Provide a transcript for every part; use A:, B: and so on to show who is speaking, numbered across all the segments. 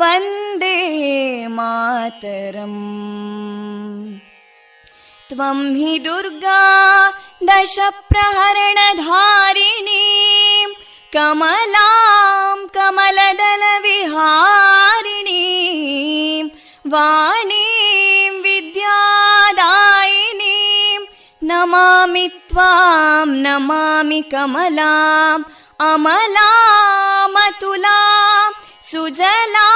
A: वन्दे मातरम् त्वं हि दुर्गा दशप्रहरणधारिणीं कमलां कमलदलविहारिणीं वाणीं विद्यादायिनीं नमामि त्वां नमामि कमलाम् अमलामतुलां सुजलां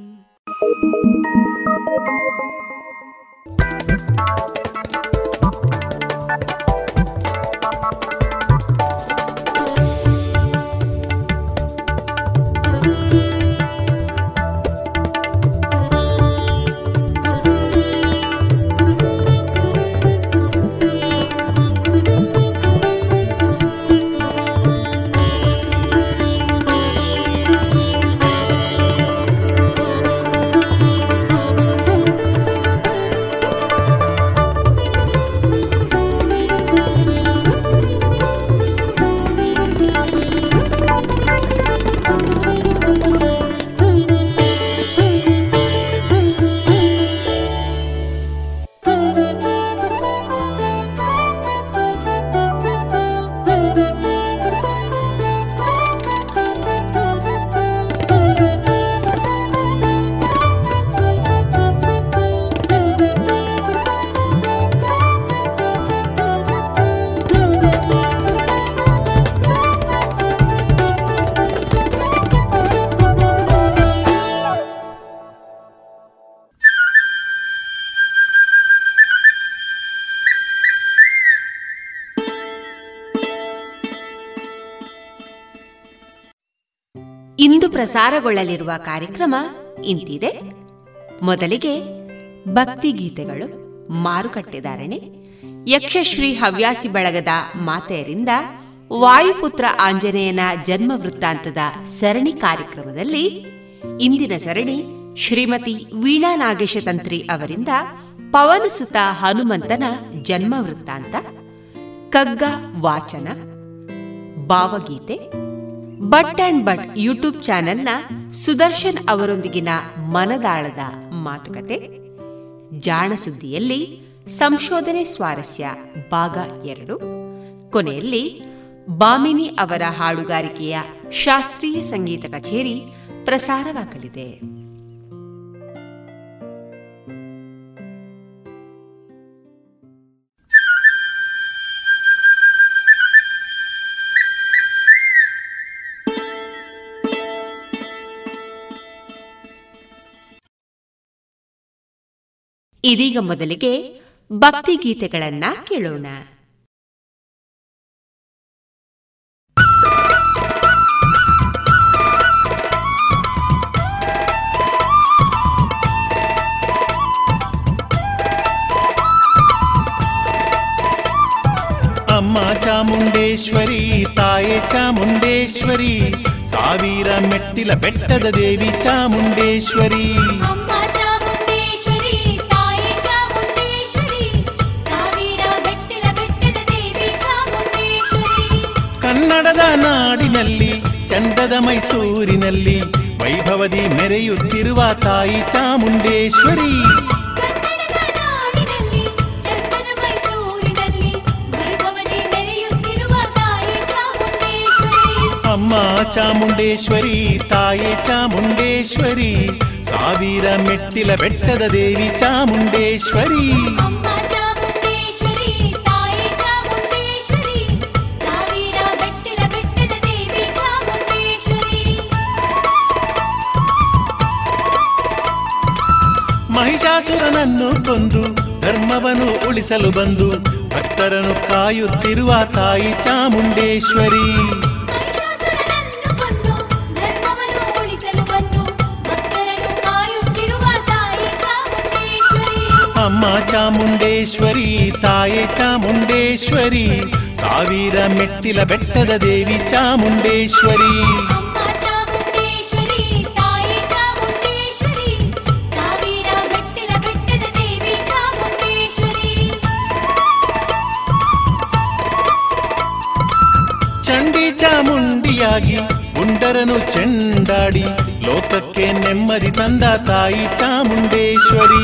B: Thank you. ಪ್ರಸಾರಗೊಳ್ಳಲಿರುವ ಕಾರ್ಯಕ್ರಮ ಇಂತಿದೆ. ಮೊದಲಿಗೆ ಭಕ್ತಿಗೀತೆಗಳು ಮಾರುಕಟ್ಟೆದಾರಣೆ ಯಕ್ಷಶ್ರೀ ಹವ್ಯಾಸಿ ಬಳಗದ ಮಾತೆಯರಿಂದ ವಾಯುಪುತ್ರ ಆಂಜನೇಯನ ಜನ್ಮ ವೃತ್ತಾಂತದ ಸರಣಿ ಕಾರ್ಯಕ್ರಮದಲ್ಲಿ ಇಂದಿನ ಸರಣಿ ಶ್ರೀಮತಿ ವೀಣಾ ನಾಗೇಶ ತಂತ್ರಿ ಅವರಿಂದ ಪವನಸುತ ಹನುಮಂತನ ಜನ್ಮ ವೃತ್ತಾಂತ, ಕಗ್ಗ ವಾಚನ, ಭಾವಗೀತೆ ಬಟ್ ಅಂಡ್ ಬಟ್ ಯೂಟ್ಯೂಬ್ ಚಾನೆಲ್ನ ಸುದರ್ಶನ್ ಅವರೊಂದಿಗಿನ ಮನದಾಳದ ಮಾತುಕತೆ. ಜಾಣ ಸುದ್ದಿಯಲ್ಲಿ ಸಂಶೋಧನೆ ಸ್ವಾರಸ್ಯ ಭಾಗ ಎರಡು. ಕೊನೆಯಲ್ಲಿ ಬಾಮಿನಿ ಅವರ ಹಾಡುಗಾರಿಕೆಯ ಶಾಸ್ತ್ರೀಯ ಸಂಗೀತ ಕಚೇರಿ ಪ್ರಸಾರವಾಗಲಿದೆ. ಇದೀಗ ಮೊದಲಿಗೆ ಭಕ್ತಿ ಗೀತೆಗಳನ್ನ ಕೇಳೋಣ.
C: ಅಮ್ಮ ಚಾಮುಂಡೇಶ್ವರಿ ತಾಯೇ ಚಾಮುಂಡೇಶ್ವರಿ ಸಾವಿರ ಮೆಟ್ಟಿಲ ಬೆಟ್ಟದ ದೇವಿ ಚಾಮುಂಡೇಶ್ವರಿ ಕನ್ನಡದ ನಾಡಿನಲ್ಲಿ ಚಂದದ ಮೈಸೂರಿನಲ್ಲಿ ವೈಭವದಿ ಮೆರೆಯುತ್ತಿರುವ ತಾಯಿ ಚಾಮುಂಡೇಶ್ವರಿ. ಅಮ್ಮ ಚಾಮುಂಡೇಶ್ವರಿ ತಾಯಿ ಚಾಮುಂಡೇಶ್ವರಿ ಸಾವಿರ ಮೆಟ್ಟಿಲ ಬೆಟ್ಟದ ದೇವಿ ಚಾಮುಂಡೇಶ್ವರಿ. ಮಹಿಷಾಸುರನನ್ನು ಕೊಂದು ಧರ್ಮವನ್ನು ಉಳಿಸಲು ಬಂದು ಭಕ್ತರನ್ನು ಕಾಯುತ್ತಿರುವ ತಾಯಿ ಚಾಮುಂಡೇಶ್ವರಿ. ಅಮ್ಮ ಚಾಮುಂಡೇಶ್ವರಿ ತಾಯಿ ಚಾಮುಂಡೇಶ್ವರಿ ಸಾವಿರ ಮೆಟ್ಟಿಲ ಬೆಟ್ಟದ ದೇವಿ ಚಾಮುಂಡೇಶ್ವರಿ. ಚಾಮುಂಡಿಯಾಗಿ ಗುಂಡರನು ಚೆಂಡಾಡಿ ಲೋಕಕ್ಕೆ ನೆಮ್ಮದಿ ತಂದ ತಾಯಿ ಚಾಮುಂಡೇಶ್ವರಿ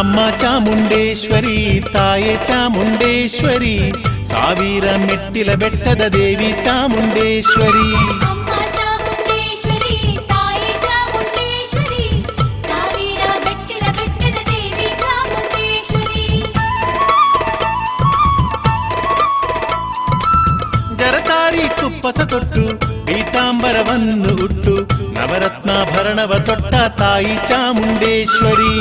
C: ಅಮ್ಮ ಚಾಮುಂಡೇಶ್ವರಿ ತಾಯೆ ಚಾಮುಂಡೇಶ್ವರಿ ಸಾವಿರ ಮೆಟ್ಟಿಲ ಬೆಟ್ಟದ ದೇವಿ ಚಾಮುಂಡೇಶ್ವರಿ ಪೀತಾಂಬರವನ್ನು ಹುಟ್ಟು ನವರತ್ನಾಭರಣವ ತೊಟ್ಟ ತಾಯಿ ಚಾಮುಂಡೇಶ್ವರಿ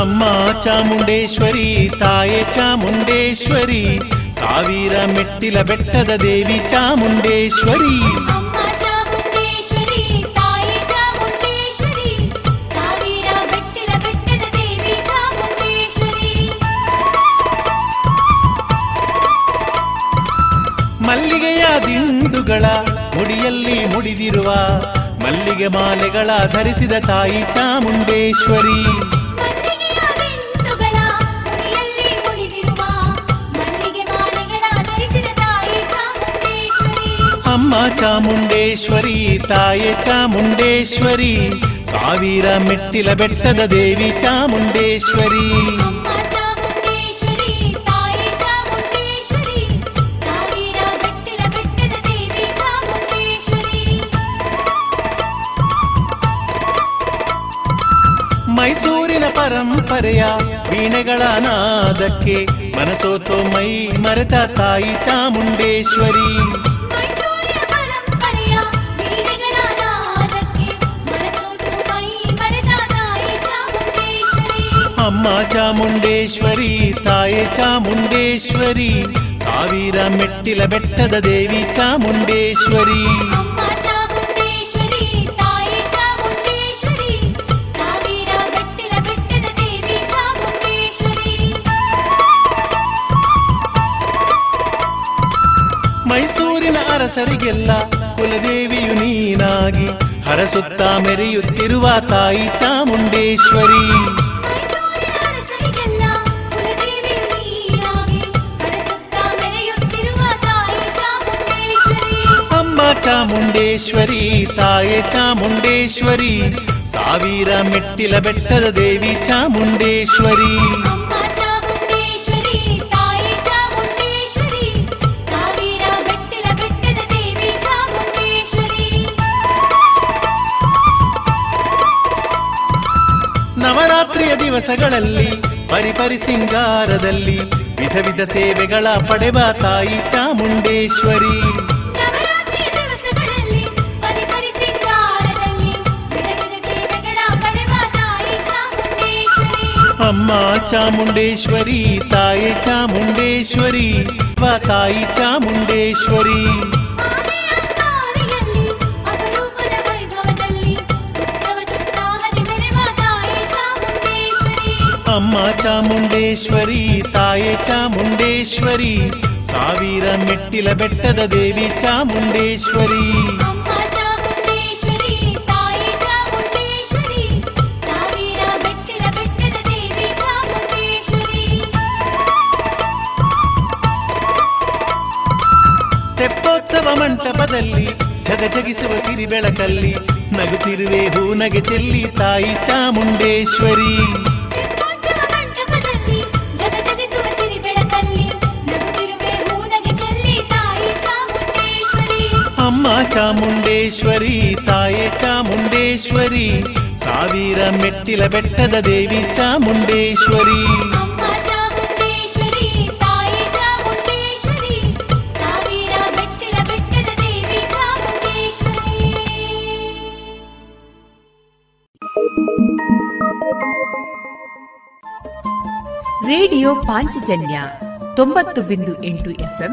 C: ಅಮ್ಮ ಚಾಮುಂಡೇಶ್ವರಿ ತಾಯೆ ಚಾಮುಂಡೇಶ್ವರಿ ಸಾವಿರ ಮೆಟ್ಟಿಲ ಬೆಟ್ಟದ ದೇವಿ ಚಾಮುಂಡೇಶ್ವರಿ ದಿಂಡುಗಳ ಮುಡಿಯಲ್ಲಿ ಮುಡಿದಿರುವ ಮಲ್ಲಿಗೆ ಮಾಲೆಗಳ ಧರಿಸಿದ ತಾಯಿ ಚಾಮುಂಡೇಶ್ವರಿ. ಅಮ್ಮ ಚಾಮುಂಡೇಶ್ವರಿ ತಾಯಿ ಚಾಮುಂಡೇಶ್ವರಿ ಸಾವಿರ ಮೆಟ್ಟಿಲ ಬೆಟ್ಟದ ದೇವಿ ಚಾಮುಂಡೇಶ್ವರಿ. ಪರಂಪರೆಯ ವೀಣೆಗಳ ನಾದಕ್ಕೆ ಮನಸೋತೋ ಮೈ ಮರೆತ ತಾಯಿ ಚಾಮುಂಡೇಶ್ವರಿ.
D: ಅಮ್ಮ ಚಾಮುಂಡೇಶ್ವರಿ ತಾಯಿ ಚಾಮುಂಡೇಶ್ವರಿ ಸಾವಿರ ಮೆಟ್ಟಿಲ ಬೆಟ್ಟದ ದೇವಿ ಚಾಮುಂಡೇಶ್ವರಿ. ಮೈಸೂರಿನ ಅರಸರಿಗೆಲ್ಲ ಕುಲದೇವಿಯು ನೀನಾಗಿ ಹರಸುತ್ತ ಮೆರೆಯುತ್ತಿರುವ ತಾಯಿ ಚಾಮುಂಡೇಶ್ವರಿ. ಅಮ್ಮ ಚಾಮುಂಡೇಶ್ವರಿ ತಾಯೆ ಚಾಮುಂಡೇಶ್ವರಿ ಸಾವಿರ ಮೆಟ್ಟಿಲ ಬೆಟ್ಟದ ದೇವಿ ಚಾಮುಂಡೇಶ್ವರಿ. ದಿವಸಗಳಲ್ಲಿ ಪರಿಪರಿ ಸಿಂಗಾರದಲ್ಲಿ ವಿಧ ವಿಧ ಸೇವೆಗಳ ಪಡೆವ ತಾಯಿ ಚಾಮುಂಡೇಶ್ವರಿ. ಅಮ್ಮ ಚಾಮುಂಡೇಶ್ವರಿ ತಾಯಿ ಚಾಮುಂಡೇಶ್ವರಿ ವ ತಾಯಿ ಚಾಮುಂಡೇಶ್ವರಿ. ಅಮ್ಮ ಚಾಮುಂಡೇಶ್ವರಿ ತಾಯಿ ಚಾಮುಂಡೇಶ್ವರಿ ಸಾವಿರ ಮೆಟ್ಟಿಲ ಬೆಟ್ಟದ ದೇವಿ ಚಾಮುಂಡೇಶ್ವರಿ. ತೆಪ್ಪೋತ್ಸವ ಮಂಟಪದಲ್ಲಿ ಜಗಜಗಿಸುವ ಸಿರಿ ಬೆಳಕಲ್ಲಿ ನಗುತ್ತಿರುವೆ ಹೂನಗೆ ಚೆಲ್ಲಿ ತಾಯಿ ಚಾಮುಂಡೇಶ್ವರಿ. ಅಮ್ಮ ಚಾಮುಂಡೇಶ್ವರಿ ತಾಯೆ ಚಾಮುಂಡೇಶ್ವರಿ ಸಾವಿರ ಮೆಟ್ಟಿಲ ಬೆಟ್ಟದ ದೇವಿ ಚಾಮುಂಡೇಶ್ವರಿ
C: ಅಮ್ಮ ಚಾಮುಂಡೇಶ್ವರಿ ತಾಯಿ ಚಾಮುಂಡೇಶ್ವರಿ ಸಾವಿರ ಬೆಟ್ಟಿಲ ಬೆಟ್ಟದ ದೇವಿ ಚಾಮುಂಡೇಶ್ವರಿ
E: ರೇಡಿಯೋ ಪಾಂಚಜನ್ಯ ತೊಂಬತ್ತು ಬಿಂದು ಎಂಟು ಎಫ್ಎಂ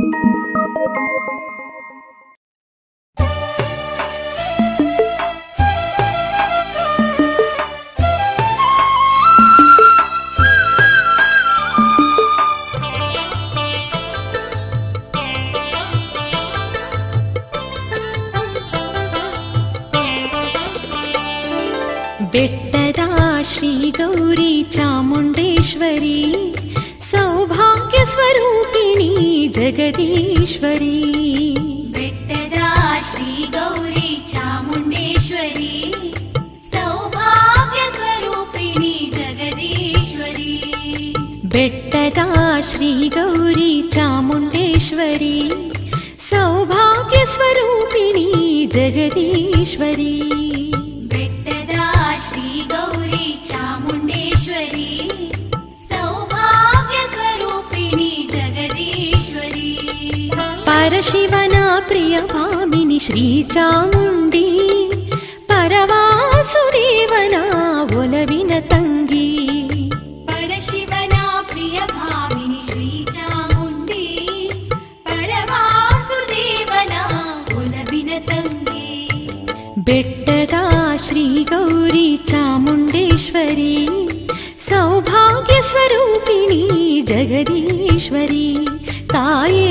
F: बेट्टदा
G: श्री गौरी चामुण्डेश्वरी सौभाग्यस्वरूपिनी जगदीश्वरी। बेट्टदा श्री गौरी चामुण्डेश्वरी सौभाग्यस्वरूपिनी
F: जगदीश्वरी। बेट्टदा श्री चामुण्डेश्वरी सौभाग्यस्वरूपिणि जगदीश्वरी। प्रियभामिनि
G: श्रीचामुण्डी परवासुदेवना बुलविनतङ्गी परशिवना प्रियभामिनि श्रीचामुण्डी परवासुदेवना बुलविनतङ्गी बेट्टदा श्रीगौरी चामुण्डेश्वरी
E: सौभाग्यस्वरूपिणी जगदीश्वरी ताये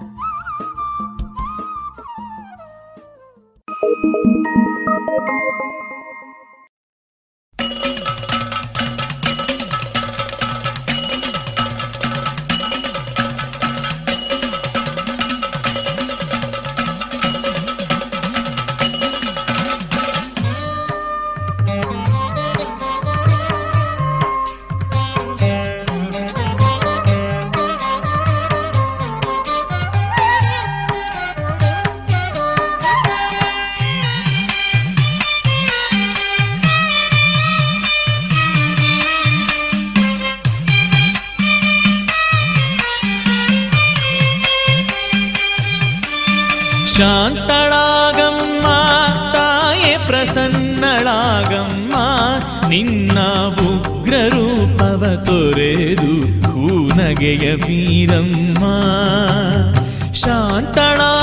H: ಭಾವ ಕೊರೆದು ಹೂನಗೆಯ ವೀರಮ್ಮ. ಶಾಂತಳಾ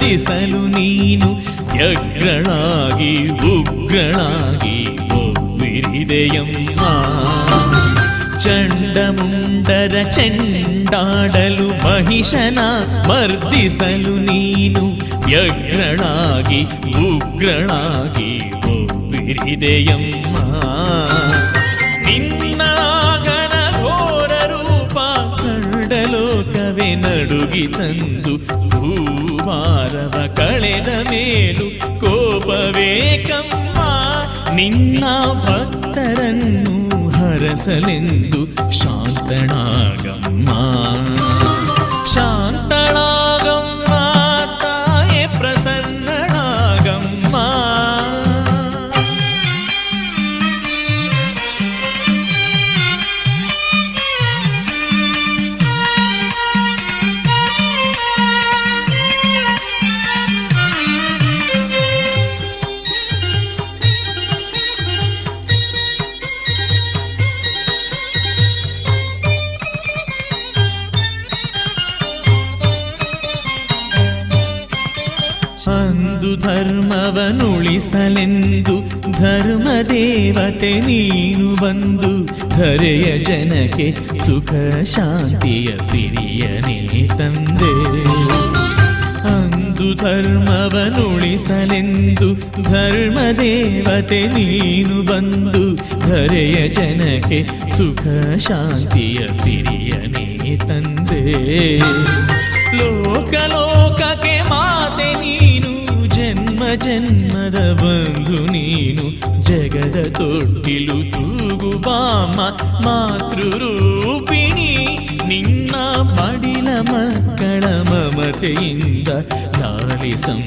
H: ಪ್ರಾರ್ಥಿಸಲು ನೀನು ಯಜ್ಞಳಾಗಿ, ಉಗ್ರಳಾಗಿ ಒಬ್ಬಿರಿದೆಯಮ್ಮ ಚಂಡಮುಂಡರ ಚೆಂಡಾಡಲು ಮಹಿಷನ ಮರ್ದಿಸಲು ನೀನು ಯಜ್ಞಳಾಗಿ, ಉಗ್ರಳಾಗಿ ಒಬ್ಬಿರಿದೆಯಮ್ಮ ನಿನ್ನಾಗಣ ಘೋರ ರೂಪ ಕಂಡಲೋಕವೇ ನಡುಗಿ ತಂದು ಭೂವಾರವ ಕಳೆದ ಮೇಲು ಕೋಪವೇ ಕಮ್ಮ ನಿನ್ನ ಭಕ್ತರನ್ನು ಹರಸಲೆಂದು ಶಾಂತಳಾಗಮ್ಮ ಸುಖ ಶಾಂತಿಯ ಸಿರಿಯನೇ ತಂದೆ. ಅಂದು ಧರ್ಮವನುಳಿಸಲೆಂದು ಧರ್ಮದೇವತೆ ನೀನು ಬಂದು ಧರೆಯ ಜನಕ್ಕೆ ಸುಖ, ಶಾಂತಿಯ ಸಿರಿಯನೇ ತಂದೆ. ಲೋಕ ಲೋಕಕ್ಕೆ ಮಾತೆ ನೀನು, ಜನ್ಮ ಜನ್ಮದ ಬಂಧು ನೀನು, ಜಗದ ತೊಟ್ಟಿಲು ತೂಗು ಬಾಮ இந்த லாலிசம்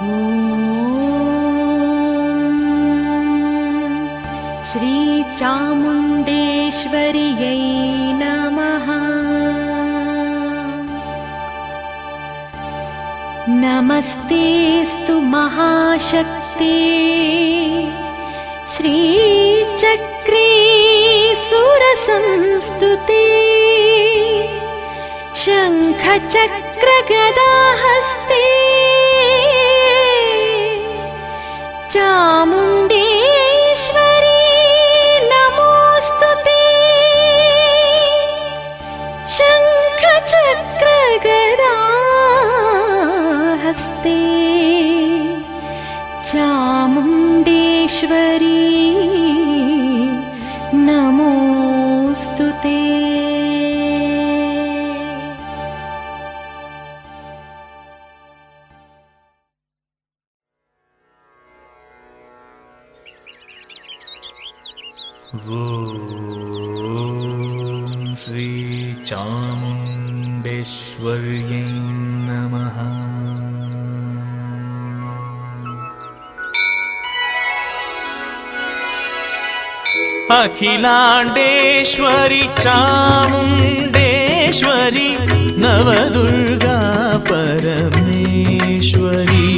E: श्रीचामुण्डेश्वर्यै नमः। नमस्तेऽस्तु महाशक्ते। श्रीचक्रे सुरसंस्तुते। शङ्खचक्रगदाहस्ते चामुण्डेश्वरी नमोऽस्तु ते। शङ्खचक्रगदाहस्ते चामुण्डेश्वरी
H: अखिलाण्डेश्वरि चामुण्डेश्वरि नवदुर्गा परमेश्वरी।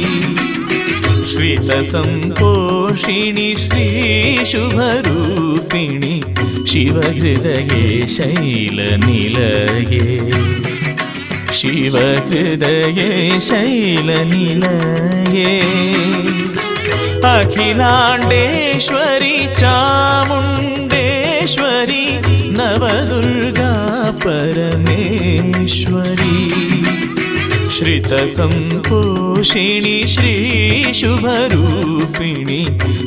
H: श्रितसम्पोषिणि श्रीशुभरूपिणि शिवहृदये शैलनिलये शिवहृदये शैलनिलये। अखिलाण्डेश्वरि चामुण्डेश्वरि नवदुर्गा परमेश्वरी। श्रितसम्पोषिणि श्रीशुभरूपिणि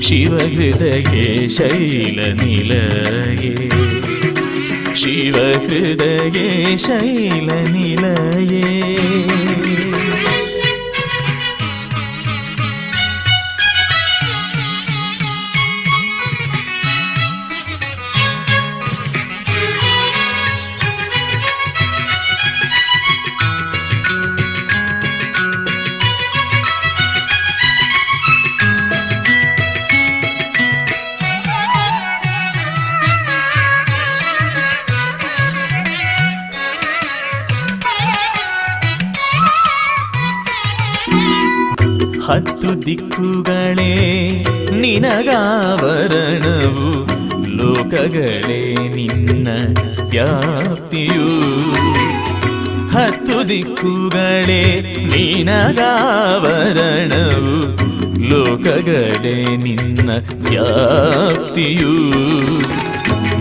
H: शिवहृदये शैलनिलये शिवहृदये शैलनिलये ಹತ್ತು ದಿಕ್ಕುಗಳೇ ನಿನಗಾವರಣವು ಲೋಕಗಳೇ ನಿನ್ನ ವ್ಯಾಪ್ತಿಯು. ಹತ್ತು ದಿಕ್ಕುಗಳೇ ನಿನಗಾವರಣವು ಲೋಕಗಳೇ ನಿನ್ನ ವ್ಯಾಪ್ತಿಯು.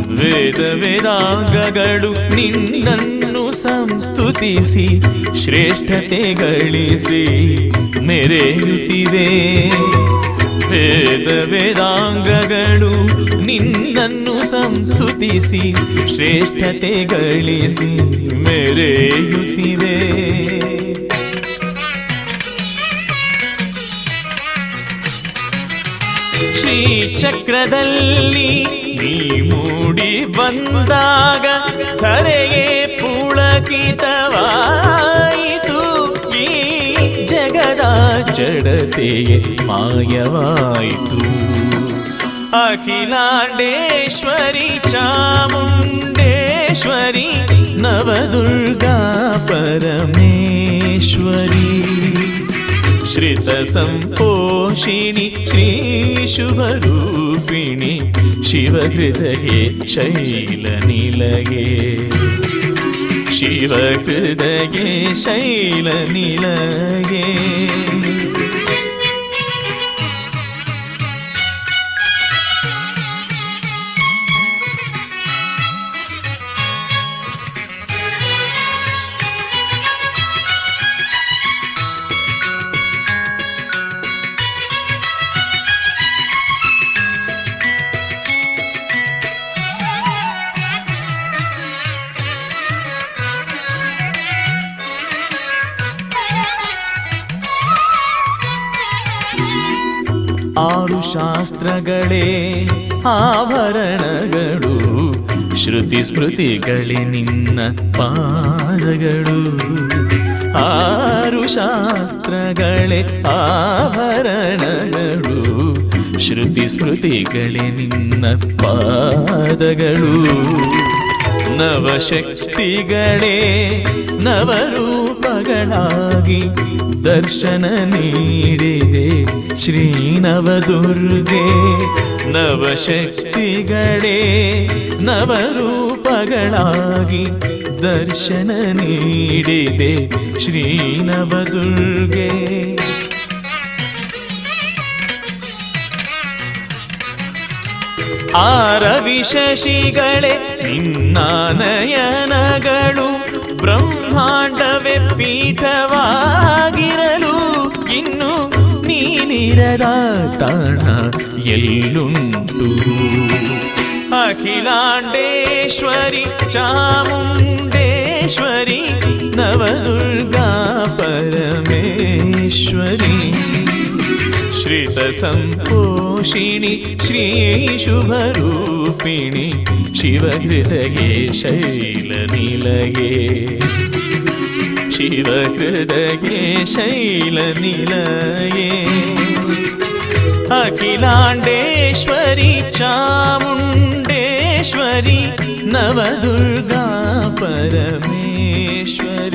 H: ವೇದ ವೇದಾಂಗಗಳು ನಿನ್ನನ್ನು ಸಂಸ್ತುತಿಸಿ, ಶ್ರೇಷ್ಠತೆ ಗಳಿಸಿ. ಮೆರೆಯುತ್ತಿವೆ ವೇದ ವೇದಾಂಗಗಳು ನಿನ್ನನ್ನು ಸಂಸ್ಕೃತಿಸಿ ಶ್ರೇಷ್ಠತೆ ಗಳಿಸಿ ಮೆರೆಯುತ್ತಿವೆ ಶ್ರೀಚಕ್ರದಲ್ಲಿ ನೀ ಮೂಡಿ ಬಂದಾಗ ಕರೆಯೇ ಪುಳಕಿತವಾಯಿತು. जडतेये मायवायितु अखिलाण्डेश्वरि चामुण्डेश्वरि नवदुर्गा परमेश्वरी। श्रितसम्पोषिणि श्रीशुभरूपिणि शिवहृदये शैलनिलये। ಶಿವ ಹೃದಯ ಶೈಲ ನಿಲಗೆ ಶಾಸ್ತ್ರಗಳೇ ಆಭರಣಗಳು ಶ್ರುತಿ ಸ್ಮೃತಿಗಳೇ ನಿನ್ನ ಪಾದಗಳು. ಆರು ಶಾಸ್ತ್ರಗಳೇ ಆಭರಣಗಳು ಶ್ರುತಿ ಸ್ಮೃತಿಗಳೇ ನಿನ್ನ ಪಾದಗಳು. ನವಶಕ್ತಿಗಳೇ ನವರೂಪಗಳಾಗಿ ದರ್ಶನ ನೀಡಿದೆ ಶ್ರೀ ನವದುರ್ಗೆ ನವಶಕ್ತಿಗಳೇ ನವರೂಪಗಳಾಗಿ ದರ್ಶನ ನೀಡಿದೆ ಶ್ರೀ ನವದುರ್ಗೆ ಆರವಿಶಶಿಗಳೇ ನಿನ್ನ ನಯನಗಳು ಬ್ರಹ್ಮಾಂಡವೇ ಪೀಠವಾಗಿರಲು ಇನ್ನು ನೀನಿರದ ತಾಣ ಎಲ್ಲುಂಟು ಅಖಿಲಾಂಡೇಶ್ವರಿ ಚಾಮುಂಡೇಶ್ವರಿ ನವದುರ್ಗಾ ಪರಮೇಶ್ವರಿ श्रितसम्पोषिणि श्रीशुभरूपिणि शिवहृदये शैलनिलये शिवहृदये शैलनिलये। अखिलाण्डेश्वरि चामुण्डेश्वरि नवदुर्गा परमेश्वरे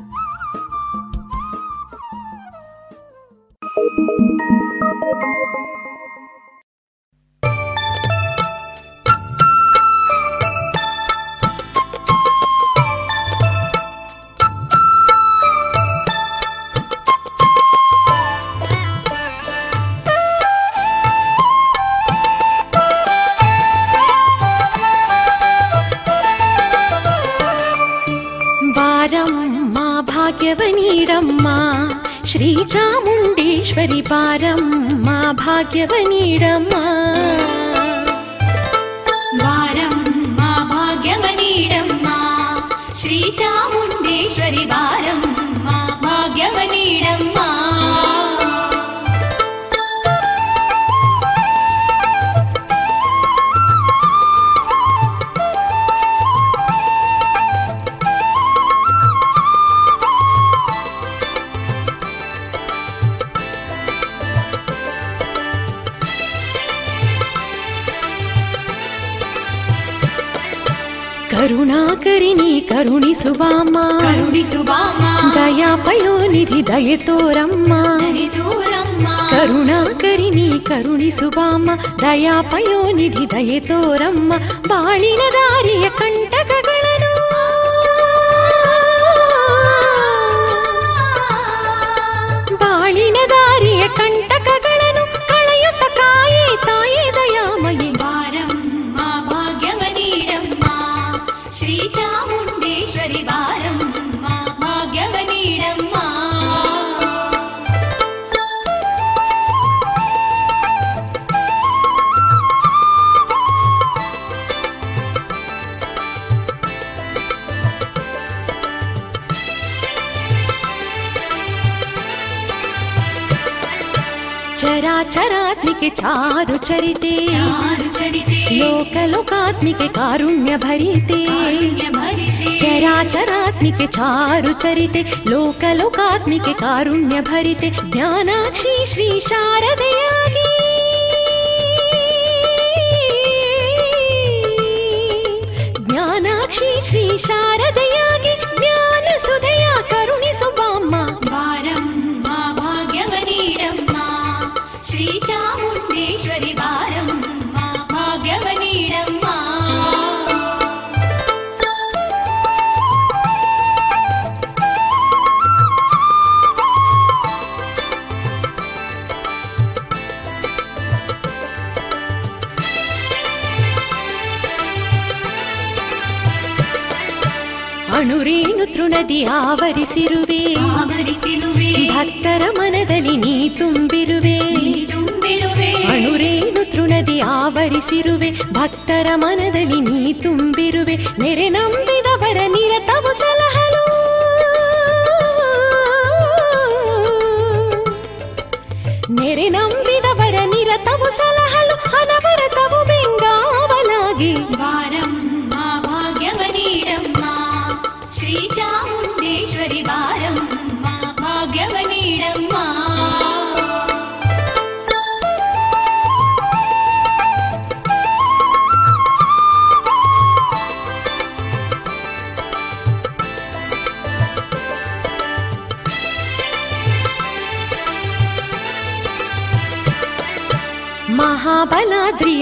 E: भाग्यवनीरम् श्रीचामुण्डेश्वरि
C: पारं मा भाग्यवनीडम्मारं मा भाग्यवनीडम्मा श्रीचामुण्डेश्वरि
E: वारं శంకరిని కరుణి
C: సుబామ కరుణి
E: దయాపయో నిధి దయతోరమ్మ.
C: కరుణాకరిని కరుణి
E: సుబామ దయాపయో నిధి దయతోరమ్మ. బాళిన దారియ के चारु चरिते। लोकलोकात्मिक कारुण्य भरिते चराचरात्मिके चारु चरिते। लोकलोकात्मिक
C: कारुण्य भरिते ज्ञानाक्षी श्री शारदयागी। ज्ञानाक्षी
E: श्री शारद ಆವರಿಸಿರುವೆ ಭಕ್ತರ ಮನದಲ್ಲಿ ನೀ ತುಂಬಿರುವೆ ನೆರೆ ನಂಬಿದವರ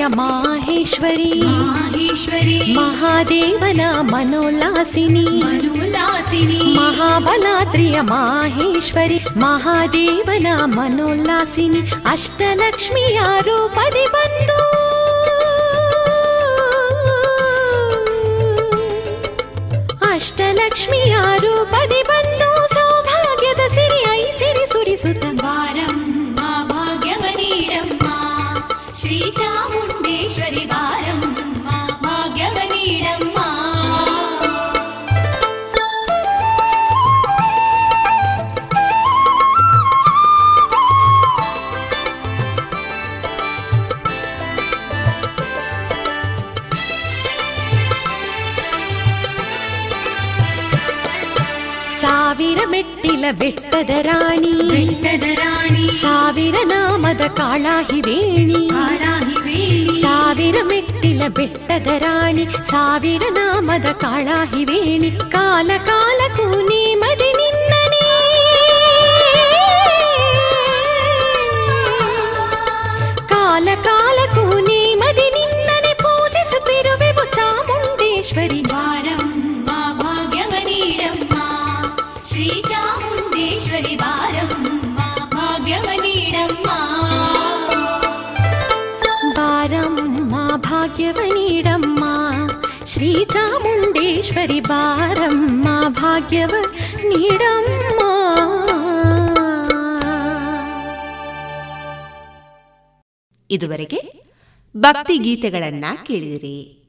E: माहेश्वरी। माहेश्वरी। महादेवना माहेश्वरीश्वरि
C: महादेव महाबलाद्रिय माहेश्वरि। महादेवन मनोल्लसिनी अष्टलक्ष्मी
E: आरोपदि अष्टलक्ष्मी ಬೆಟ್ಟದ ರಾಣಿ
C: ಬೆಟ್ಟದ ರಾಣಿ
E: ಸಾವಿರ ನಾಮದ ಕಾಳಾಹಿ ವೇಣಿ
C: ಕಾಳಾಹಿ ವೇಣಿ
E: ಸಾವಿರ ಮೆಟ್ಟಿಲ ಬೆಟ್ಟದ ರಾಣಿ ಸಾವಿರ ನಾಮದ ಕಾಳಾಹಿ ವೇಣಿ ಕಾಲ ಕಾಲಕ್ಕೂ ನೇಮದಿ ಬಾರಮ್ಮ ಭಾಗ್ಯವ ನೀಡಮ್ಮ.
B: ಇದುವರೆಗೆ ಭಕ್ತಿ ಗೀತೆಗಳನ್ನ ಕೇಳಿದಿರಿ.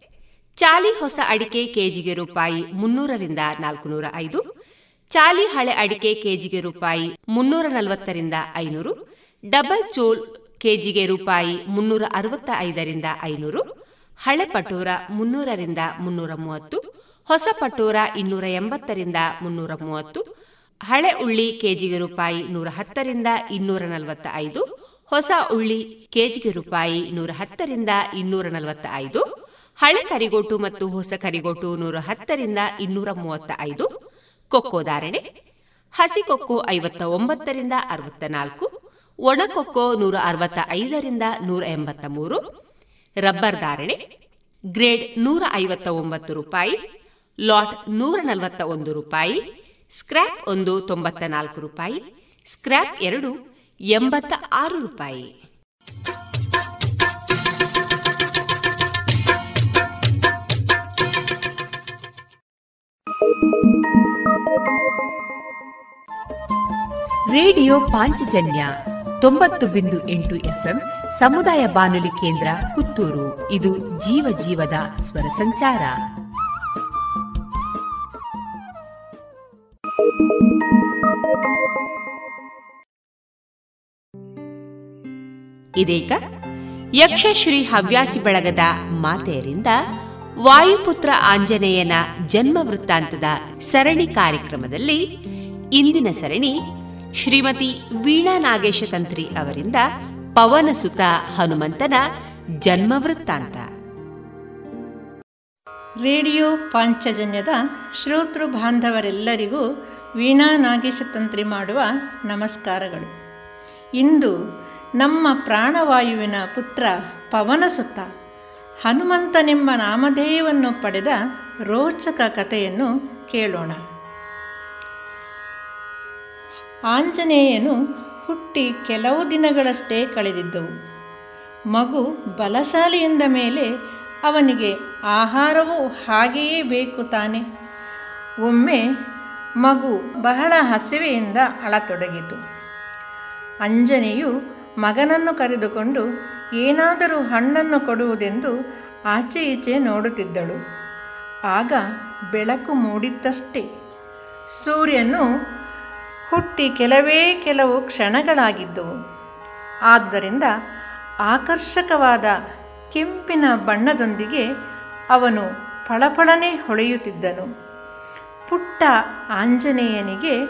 B: ಚಾಲಿ ಹೊಸ ಅಡಿಕೆ ಕೆಜಿಗೆ ರೂಪಾಯಿ ಮುನ್ನೂರರಿಂದ ನಾಲ್ಕುನೂರ ಐದು, ಚಾಲಿ ಹಳೆ ಅಡಿಕೆ ಕೆಜಿಗೆ ರೂಪಾಯಿ ಮುನ್ನೂರ ನಲವತ್ತರಿಂದ ಐನೂರು, ಡಬಲ್ ಚೋಲ್ ಕೆಜಿಗೆ ರೂಪಾಯಿ ಮುನ್ನೂರ ಅರವತ್ತ ಐದರಿಂದ ಐನೂರು, ಹಳೆ ಪಟೋರ ಮುನ್ನೂರರಿಂದ ಮುನ್ನೂರ ಮೂವತ್ತು, ಹೊಸ ಪಟೋರ ಇನ್ನೂರ ಎಂಬತ್ತರಿಂದ ಮುನ್ನೂರ ಮೂವತ್ತು, ಹಳೆ ಉಳ್ಳಿ ಕೆಜಿಗೆ ರೂಪಾಯಿ ನೂರ ಹತ್ತರಿಂದ ಇನ್ನೂರ ನಲವತ್ತ ಐದು, ಹೊಸ ಉಳ್ಳಿ ಕೆಜಿಗೆ ರೂಪಾಯಿ ನೂರ ಹತ್ತರಿಂದ ಇನ್ನೂರ ನಲವತ್ತ ಐದು ಹಳೆ ಕರಿಗೋಟು ಮತ್ತು ಹೊಸ ಕರಿಗೋಟು ನೂರ ಹತ್ತರಿಂದ ಇನ್ನೂರ ಮೂವತ್ತ ಐದು ಕೊಕ್ಕೋ ಧಾರಣೆ, ಹಸಿ ಕೊಕ್ಕೋ ಐವತ್ತ ಒಂಬತ್ತರಿಂದ ಅರವತ್ತ ನಾಲ್ಕು ಒಣ ಕೊಕ್ಕೋ ನೂರ ಅರವತ್ತ ಐದರಿಂದ ನೂರ ಎಂಬತ್ತ ಮೂರು ರಬ್ಬರ್ ಧಾರಣೆ, ಗ್ರೇಡ್ ನೂರ ಐವತ್ತ ಒಂಬತ್ತು ರೂಪಾಯಿ, ಲಾಟ್ ನೂರ ನಲವತ್ತ ಒಂದು ರೂಪಾಯಿ, ಸ್ಕ್ರ್ಯಾಪ್ ಒಂದು ತೊಂಬತ್ತ ನಾಲ್ಕು ರೂಪಾಯಿ, ಸ್ಕ್ರ್ಯಾಪ್ ಎರಡು ಎಂಬತ್ತ ಆರು ರೂಪಾಯಿ. ರೇಡಿಯೋ ಪಾಂಚಜನ್ಯ ತೊಂಬತ್ತು ಬಿಂದು ಎಂಟು ಎಫ್ಎಂ ಸಮುದಾಯ ಬಾನುಲಿ ಕೇಂದ್ರ ಪುತ್ತೂರು. ಇದು ಜೀವ ಜೀವದ ಸ್ವರ ಸಂಚಾರ. ಇದೀಗ ಯಕ್ಷಶ್ರೀ ಹವ್ಯಾಸಿ ಬಳಗದ ಮಾತೆಯರಿಂದ ವಾಯುಪುತ್ರ ಆಂಜನೇಯನ ಜನ್ಮ ವೃತ್ತಾಂತದ ಸರಣಿ ಕಾರ್ಯಕ್ರಮದಲ್ಲಿ ಇಂದಿನ ಸರಣಿ ಶ್ರೀಮತಿ ವೀಣಾ ನಾಗೇಶ ತಂತ್ರಿ ಅವರಿಂದ ಪವನಸುತ ಹನುಮಂತನ ಜನ್ಮ ವೃತ್ತಾಂತ.
I: ರೇಡಿಯೋ ಪಾಂಚಜನ್ಯದ ಶ್ರೋತೃ ಬಾಂಧವರೆಲ್ಲರಿಗೂ ವೀಣಾ ನಾಗೇಶ ತಂತ್ರಿ ಮಾಡುವ ನಮಸ್ಕಾರಗಳು. ಇಂದು ನಮ್ಮ ಪ್ರಾಣವಾಯುವಿನ ಪುತ್ರ ಪವನಸುತ ಹನುಮಂತನೆಂಬ ನಾಮಧೇಯವನ್ನು ಪಡೆದ ರೋಚಕ ಕಥೆಯನ್ನು ಕೇಳೋಣ. ಆಂಜನೇಯನು ಹುಟ್ಟಿ ಕೆಲವು ದಿನಗಳಷ್ಟೇ ಕಳೆದಿದ್ದವು. ಮಗು ಬಲಶಾಲಿ ಎಂದ ಮೇಲೆ ಅವನಿಗೆ ಆಹಾರವೂ ಹಾಗೆಯೇ ಬೇಕು ತಾನೆ. ಒಮ್ಮೆ ಮಗು ಬಹಳ ಹಸಿವೆಯಿಂದ ಅಳತೊಡಗಿತು. ಅಂಜನೆಯು ಮಗನನ್ನು ಕರೆದುಕೊಂಡು ಏನಾದರೂ ಹಣ್ಣನ್ನು ಕೊಡುವುದೆಂದು ಆಚೆ ಈಚೆ ನೋಡುತ್ತಿದ್ದಳು. ಆಗ ಬೆಳಕು ಮೂಡಿತ್ತಷ್ಟೇ. ಸೂರ್ಯನು ಹುಟ್ಟಿ ಕೆಲವೇ ಕೆಲವು ಕ್ಷಣಗಳಾಗಿದ್ದವು ಆದ್ದರಿಂದ ಆಕರ್ಷಕವಾದ ಕೆಂಪಿನ ಬಣ್ಣದೊಂದಿಗೆ ಅವನು ಫಳಫಳನೆ ಹೊಳೆಯುತ್ತಿದ್ದನು. ಪುಟ್ಟ ಆಂಜನೇಯನಿಗೆ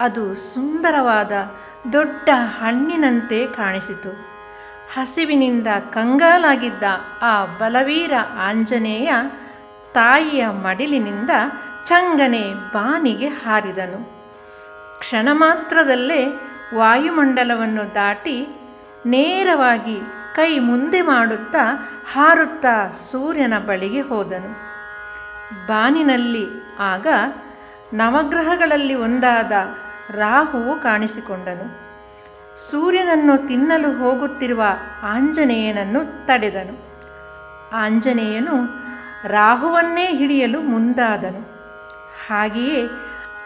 I: ಅದು ಸುಂದರವಾದ ದೊಡ್ಡ ಹಣ್ಣಿನಂತೆ ಕಾಣಿಸಿತು. ಹಸಿವಿನಿಂದ ಕಂಗಾಲಾಗಿದ್ದ ಆ ಬಲವೀರ ಆಂಜನೇಯ ತಾಯಿಯ ಮಡಿಲಿನಿಂದ ಚಂಗನೆ ಬಾನಿಗೆ ಹಾರಿದನು. ಕ್ಷಣ ಮಾತ್ರದಲ್ಲೇ ವಾಯುಮಂಡಲವನ್ನು ದಾಟಿ ನೇರವಾಗಿ ಕೈ ಮುಂದೆ ಮಾಡುತ್ತಾ ಹಾರುತ್ತಾ ಸೂರ್ಯನ ಬಳಿಗೆ ಹೋದನು. ಬಾನಿನಲ್ಲಿ ಆಗ ನವಗ್ರಹಗಳಲ್ಲಿ ಒಂದಾದ ರಾಹುವು ಕಾಣಿಸಿಕೊಂಡನು. ಸೂರ್ಯನನ್ನು ತಿನ್ನಲು ಹೋಗುತ್ತಿರುವ ಆಂಜನೇಯನನ್ನು ತಡೆದನು. ಆಂಜನೇಯನು ರಾಹುವನ್ನೇ ಹಿಡಿಯಲು ಮುಂದಾದನು. ಹಾಗೆಯೇ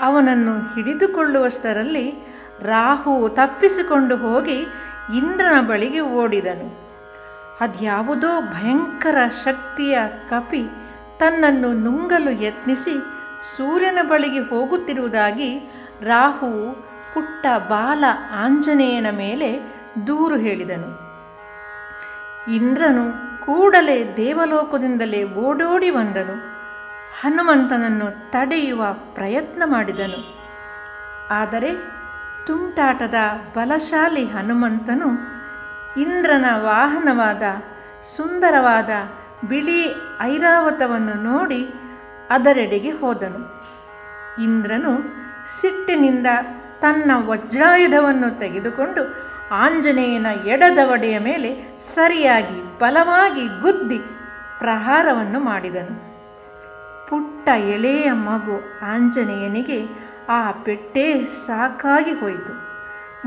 I: ಅವನನ್ನು ಹಿಡಿದುಕೊಳ್ಳುವಷ್ಟರಲ್ಲಿ ರಾಹು ತಪ್ಪಿಸಿಕೊಂಡು ಹೋಗಿ ಇಂದ್ರನ ಬಳಿಗೆ ಓಡಿದನು. ಅದ್ಯಾವುದೋ ಭಯಂಕರ ಶಕ್ತಿಯ ಕಪಿ ತನ್ನನ್ನು ನುಂಗಲು ಯತ್ನಿಸಿ ಸೂರ್ಯನ ಬಳಿಗೆ ಹೋಗುತ್ತಿರುವುದಾಗಿ ರಾಹುವು ಪುಟ್ಟ ಬಾಲ ಆಂಜನೇಯನ ಮೇಲೆ ದೂರು ಹೇಳಿದನು. ಇಂದ್ರನು ಕೂಡಲೇ ದೇವಲೋಕದಿಂದಲೇ ಓಡೋಡಿ ಬಂದನು. ಹನುಮಂತನನ್ನು ತಡೆಯುವ ಪ್ರಯತ್ನ ಮಾಡಿದನು. ಆದರೆ ತುಂಟಾಟದ ಬಲಶಾಲಿ ಹನುಮಂತನು ಇಂದ್ರನ ವಾಹನವಾದ ಸುಂದರವಾದ ಬಿಳಿ ಐರಾವತವನ್ನು ನೋಡಿ ಅದರೆಡೆಗೆ ಹೋದನು. ಇಂದ್ರನು ಸಿಟ್ಟಿನಿಂದ ತನ್ನ ವಜ್ರಾಯುಧವನ್ನು ತೆಗೆದುಕೊಂಡು ಆಂಜನೇಯನ ಎಡದವಡೆಯ ಮೇಲೆ ಸರಿಯಾಗಿ ಬಲವಾಗಿ ಗುದ್ದಿ ಪ್ರಹಾರವನ್ನು ಮಾಡಿದನು. ಪುಟ್ಟ ಎಳೆಯ ಮಗು ಆಂಜನೇಯನಿಗೆ ಆ ಪೆಟ್ಟೇ ಸಾಕಾಗಿ ಹೋಯಿತು.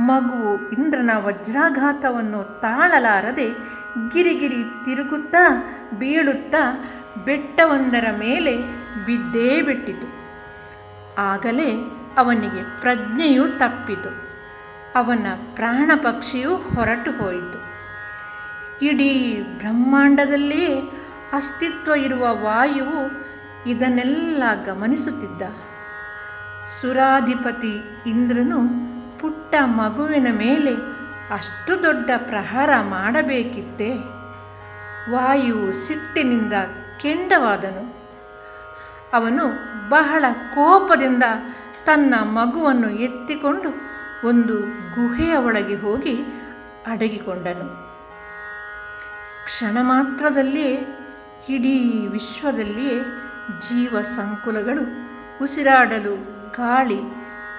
I: ಮಗುವು ಇಂದ್ರನ ವಜ್ರಾಘಾತವನ್ನು ತಾಳಲಾರದೆ ಗಿರಿಗಿರಿ ತಿರುಗುತ್ತಾ ಬೀಳುತ್ತಾ ಬೆಟ್ಟವೊಂದರ ಮೇಲೆ ಬಿದ್ದೇ ಬಿಟ್ಟಿತು. ಆಗಲೇ ಅವನಿಗೆ ಪ್ರಜ್ಞೆಯು ತಪ್ಪಿತು. ಅವನ ಪ್ರಾಣ ಪಕ್ಷಿಯು ಹೊರಟು ಹೋಯಿತು. ಇಡೀ ಬ್ರಹ್ಮಾಂಡದಲ್ಲಿಯೇ ಅಸ್ತಿತ್ವ ಇರುವ ವಾಯುವು ಇದನ್ನೆಲ್ಲ ಗಮನಿಸುತ್ತಿದ್ದ. ಸುರಾಧಿಪತಿ ಇಂದ್ರನು ಪುಟ್ಟ ಮಗುವಿನ ಮೇಲೆ ಅಷ್ಟು ದೊಡ್ಡ ಪ್ರಹಾರ ಮಾಡಬೇಕಿತ್ತೇ? ವಾಯುವು ಸಿಟ್ಟಿನಿಂದ ಕೆಂಡವಾದನು. ಅವನು ಬಹಳ ಕೋಪದಿಂದ ತನ್ನ ಮಗುವನ್ನು ಎತ್ತಿಕೊಂಡು ಒಂದು ಗುಹೆಯ ಒಳಗೆ ಹೋಗಿ ಅಡಗಿಕೊಂಡನು. ಕ್ಷಣ ಮಾತ್ರದಲ್ಲಿಯೇ, ಇಡೀ ವಿಶ್ವದಲ್ಲಿಯೇ ಜೀವ ಸಂಕುಲಗಳು ಉಸಿರಾಡಲು ಗಾಳಿ,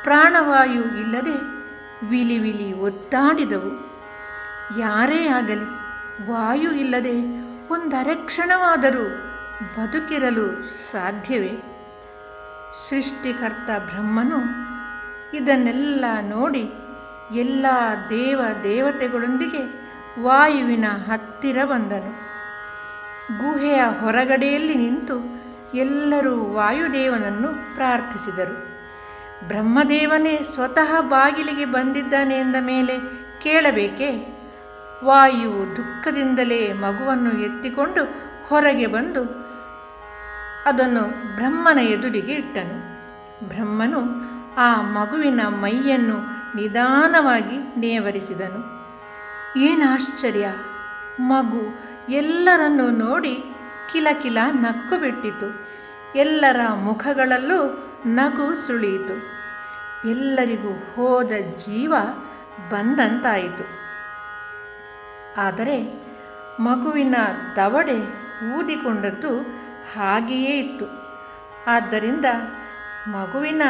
I: ಪ್ರಾಣವಾಯು ಇಲ್ಲದೆ ವಿಲಿ ವಿಲಿ ಒದ್ದಾಡಿದವು. ಯಾರೇ ಆಗಲಿ, ವಾಯು ಇಲ್ಲದೆ ಒಂದರೆ ಕ್ಷಣವಾದರೂ ಬದುಕಿರಲು ಸಾಧ್ಯವೇ? ಸೃಷ್ಟಿಕರ್ತ ಬ್ರಹ್ಮನು ಇದನ್ನೆಲ್ಲ ನೋಡಿ ಎಲ್ಲ ದೇವ ದೇವತೆಗಳೊಂದಿಗೆ ವಾಯುವಿನ ಹತ್ತಿರ ಬಂದನು. ಗುಹೆಯ ಹೊರಗಡೆಯಲ್ಲಿ ನಿಂತು ಎಲ್ಲರೂ ವಾಯುದೇವನನ್ನು ಪ್ರಾರ್ಥಿಸಿದರು. ಬ್ರಹ್ಮದೇವನೇ ಸ್ವತಃ ಬಾಗಿಲಿಗೆ ಬಂದಿದ್ದಾನೆ ಎಂದ ಮೇಲೆ ಕೇಳಬೇಕೆ? ವಾಯುವು ದುಃಖದಿಂದಲೇ ಮಗುವನ್ನು ಎತ್ತಿಕೊಂಡು ಹೊರಗೆ ಬಂದು ಅದನ್ನು ಬ್ರಹ್ಮನ ಎದುರಿಗೆ ಇಟ್ಟನು. ಬ್ರಹ್ಮನು ಆ ಮಗುವಿನ ಮೈಯನ್ನು ನಿಧಾನವಾಗಿ ನೇವರಿಸಿದನು. ಏನಾಶ್ಚರ್ಯ ಮಗು ಎಲ್ಲರನ್ನು ನೋಡಿ ಕಿಲಕಿಲ ನಕ್ಕು ಬಿಟ್ಟಿತು ಎಲ್ಲರ ಮುಖಗಳಲ್ಲೂ ನಗು ಸುಳಿಯಿತು. ಎಲ್ಲರಿಗೂ ಹೋದ ಜೀವ ಬಂದಂತಾಯಿತು. ಆದರೆ ಮಗುವಿನ ದವಡೆ ಊದಿಕೊಂಡದ್ದು ಹಾಗೆಯೇ ಇತ್ತು. ಆದ್ದರಿಂದ ಮಗುವಿನ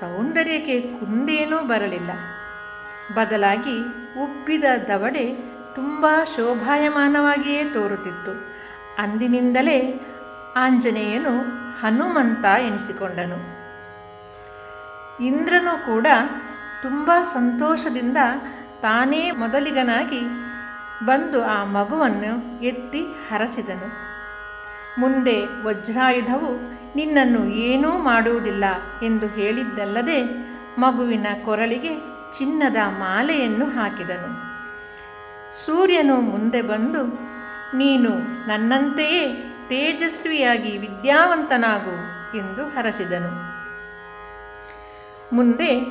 I: ಸೌಂದರ್ಯಕ್ಕೆ ಕುಂದೇನೂ ಬರಲಿಲ್ಲ. ಬದಲಾಗಿ ಉಬ್ಬಿದ ದವಡೆ ತುಂಬ ಶೋಭಾಯಮಾನವಾಗಿಯೇ ತೋರುತ್ತಿತ್ತು. ಅಂದಿನಿಂದಲೇ ಆಂಜನೇಯನು ಹನುಮಂತ ಎನಿಸಿಕೊಂಡನು. ಇಂದ್ರನು ಕೂಡ ತುಂಬ ಸಂತೋಷದಿಂದ ತಾನೇ ಮೊದಲಿಗನಾಗಿ ಬಂದು ಆ ಮಗುವನ್ನು ಎತ್ತಿ ಹರಸಿದನು. ಮುಂದೆ ವಜ್ರಾಯುಧವು ನಿನ್ನನ್ನು ಏನೂ ಮಾಡುವುದಿಲ್ಲ ಎಂದು ಹೇಳಿದ್ದಲ್ಲದೆ ಮಗುವಿನ ಕೊರಳಿಗೆ ಚಿನ್ನದ ಮಾಲೆಯನ್ನು ಹಾಕಿದನು. ಸೂರ್ಯನು ಮುಂದೆ ಬಂದು, ನೀನು ನನ್ನಂತೆಯೇ ತೇಜಸ್ವಿಯಾಗಿ ವಿದ್ಯಾವಂತನಾಗು ಎಂದು ಹರಸಿದನು. ಮುಂದೆ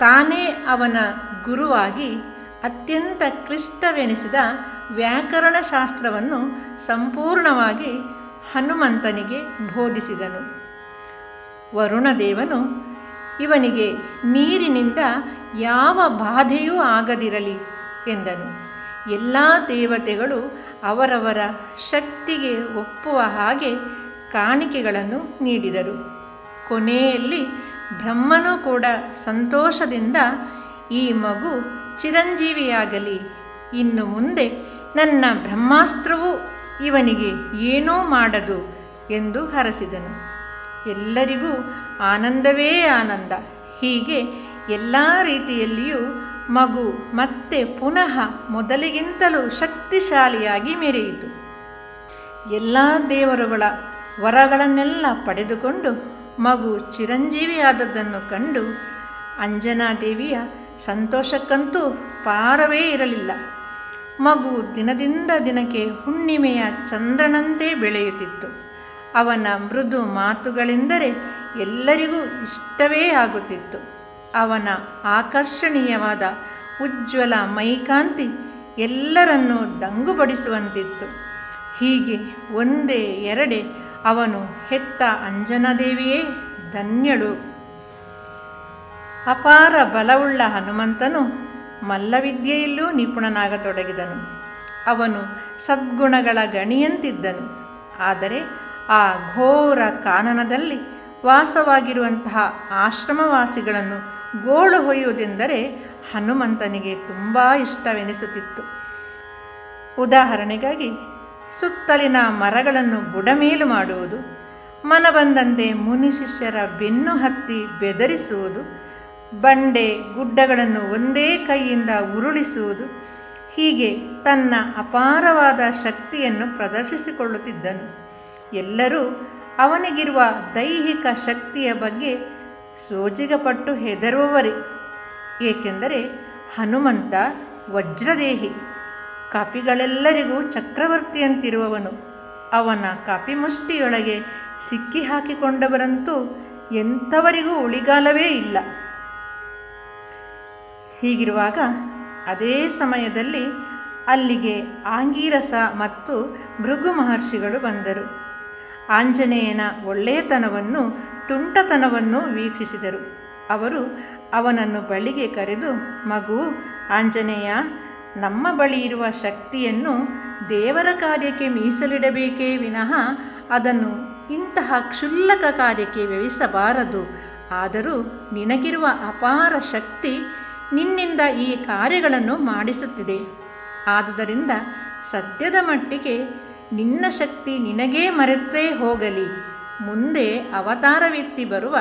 I: ತಾನೇ ಅವನ ಗುರುವಾಗಿ ಅತ್ಯಂತ ಕ್ಲಿಷ್ಟವೆನಿಸಿದ ವ್ಯಾಕರಣ ಶಾಸ್ತ್ರವನ್ನು ಸಂಪೂರ್ಣವಾಗಿ ಹನುಮಂತನಿಗೆ ಬೋಧಿಸಿದನು. ವರುಣದೇವನು, ಇವನಿಗೆ ನೀರಿನಿಂದ ಯಾವ ಬಾಧೆಯೂ ಆಗದಿರಲಿ ಎಂದನು. ಎಲ್ಲ ದೇವತೆಗಳು ಅವರವರ ಶಕ್ತಿಗೆ ಒಪ್ಪುವ ಹಾಗೆ ಕಾಣಿಕೆಗಳನ್ನು ನೀಡಿದರು. ಕೊನೆಯಲ್ಲಿ ಬ್ರಹ್ಮನು ಕೂಡ ಸಂತೋಷದಿಂದ ಈ ಮಗು ಚಿರಂಜೀವಿಯಾಗಲಿ. ಇನ್ನು ಮುಂದೆ ನನ್ನ ಬ್ರಹ್ಮಾಸ್ತ್ರವು ಇವನಿಗೆ ಏನೋ ಮಾಡದು ಎಂದು ಹರಸಿದನು. ಎಲ್ಲರಿಗೂ ಆನಂದವೇ ಆನಂದ. ಹೀಗೆ ಎಲ್ಲ ರೀತಿಯಲ್ಲಿಯೂ ಮಗು ಮತ್ತೆ ಪುನಃ ಮೊದಲಿಗಿಂತಲೂ ಶಕ್ತಿಶಾಲಿಯಾಗಿ ಮೆರೆಯಿತು. ಎಲ್ಲ ದೇವರುಗಳ ವರಗಳನ್ನೆಲ್ಲ ಪಡೆದುಕೊಂಡು ಮಗು ಚಿರಂಜೀವಿಯಾದದ್ದನ್ನು ಕಂಡು ಅಂಜನಾದೇವಿಯ ಸಂತೋಷಕ್ಕಂತೂ ಪಾರವೇ ಇರಲಿಲ್ಲ. ಮಗು ದಿನದಿಂದ ದಿನಕ್ಕೆ ಹುಣ್ಣಿಮೆಯ ಚಂದ್ರನಂತೆ ಬೆಳೆಯುತ್ತಿತ್ತು. ಅವನ ಮೃದು ಮಾತುಗಳೆಂದರೆ ಎಲ್ಲರಿಗೂ ಇಷ್ಟವೇ ಆಗುತ್ತಿತ್ತು. ಅವನ ಆಕರ್ಷಣೀಯವಾದ ಉಜ್ವಲ ಮೈಕಾಂತಿ ಎಲ್ಲರನ್ನೂ ದಂಗುಪಡಿಸುವಂತಿತ್ತು. ಹೀಗೆ ಒಂದೇ ಎರಡೆ ಅವನು ಹೆತ್ತ ಅಂಜನಾದೇವಿಯೇ ಧನ್ಯಳು. ಅಪಾರ ಬಲವುಳ್ಳ ಹನುಮಂತನು ಮಲ್ಲವಿದ್ಯೆಯಲ್ಲೂ ನಿಪುಣನಾಗತೊಡಗಿದನು. ಅವನು ಸದ್ಗುಣಗಳ ಗಣಿಯಂತಿದ್ದನು. ಆದರೆ ಆ ಘೋರ ಕಾನನದಲ್ಲಿ ವಾಸವಾಗಿರುವಂತಹ ಆಶ್ರಮವಾಸಿಗಳನ್ನು ಗೋಳು ಹೊಯ್ಯುವುದೆಂದರೆ ಹನುಮಂತನಿಗೆ ತುಂಬ ಇಷ್ಟವೆನಿಸುತ್ತಿತ್ತು. ಉದಾಹರಣೆಗಾಗಿ, ಸುತ್ತಲಿನ ಮರಗಳನ್ನು ಬುಡಮೇಲು ಮಾಡುವುದು, ಮನಬಂದಂತೆ ಮುನಿ ಶಿಷ್ಯರ ಬೆನ್ನು ಹತ್ತಿ ಬೆದರಿಸುವುದು ಬಂಡೆ ಗುಡ್ಡಗಳನ್ನು ಒಂದೇ ಕೈಯಿಂದ ಉರುಳಿಸುವುದು ಹೀಗೆ ತನ್ನ ಅಪಾರವಾದ ಶಕ್ತಿಯನ್ನು ಪ್ರದರ್ಶಿಸಿಕೊಳ್ಳುತ್ತಿದ್ದನು. ಎಲ್ಲರೂ ಅವನಿಗಿರುವ ದೈಹಿಕ ಶಕ್ತಿಯ ಬಗ್ಗೆ ಸೋಜಿಗಪಟ್ಟು ಹೆದರುವವರೇ, ಏಕೆಂದರೆ ಹನುಮಂತ ವಜ್ರದೇಹಿ, ಕಪಿಗಳೆಲ್ಲರಿಗೂ ಚಕ್ರವರ್ತಿಯಂತಿರುವವನು. ಅವನ ಕಪಿಮುಷ್ಟಿಯೊಳಗೆ ಸಿಕ್ಕಿ ಹಾಕಿಕೊಂಡವರಂತೂ ಎಂಥವರಿಗೂ ಉಳಿಗಾಲವೇ ಇಲ್ಲ. ಹೀಗಿರುವಾಗ ಅದೇ ಸಮಯದಲ್ಲಿ ಅಲ್ಲಿಗೆ ಆಂಗೀರಸ ಮತ್ತು ಭೃಗು ಮಹರ್ಷಿಗಳು ಬಂದರು. ಆಂಜನೇಯನ ಒಳ್ಳೆಯತನವನ್ನು, ತುಂಟತನವನ್ನು ವೀಕ್ಷಿಸಿದರು. ಅವರು ಅವನನ್ನು ಬಳಿಗೆ ಕರೆದು, ಮಗು, ಆಂಜನೇಯ, ನಮ್ಮ ಬಳಿ ಇರುವ ಶಕ್ತಿಯನ್ನು ದೇವರ ಕಾರ್ಯಕ್ಕೆ ಮೀಸಲಿಡಬೇಕೇ ವಿನಃ ಅದನ್ನು ಇಂತಹ ಕ್ಷುಲ್ಲಕ ಕಾರ್ಯಕ್ಕೆ ವ್ಯಯಿಸಬಾರದು. ಆದರೂ ನಿನಗಿರುವ ಅಪಾರ ಶಕ್ತಿ ನಿನ್ನಿಂದ ಈ ಕಾರ್ಯಗಳನ್ನು ಮಾಡಿಸುತ್ತಿದೆ. ಆದುದರಿಂದ ಸದ್ಯದ ಮಟ್ಟಿಗೆ ನಿನ್ನ ಶಕ್ತಿ ನಿನಗೇ ಮರೆತೇ ಹೋಗಲಿ. ಮುಂದೆ ಅವತಾರವೆತ್ತಿ ಬರುವ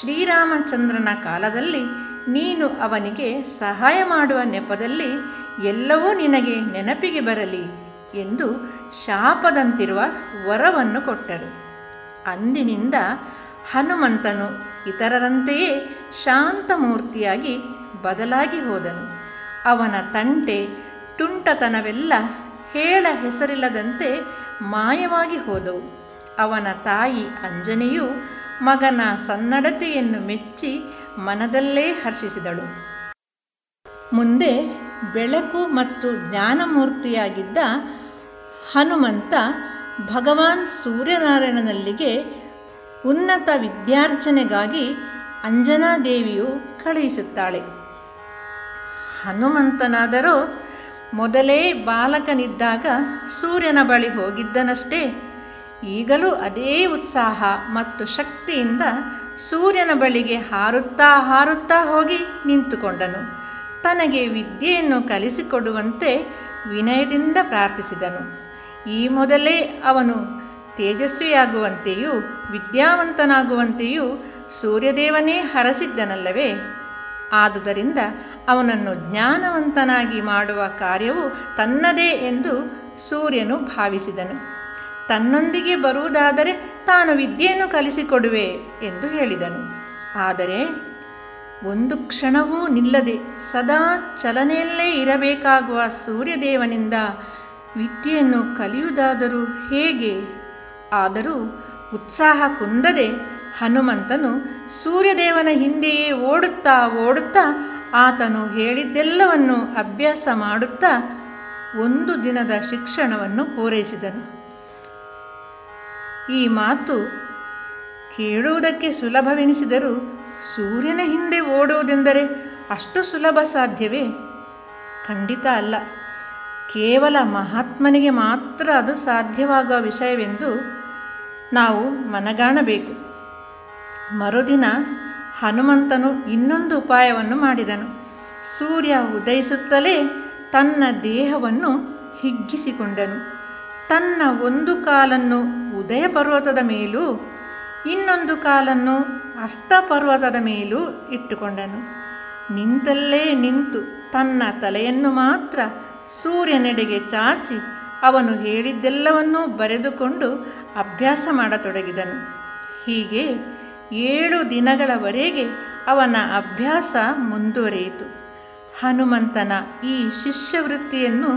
I: ಶ್ರೀರಾಮಚಂದ್ರನ ಕಾಲದಲ್ಲಿ ನೀನು ಅವನಿಗೆ ಸಹಾಯ ಮಾಡುವ ನೆಪದಲ್ಲಿ ಎಲ್ಲವೂ ನಿನಗೆ ನೆನಪಿಗೆ ಬರಲಿ ಎಂದು ಶಾಪದಂತಿರುವ ವರವನ್ನು ಕೊಟ್ಟರು. ಅಂದಿನಿಂದ ಹನುಮಂತನು ಇತರರಂತೆಯೇ ಶಾಂತಮೂರ್ತಿಯಾಗಿ ಬದಲಾಗಿ ಹೋದನು. ಅವನ ತಂಟೆ ತುಂಟತನವೆಲ್ಲ ಹೇಳ ಹೆಸರಿಲ್ಲದಂತೆ ಮಾಯವಾಗಿ ಹೋದವು. ಅವನ ತಾಯಿ ಅಂಜನೆಯು ಮಗನ ಸನ್ನಡತೆಯನ್ನು ಮೆಚ್ಚಿ ಮನದಲ್ಲೇ ಹರ್ಷಿಸಿದಳು. ಮುಂದೆ ಬೆಳಕು ಮತ್ತು ಜ್ಞಾನಮೂರ್ತಿಯಾಗಿದ್ದ ಹನುಮಂತ ಭಗವಾನ್ ಸೂರ್ಯನಾರಾಯಣನಲ್ಲಿಗೆ ಉನ್ನತ ವಿದ್ಯಾರ್ಚನೆಗಾಗಿ ಅಂಜನಾದೇವಿಯು ಕಳುಹಿಸುತ್ತಾಳೆ. ಹನುಮಂತನಾದರೂ ಮೊದಲೇ ಬಾಲಕನಿದ್ದಾಗ ಸೂರ್ಯನ ಬಳಿ ಹೋಗಿದ್ದನಷ್ಟೇ. ಈಗಲೂ ಅದೇ ಉತ್ಸಾಹ ಮತ್ತು ಶಕ್ತಿಯಿಂದ ಸೂರ್ಯನ ಬಳಿಗೆ ಹಾರುತ್ತಾ ಹಾರುತ್ತಾ ಹೋಗಿ ನಿಂತುಕೊಂಡನು. ತನಗೆ ವಿದ್ಯೆಯನ್ನು ಕಲಿಸಿಕೊಡುವಂತೆ ವಿನಯದಿಂದ ಪ್ರಾರ್ಥಿಸಿದನು. ಈ ಮೊದಲೇ ಅವನು ತೇಜಸ್ವಿಯಾಗುವಂತೆಯೂ ವಿದ್ಯಾವಂತನಾಗುವಂತೆಯೂ ಸೂರ್ಯದೇವನೇ ಹರಸಿದ್ದನಲ್ಲವೇ? ಆದುದರಿಂದ ಅವನನ್ನು ಜ್ಞಾನವಂತನಾಗಿ ಮಾಡುವ ಕಾರ್ಯವು ತನ್ನದೇ ಎಂದು ಸೂರ್ಯನು ಭಾವಿಸಿದನು. ತನ್ನೊಂದಿಗೆ ಬರುವುದಾದರೆ ತಾನು ವಿದ್ಯೆಯನ್ನು ಕಲಿಸಿಕೊಡುವೆ ಎಂದು ಹೇಳಿದನು. ಆದರೆ ಒಂದು ಕ್ಷಣವೂ ನಿಲ್ಲದೆ ಸದಾ ಚಲನೆಯಲ್ಲೇ ಇರಬೇಕಾಗುವ ಸೂರ್ಯದೇವನಿಂದ ವಿದ್ಯೆಯನ್ನು ಕಲಿಯುವುದಾದರೂ ಹೇಗೆ? ಆದರೂ ಉತ್ಸಾಹ ಕುಂದದೆ ಹನುಮಂತನು ಸೂರ್ಯದೇವನ ಹಿಂದೆಯೇ ಓಡುತ್ತಾ ಓಡುತ್ತಾ ಆತನು ಹೇಳಿದ್ದೆಲ್ಲವನ್ನು ಅಭ್ಯಾಸ ಮಾಡುತ್ತಾ ಒಂದು ದಿನದ ಶಿಕ್ಷಣವನ್ನು ಪೂರೈಸಿದನು. ಈ ಮಾತು ಕೇಳುವುದಕ್ಕೆ ಸುಲಭವೆನಿಸಿದರೂ ಸೂರ್ಯನ ಹಿಂದೆ ಓಡುವುದೆಂದರೆ ಅಷ್ಟು ಸುಲಭ ಸಾಧ್ಯವೇ? ಖಂಡಿತ ಅಲ್ಲ. ಕೇವಲ ಮಹಾತ್ಮನಿಗೆ ಮಾತ್ರ ಅದು ಸಾಧ್ಯವಾಗುವ ವಿಷಯವೆಂದು ನಾವು ಮನಗಾಣಬೇಕು. ಮರುದಿನ ಹನುಮಂತನು ಇನ್ನೊಂದು ಉಪಾಯವನ್ನು ಮಾಡಿದನು. ಸೂರ್ಯ ಉದಯಿಸುತ್ತಲೇ ತನ್ನ ದೇಹವನ್ನು ಹಿಗ್ಗಿಸಿಕೊಂಡನು. ತನ್ನ ಒಂದು ಕಾಲನ್ನು ಉದಯ ಪರ್ವತದ ಮೇಲೂ, ಇನ್ನೊಂದು ಕಾಲನ್ನು ಅಸ್ತ ಪರ್ವತದ ಮೇಲೂ ಇಟ್ಟುಕೊಂಡನು. ನಿಂತಲ್ಲೇ ನಿಂತು ತನ್ನ ತಲೆಯನ್ನು ಮಾತ್ರ ಸೂರ್ಯನೆಡೆಗೆ ಚಾಚಿ ಅವನು ಹೇಳಿದ್ದೆಲ್ಲವನ್ನೂ ಬರೆದುಕೊಂಡು ಅಭ್ಯಾಸ ಮಾಡತೊಡಗಿದನು. ಹೀಗೆ ಏಳು ದಿನಗಳವರೆಗೆ ಅವನ ಅಭ್ಯಾಸ ಮುಂದುವರಿಯಿತು. ಹನುಮಂತನ ಈ ಶಿಷ್ಯವೃತ್ತಿಯನ್ನು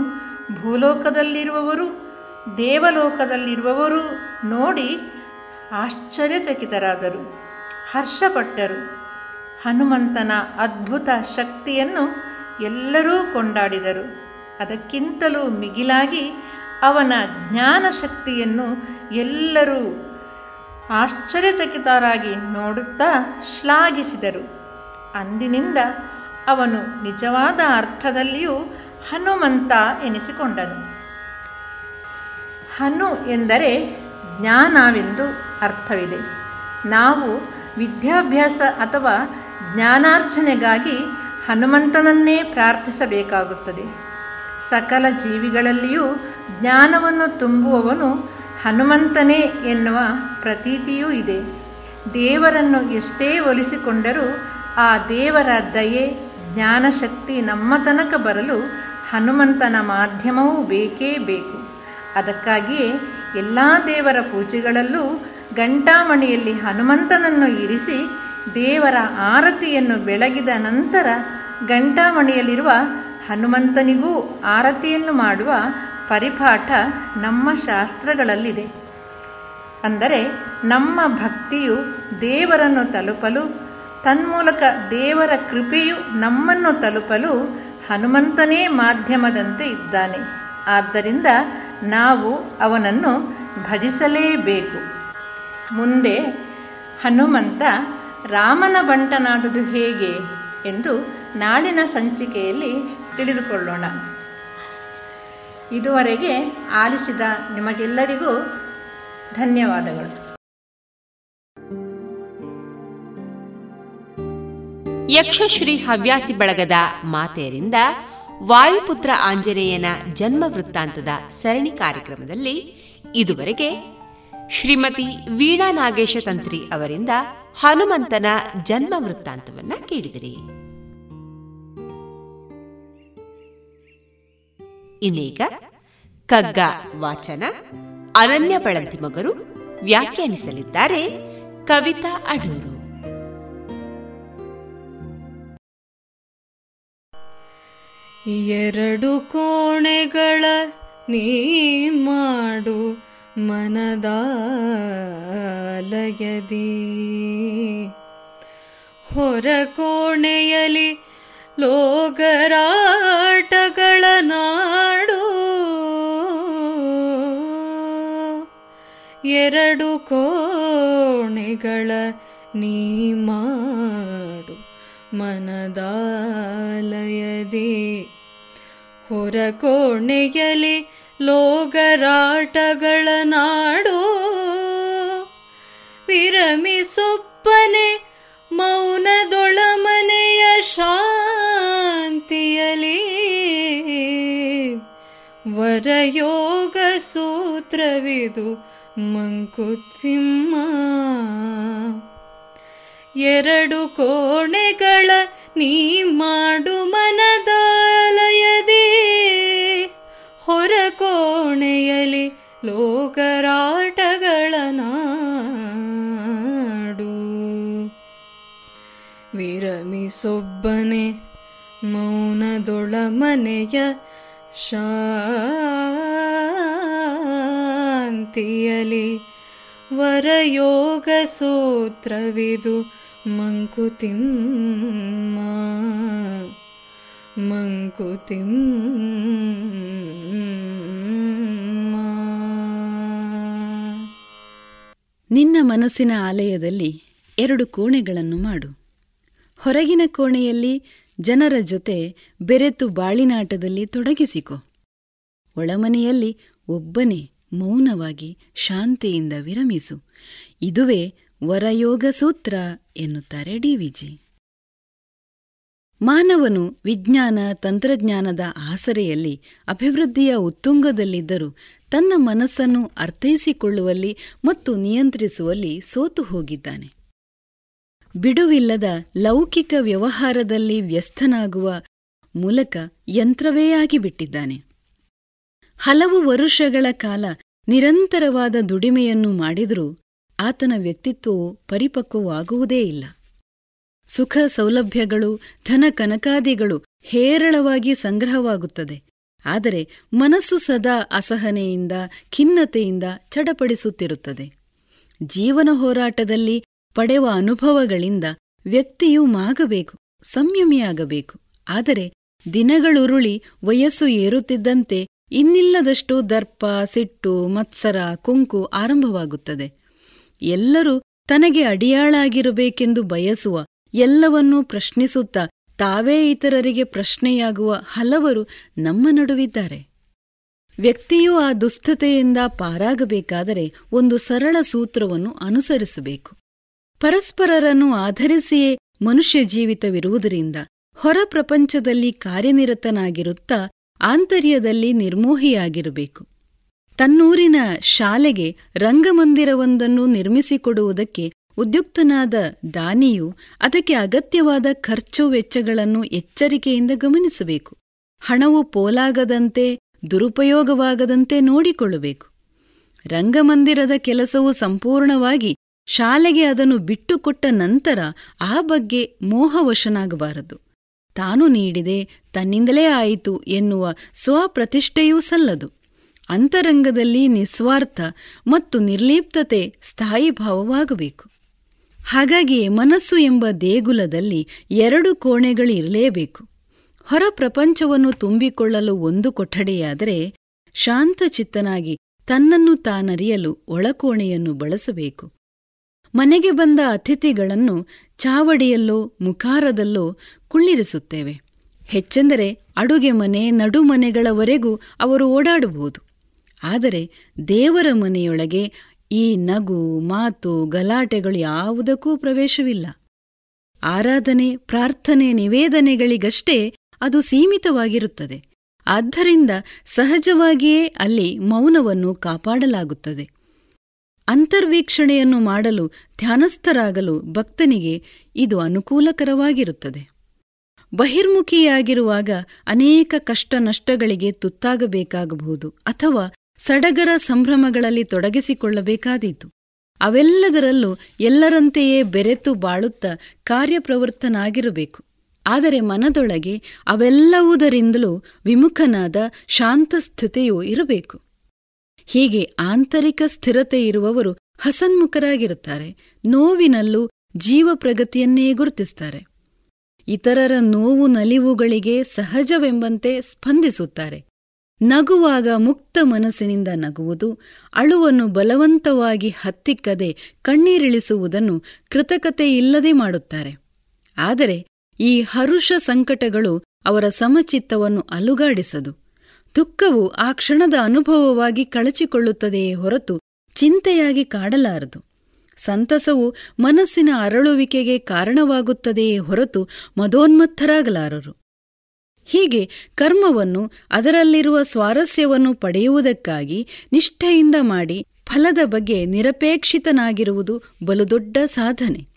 I: ಭೂಲೋಕದಲ್ಲಿರುವವರು, ದೇವಲೋಕದಲ್ಲಿರುವವರು ನೋಡಿ ಆಶ್ಚರ್ಯಚಕಿತರಾದರು, ಹರ್ಷಪಟ್ಟರು. ಹನುಮಂತನ ಅದ್ಭುತ ಶಕ್ತಿಯನ್ನು ಎಲ್ಲರೂ ಕೊಂಡಾಡಿದರು. ಅದಕ್ಕಿಂತಲೂ ಮಿಗಿಲಾಗಿ ಅವನ ಜ್ಞಾನ ಶಕ್ತಿಯನ್ನು ಎಲ್ಲರೂ ಆಶ್ಚರ್ಯಚಕಿತರಾಗಿ ನೋಡುತ್ತಾ ಶ್ಲಾಘಿಸಿದರು. ಅಂದಿನಿಂದ ಅವನು ನಿಜವಾದ ಅರ್ಥದಲ್ಲಿಯೂ ಹನುಮಂತ ಎನಿಸಿಕೊಂಡನು. ಹನು ಎಂದರೆ ಜ್ಞಾನವೆಂದು ಅರ್ಥವಿದೆ. ನಾವು ವಿದ್ಯಾಭ್ಯಾಸ ಅಥವಾ ಜ್ಞಾನಾರ್ಜನೆಗಾಗಿ ಹನುಮಂತನನ್ನೇ ಪ್ರಾರ್ಥಿಸಬೇಕಾಗುತ್ತದೆ. ಸಕಲ ಜೀವಿಗಳಲ್ಲಿಯೂ ಜ್ಞಾನವನ್ನು ತುಂಬುವವನು ಹನುಮಂತನೇ ಎನ್ನುವ ಪ್ರತೀತಿಯೂ ಇದೆ. ದೇವರನ್ನು ಎಷ್ಟೇ ಒಲಿಸಿಕೊಂಡರೂ ಆ ದೇವರ ದಯೆ, ಜ್ಞಾನಶಕ್ತಿ ನಮ್ಮ ತನಕ ಬರಲು ಹನುಮಂತನ ಮಾಧ್ಯಮವೂ ಬೇಕೇ ಬೇಕು. ಅದಕ್ಕಾಗಿಯೇ ಎಲ್ಲ ದೇವರ ಪೂಜೆಗಳಲ್ಲೂ ಗಂಟಾಮಣಿಯಲ್ಲಿ ಹನುಮಂತನನ್ನು ಇರಿಸಿ ದೇವರ ಆರತಿಯನ್ನು ಬೆಳಗಿದ ನಂತರ ಗಂಟಾಮಣಿಯಲ್ಲಿರುವ ಹನುಮಂತನಿಗೂ ಆರತಿಯನ್ನು ಮಾಡುವ ಪರಿಪಾಠ ನಮ್ಮ ಶಾಸ್ತ್ರಗಳಲ್ಲಿದೆ. ಅಂದರೆ ನಮ್ಮ ಭಕ್ತಿಯು ದೇವರನ್ನು ತಲುಪಲು, ತನ್ಮೂಲಕ ದೇವರ ಕೃಪೆಯು ನಮ್ಮನ್ನು ತಲುಪಲು ಹನುಮಂತನೇ ಮಾಧ್ಯಮದಂತೆ ಇದ್ದಾನೆ. ಆದ್ದರಿಂದ ನಾವು ಅವನನ್ನು ಭಜಿಸಲೇಬೇಕು. ಮುಂದೆ ಹನುಮಂತ ರಾಮನ ಬಂಟನಾದುದು ಹೇಗೆ ಎಂದು ನಾಳಿನ ಸಂಚಿಕೆಯಲ್ಲಿ ತಿಳಿದುಕೊಳ್ಳೋಣ. ಇದುವರೆಗೆ ಆಲಿಸಿದ ನಿಮಗೆಲ್ಲರಿಗೂ ಧನ್ಯವಾದಗಳು.
B: ಯಕ್ಷಶ್ರೀ ಹವ್ಯಾಸಿ ಬಳಗದ ಮಾತೆಯರಿಂದ ವಾಯುಪುತ್ರ ಆಂಜನೇಯನ ಜನ್ಮ ವೃತ್ತಾಂತದ ಸರಣಿ ಕಾರ್ಯಕ್ರಮದಲ್ಲಿ ಇದುವರೆಗೆ ಶ್ರೀಮತಿ ವೀಣಾ ನಾಗೇಶ ತಂತ್ರಿ ಅವರಿಂದ ಹನುಮಂತನ ಜನ್ಮ ವೃತ್ತಾಂತವನ್ನ ಕೇಳಿದಿರಿ. ಇನ್ನೀಗ ಕಗ್ಗ ವಾಚನ ಅನನ್ಯ ಬಳಂತಿ ಮಗರು ವ್ಯಾಖ್ಯಾನಿಸಲಿದ್ದಾರೆ ಕವಿತಾ ಅಡೂರು.
J: ಎರಡು ಕೋಣೆಗಳ ನೀ ಮಾಡು ಮನದಾಲಯದಿ. ಹೊರ ಕೋಣೆಯಲಿ ಲೋಗರಾಟಗಳ ನಾಡು ಎರಡು ಕೋಣೆಗಳ ನೀ ಮಾಡು ಮನದಾಲಯದಿ. ಹೊರ ಕೋಣೆಯಲ್ಲಿ ಲೋಗರಾಟಗಳ ನಾಡು. ವಿರಮಿಸೊಪ್ಪನೆ ಮೌನದೊಳಮನೆಯ ಶಾಂತಿಯಲಿ ವರಯೋಗ ಸೂತ್ರವಿದು ಮಂಕುತಿಮ್ಮ. ಎರಡು ಕೋಣೆಗಳ ನೀ ಮಾಡು ಮನದಾಲಯದಿ. ಹೊರ ಕೋಣೆಯಲ್ಲಿ ಲೋಕರಾಟಗಳ ನಾಡು ವಿರಮಿಸೊಬ್ಬನೆ ಮೌನದೊಳ ಮನೆಯ ಶಾಂತಿಯಲಿ ವರಯೋಗ ಸೂತ್ರವಿದು ಮಂಕುತಿಮ್ಮ ಮಂಕುತಿಮ್ಮ
K: ನಿನ್ನ ಮನಸ್ಸಿನ ಆಲಯದಲ್ಲಿ ಎರಡು ಕೋಣೆಗಳನ್ನು ಮಾಡು. ಹೊರಗಿನ ಕೋಣೆಯಲ್ಲಿ ಜನರ ಜೊತೆ ಬೆರೆತು ಬಾಳಿನಾಟದಲ್ಲಿ ತೊಡಗಿಸಿಕೊ. ಒಳಮನೆಯಲ್ಲಿ ಒಬ್ಬನೇ ಮೌನವಾಗಿ ಶಾಂತಿಯಿಂದ ವಿರಮಿಸು. ಇದುವೇ ವರಯೋಗ ಸೂತ್ರ ಎನ್ನುತ್ತಾರೆ ಡಿ ವಿಜಿ ಮಾನವನು ವಿಜ್ಞಾನ, ತಂತ್ರಜ್ಞಾನದ ಆಸರೆಯಲ್ಲಿ ಅಭಿವೃದ್ಧಿಯ ಉತ್ತುಂಗದಲ್ಲಿದ್ದರೂ ತನ್ನ ಮನಸ್ಸನ್ನು ಅರ್ಥೈಸಿಕೊಳ್ಳುವಲ್ಲಿ ಮತ್ತು ನಿಯಂತ್ರಿಸುವಲ್ಲಿ ಸೋತು ಹೋಗಿದ್ದಾನೆ. ಬಿಡುವಿಲ್ಲದ ಲೌಕಿಕ ವ್ಯವಹಾರದಲ್ಲಿ ವ್ಯಸ್ತನಾಗುವ ಮೂಲಕ ಯಂತ್ರವೇ ಆಗಿಬಿಟ್ಟಿದ್ದಾನೆ. ಹಲವು ವರುಷಗಳ ಕಾಲ ನಿರಂತರವಾದ ದುಡಿಮೆಯನ್ನು ಮಾಡಿದರೂ ಆತನ ವ್ಯಕ್ತಿತ್ವವು ಪರಿಪಕ್ವವಾಗುವುದೇ ಇಲ್ಲ. ಸುಖ ಸೌಲಭ್ಯಗಳು, ಧನ ಕನಕಾದಿಗಳು ಹೇರಳವಾಗಿ ಸಂಗ್ರಹವಾಗುತ್ತದೆ. ಆದರೆ ಮನಸ್ಸು ಸದಾ ಅಸಹನೆಯಿಂದ, ಖಿನ್ನತೆಯಿಂದ ಚಡಪಡಿಸುತ್ತಿರುತ್ತದೆ. ಜೀವನ ಹೋರಾಟದಲ್ಲಿ ಪಡೆವ ಅನುಭವಗಳಿಂದ ವ್ಯಕ್ತಿಯು ಮಾಗಬೇಕು, ಸಂಯಮಿಯಾಗಬೇಕು. ಆದರೆ ದಿನಗಳುರುಳಿ ವಯಸ್ಸು ಏರುತ್ತಿದ್ದಂತೆ ಇನ್ನಿಲ್ಲದಷ್ಟು ದರ್ಪ, ಸಿಟ್ಟು, ಮತ್ಸರ, ಕುಂಕು ಆರಂಭವಾಗುತ್ತದೆ. ಎಲ್ಲರೂ ತನಗೆ ಅಡಿಯಾಳಾಗಿರಬೇಕೆಂದು ಬಯಸುವ, ಎಲ್ಲವನ್ನೂ ಪ್ರಶ್ನಿಸುತ್ತಾ ತಾವೇ ಇತರರಿಗೆ ಪ್ರಶ್ನೆಯಾಗುವ ಹಲವರು ನಮ್ಮ ನಡುವಿದ್ದಾರೆ. ವ್ಯಕ್ತಿಯು ಆ ದುಸ್ಥತೆಯಿಂದ ಪಾರಾಗಬೇಕಾದರೆ ಒಂದು ಸರಳ ಸೂತ್ರವನ್ನು ಅನುಸರಿಸಬೇಕು. ಪರಸ್ಪರರನ್ನು ಆಧರಿಸಿಯೇ ಮನುಷ್ಯ ಜೀವಿತವಿರುವುದರಿಂದ ಹೊರ ಪ್ರಪಂಚದಲ್ಲಿ ಕಾರ್ಯನಿರತನಾಗಿರುತ್ತಾ ಆಂತರ್ಯದಲ್ಲಿ ನಿರ್ಮೋಹಿಯಾಗಿರಬೇಕು. ತನ್ನೂರಿನ ಶಾಲೆಗೆ ರಂಗಮಂದಿರವೊಂದನ್ನು ನಿರ್ಮಿಸಿಕೊಡುವುದಕ್ಕೆ ಉದ್ಯುಕ್ತನಾದ ದಾನಿಯು ಅದಕ್ಕೆ ಅಗತ್ಯವಾದ ಖರ್ಚು ವೆಚ್ಚಗಳನ್ನು ಎಚ್ಚರಿಕೆಯಿಂದ ಗಮನಿಸಬೇಕು. ಹಣವು ಪೋಲಾಗದಂತೆ, ದುರುಪಯೋಗವಾಗದಂತೆ ನೋಡಿಕೊಳ್ಳಬೇಕು. ರಂಗಮಂದಿರದ ಕೆಲಸವು ಸಂಪೂರ್ಣವಾಗಿ ಶಾಲೆಗೆ ಅದನ್ನು ಬಿಟ್ಟುಕೊಟ್ಟ ನಂತರ ಆ ಬಗ್ಗೆ ಮೋಹವಶನಾಗಬಾರದು. ತಾನು ನೀಡಿದೆ ತನ್ನಿಂದಲೇ ಆಯಿತು ಎನ್ನುವ ಸ್ವಪ್ರತಿಷ್ಠೆಯೂ ಸಲ್ಲದು. ಅಂತರಂಗದಲ್ಲಿ ನಿಸ್ವಾರ್ಥ ಮತ್ತು ನಿರ್ಲಿಪ್ತತೆ ಸ್ಥಾಯಿಭಾವವಾಗಬೇಕು ಹಾಗಾಗಿಯೇ ಮನಸ್ಸು ಎಂಬ ದೇಗುಲದಲ್ಲಿ ಎರಡು ಕೋಣೆಗಳಿರಲೇಬೇಕು. ಹೊರ ಪ್ರಪಂಚವನ್ನು ತುಂಬಿಕೊಳ್ಳಲು ಒಂದು ಕೊಠಡಿಯಾದರೆ ಶಾಂತಚಿತ್ತನಾಗಿ ತನ್ನನ್ನು ತಾನರಿಯಲು ಒಳಕೋಣೆಯನ್ನು ಬಳಸಬೇಕು. ಮನೆಗೆ ಬಂದ ಅತಿಥಿಗಳನ್ನು ಚಾವಡಿಯಲ್ಲೋ ಮುಖಾರದಲ್ಲೋ ಕುಳ್ಳಿರಿಸುತ್ತೇವೆ. ಹೆಚ್ಚೆಂದರೆ ಅಡುಗೆ ಮನೆ ನಡುಮನೆಗಳವರೆಗೂ ಅವರು ಓಡಾಡಬಹುದು. ಆದರೆ ದೇವರ ಮನೆಯೊಳಗೆ ಈ ನಗು, ಮಾತು, ಗಲಾಟೆಗಳು ಯಾವುದಕ್ಕೂ ಪ್ರವೇಶವಿಲ್ಲ. ಆರಾಧನೆ, ಪ್ರಾರ್ಥನೆ, ನಿವೇದನೆಗಳಿಗಷ್ಟೇ ಅದು ಸೀಮಿತವಾಗಿರುತ್ತದೆ. ಆದ್ದರಿಂದ ಸಹಜವಾಗಿಯೇ ಅಲ್ಲಿ ಮೌನವನ್ನು ಕಾಪಾಡಲಾಗುತ್ತದೆ. ಅಂತರ್ವೀಕ್ಷಣೆಯನ್ನು ಮಾಡಲು ಧ್ಯಾನಸ್ಥರಾಗಲು ಭಕ್ತನಿಗೆ ಇದು ಅನುಕೂಲಕರವಾಗಿರುತ್ತದೆ. ಬಹಿರ್ಮುಖಿಯಾಗಿರುವಾಗ ಅನೇಕ ಕಷ್ಟ ನಷ್ಟಗಳಿಗೆ ತುತ್ತಾಗಬೇಕಾಗಬಹುದು ಅಥವಾ ಸಡಗರ ಸಂಭ್ರಮಗಳಲ್ಲಿ ತೊಡಗಿಸಿಕೊಳ್ಳಬೇಕಾದೀತು. ಅವೆಲ್ಲದರಲ್ಲೂ ಎಲ್ಲರಂತೆಯೇ ಬೆರೆತು ಬಾಳುತ್ತ ಕಾರ್ಯಪ್ರವೃತ್ತನಾಗಿರಬೇಕು. ಆದರೆ ಮನದೊಳಗೆ ಅವೆಲ್ಲವುದರಿಂದಲೂ ವಿಮುಖನಾದ ಶಾಂತಸ್ಥಿತಿಯೂ ಇರಬೇಕು. ಹೀಗೆ ಆಂತರಿಕ ಸ್ಥಿರತೆ ಇರುವವರು ಹಸನ್ಮುಖರಾಗಿರುತ್ತಾರೆ. ನೋವಿನಲ್ಲೂ ಜೀವ ಪ್ರಗತಿಯನ್ನೇ ಗುರುತಿಸ್ತಾರೆ. ಇತರರ ನೋವು ನಲಿವುಗಳಿಗೆ ಸಹಜವೆಂಬಂತೆ ಸ್ಪಂದಿಸುತ್ತಾರೆ. ನಗುವಾಗ ಮುಕ್ತ ಮನಸ್ಸಿನಿಂದ ನಗುವುದು, ಅಳುವನ್ನು ಬಲವಂತವಾಗಿ ಹತ್ತಿಕ್ಕದೆ ಕಣ್ಣೀರಿಳಿಸುವುದನ್ನು ಕೃತಕತೆ ಇಲ್ಲದೆ ಮಾಡುತ್ತಾರೆ. ಆದರೆ ಈ ಹರುಷ ಸಂಕಟಗಳು ಅವರ ಸಮಚಿತ್ತವನ್ನು ಅಲುಗಾಡಿಸದು. ದುಃಖವು ಆ ಕ್ಷಣದ ಅನುಭವವಾಗಿ ಕಳಚಿಕೊಳ್ಳುತ್ತದೆಯೇ ಹೊರತು ಚಿಂತೆಯಾಗಿ ಕಾಡಲಾರದು. ಸಂತಸವು ಮನಸ್ಸಿನ ಅರಳುವಿಕೆಗೆ ಕಾರಣವಾಗುತ್ತದೆಯೇ ಹೊರತು ಮದೋನ್ಮತ್ತರಾಗಲಾರರು. ಹೀಗೆ ಕರ್ಮವನ್ನು ಅದರಲ್ಲಿರುವ ಸ್ವಾರಸ್ಯವನ್ನು ಪಡೆಯುವುದಕ್ಕಾಗಿ ನಿಷ್ಠೆಯಿಂದ ಮಾಡಿ ಫಲದ ಬಗ್ಗೆ ನಿರಪೇಕ್ಷಿತನಾಗಿರುವುದು ಬಲುದೊಡ್ಡ ಸಾಧನೆ.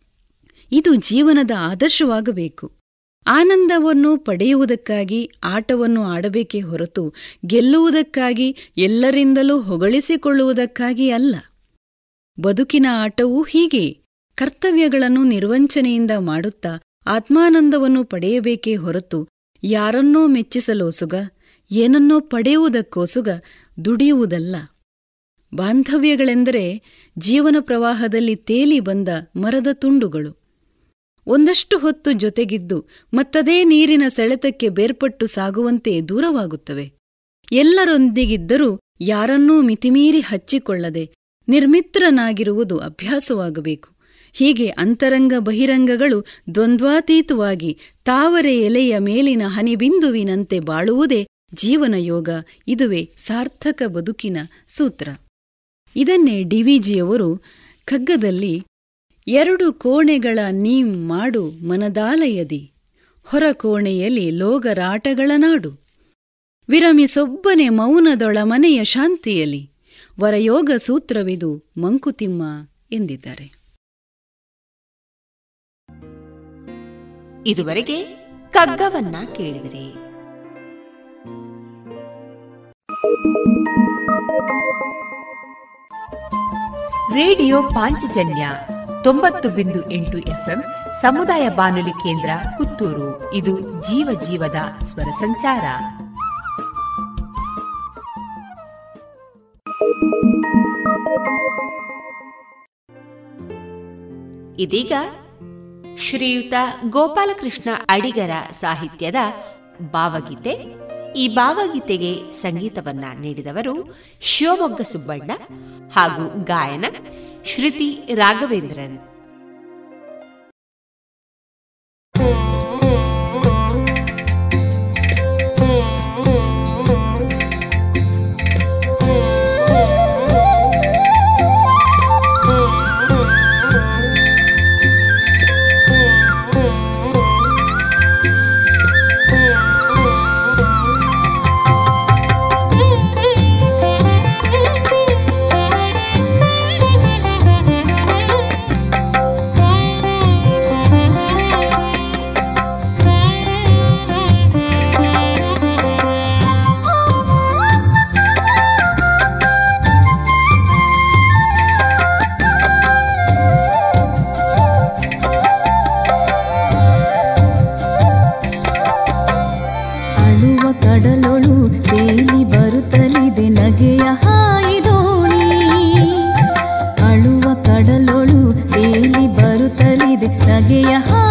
K: ಇದು ಜೀವನದ ಆದರ್ಶವಾಗಬೇಕು. ಆನಂದವನ್ನು ಪಡೆಯುವುದಕ್ಕಾಗಿ ಆಟವನ್ನು ಆಡಬೇಕೇ ಹೊರತು ಗೆಲ್ಲುವುದಕ್ಕಾಗಿ ಎಲ್ಲರಿಂದಲೂ ಹೊಗಳಿಸಿಕೊಳ್ಳುವುದಕ್ಕಾಗಿ ಅಲ್ಲ. ಬದುಕಿನ ಆಟವೂ ಹೀಗೆ. ಕರ್ತವ್ಯಗಳನ್ನು ನಿರ್ವಂಚನೆಯಿಂದ ಮಾಡುತ್ತಾ ಆತ್ಮಾನಂದವನ್ನು ಪಡೆಯಬೇಕೇ ಹೊರತು ಯಾರನ್ನೋ ಮೆಚ್ಚಿಸಲೋಸುಗ ಏನನ್ನೋ ಪಡೆಯುವುದಕ್ಕೋಸುಗ ದುಡಿಯುವುದಲ್ಲ. ಬಾಂಧವ್ಯಗಳೆಂದರೆ ಜೀವನ ಪ್ರವಾಹದಲ್ಲಿ ತೇಲಿ ಬಂದ ಮರದ ತುಂಡುಗಳು. ಒಂದಷ್ಟು ಹೊತ್ತು ಜೊತೆಗಿದ್ದು ಮತ್ತದೇ ನೀರಿನ ಸೆಳೆತಕ್ಕೆ ಬೇರ್ಪಟ್ಟು ಸಾಗುವಂತೆ ದೂರವಾಗುತ್ತವೆ. ಎಲ್ಲರೊಂದಿಗಿದ್ದರೂ ಯಾರನ್ನೂ ಮಿತಿಮೀರಿ ಹಚ್ಚಿಕೊಳ್ಳದೆ ನಿರ್ಮಿತ್ರನಾಗಿರುವುದು ಅಭ್ಯಾಸವಾಗಬೇಕು. ಹೀಗೆ ಅಂತರಂಗ ಬಹಿರಂಗಗಳು ದ್ವಂದ್ವಾತೀತವಾಗಿ ತಾವರೆ ಎಲೆಯ ಮೇಲಿನ ಹನಿಬಿಂದುವಿನಂತೆ ಬಾಳುವುದೇ ಜೀವನ ಯೋಗ ಇದುವೇ ಸಾರ್ಥಕ ಬದುಕಿನ ಸೂತ್ರ. ಇದನ್ನೇ ಡಿವಿಜಿಯವರು ಖಗ್ಗದಲ್ಲಿ, ಎರಡು ಕೋಣೆಗಳ ನೀಂ ಮಾಡು ಮನದಾಲಯದಿ, ಹೊರ ಕೋಣೆಯಲ್ಲಿ ಲೋಗರಾಟಗಳ ನಾಡು ವಿರಮಿಸೊಬ್ಬನೆ ಮೌನದೊಳ ಮನೆಯ ಶಾಂತಿಯಲ್ಲಿ ವರಯೋಗ ಸೂತ್ರವಿದು ಮಂಕುತಿಮ್ಮ ಎಂದಿದ್ದಾರೆ.
L: ಇದುವರೆಗೆ ಕಗ್ಗವನ್ನ ಕೇಳಿದರೆ. ರೇಡಿಯೋ ಪಾಂಚಜನ್ಯ ತೊಂಬತ್ತು ಬಿಂದು ಎಂಟು ಎಫ್ಎಂ ಸಮುದಾಯ ಬಾನುಲಿ ಕೇಂದ್ರ ಪುತ್ತೂರು. ಇದು ಜೀವ ಜೀವದ ಸ್ವರ ಸಂಚಾರ. ಇದೀಗ ಶ್ರೀಯುತ ಗೋಪಾಲಕೃಷ್ಣ ಅಡಿಗರ ಸಾಹಿತ್ಯದ ಭಾವಗೀತೆ. ಈ ಭಾವಗೀತೆಗೆ ಸಂಗೀತವನ್ನ ನೀಡಿದವರು ಶಿವಮೊಗ್ಗ ಸುಬ್ಬಣ್ಣ ಹಾಗೂ ಗಾಯನ ಶ್ರುತಿ ರಾಘವೇಂದ್ರನ್. लगे यहाँ।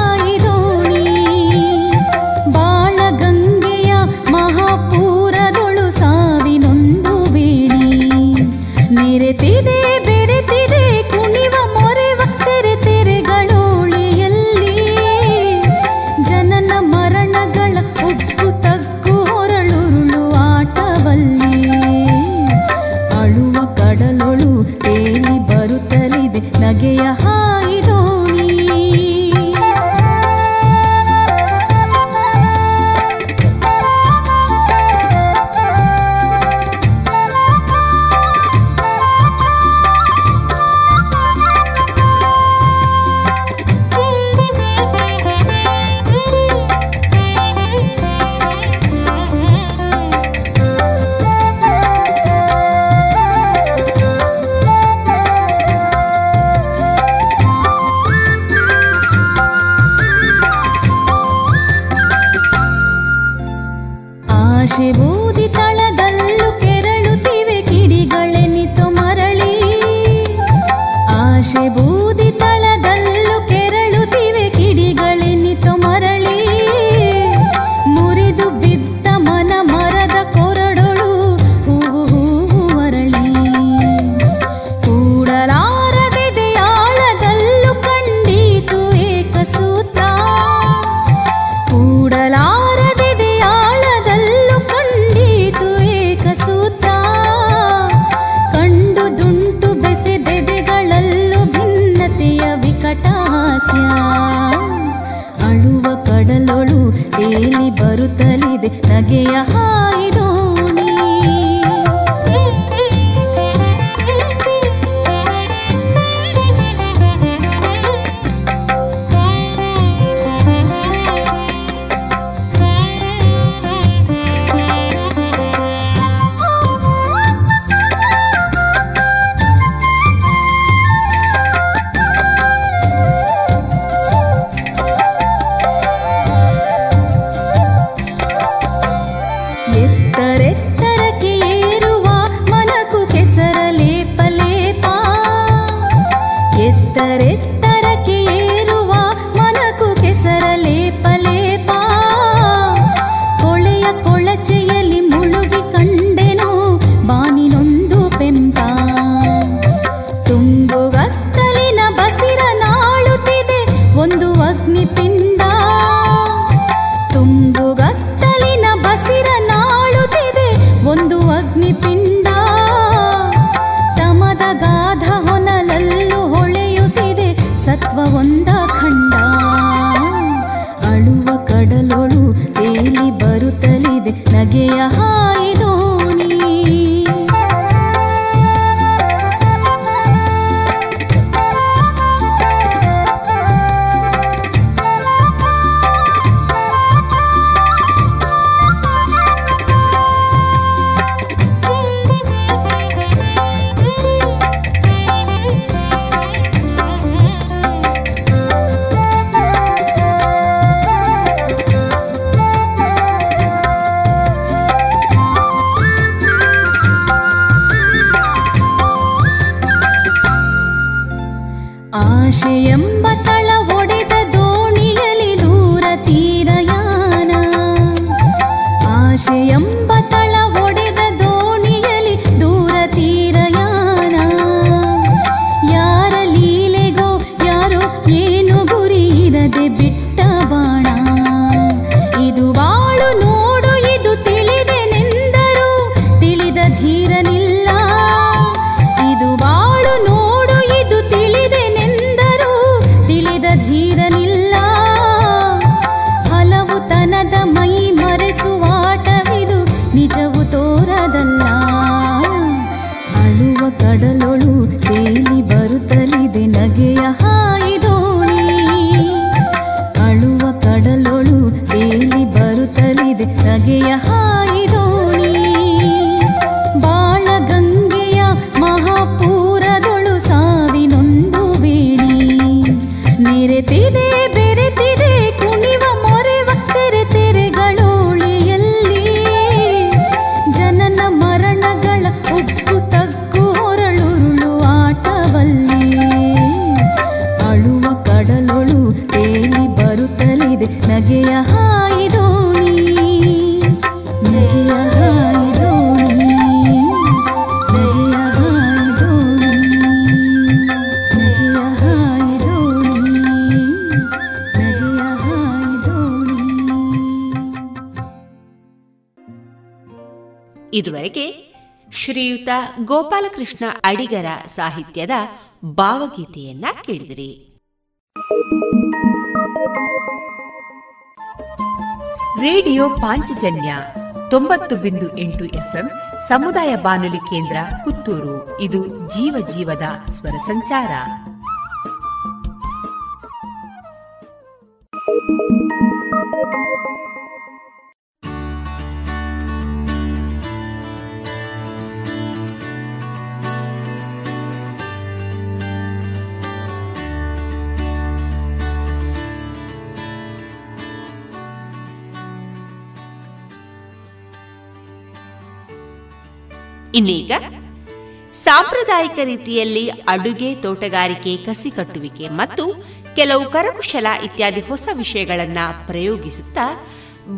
L: ಗೋಪಾಲಕೃಷ್ಣ ಅಡಿಗರ ಸಾಹಿತ್ಯದ ಭಾವಗೀತೆಯನ್ನ ಕೇಳಿದಿರಿ. ರೇಡಿಯೋ ಪಾಂಚಜನ್ಯ ತೊಂಬತ್ತು ಬಿಂದು ಎಂಟು ಎಫ್ಎಂ ಸಮುದಾಯ ಬಾನುಲಿ ಕೇಂದ್ರ ಪುತ್ತೂರು. ಇದು ಜೀವ ಜೀವದ ಸ್ವರ ಸಂಚಾರ. ಇನ್ನೀಗ ಸಾಂಪ್ರದಾಯಿಕ ರೀತಿಯಲ್ಲಿ ಅಡುಗೆ, ತೋಟಗಾರಿಕೆ, ಕಸಿ ಕಟ್ಟುವಿಕೆ ಮತ್ತು ಕೆಲವು ಕರಕುಶಲ ಇತ್ಯಾದಿ ಹೊಸ ವಿಷಯಗಳನ್ನು ಪ್ರಯೋಗಿಸುತ್ತಾ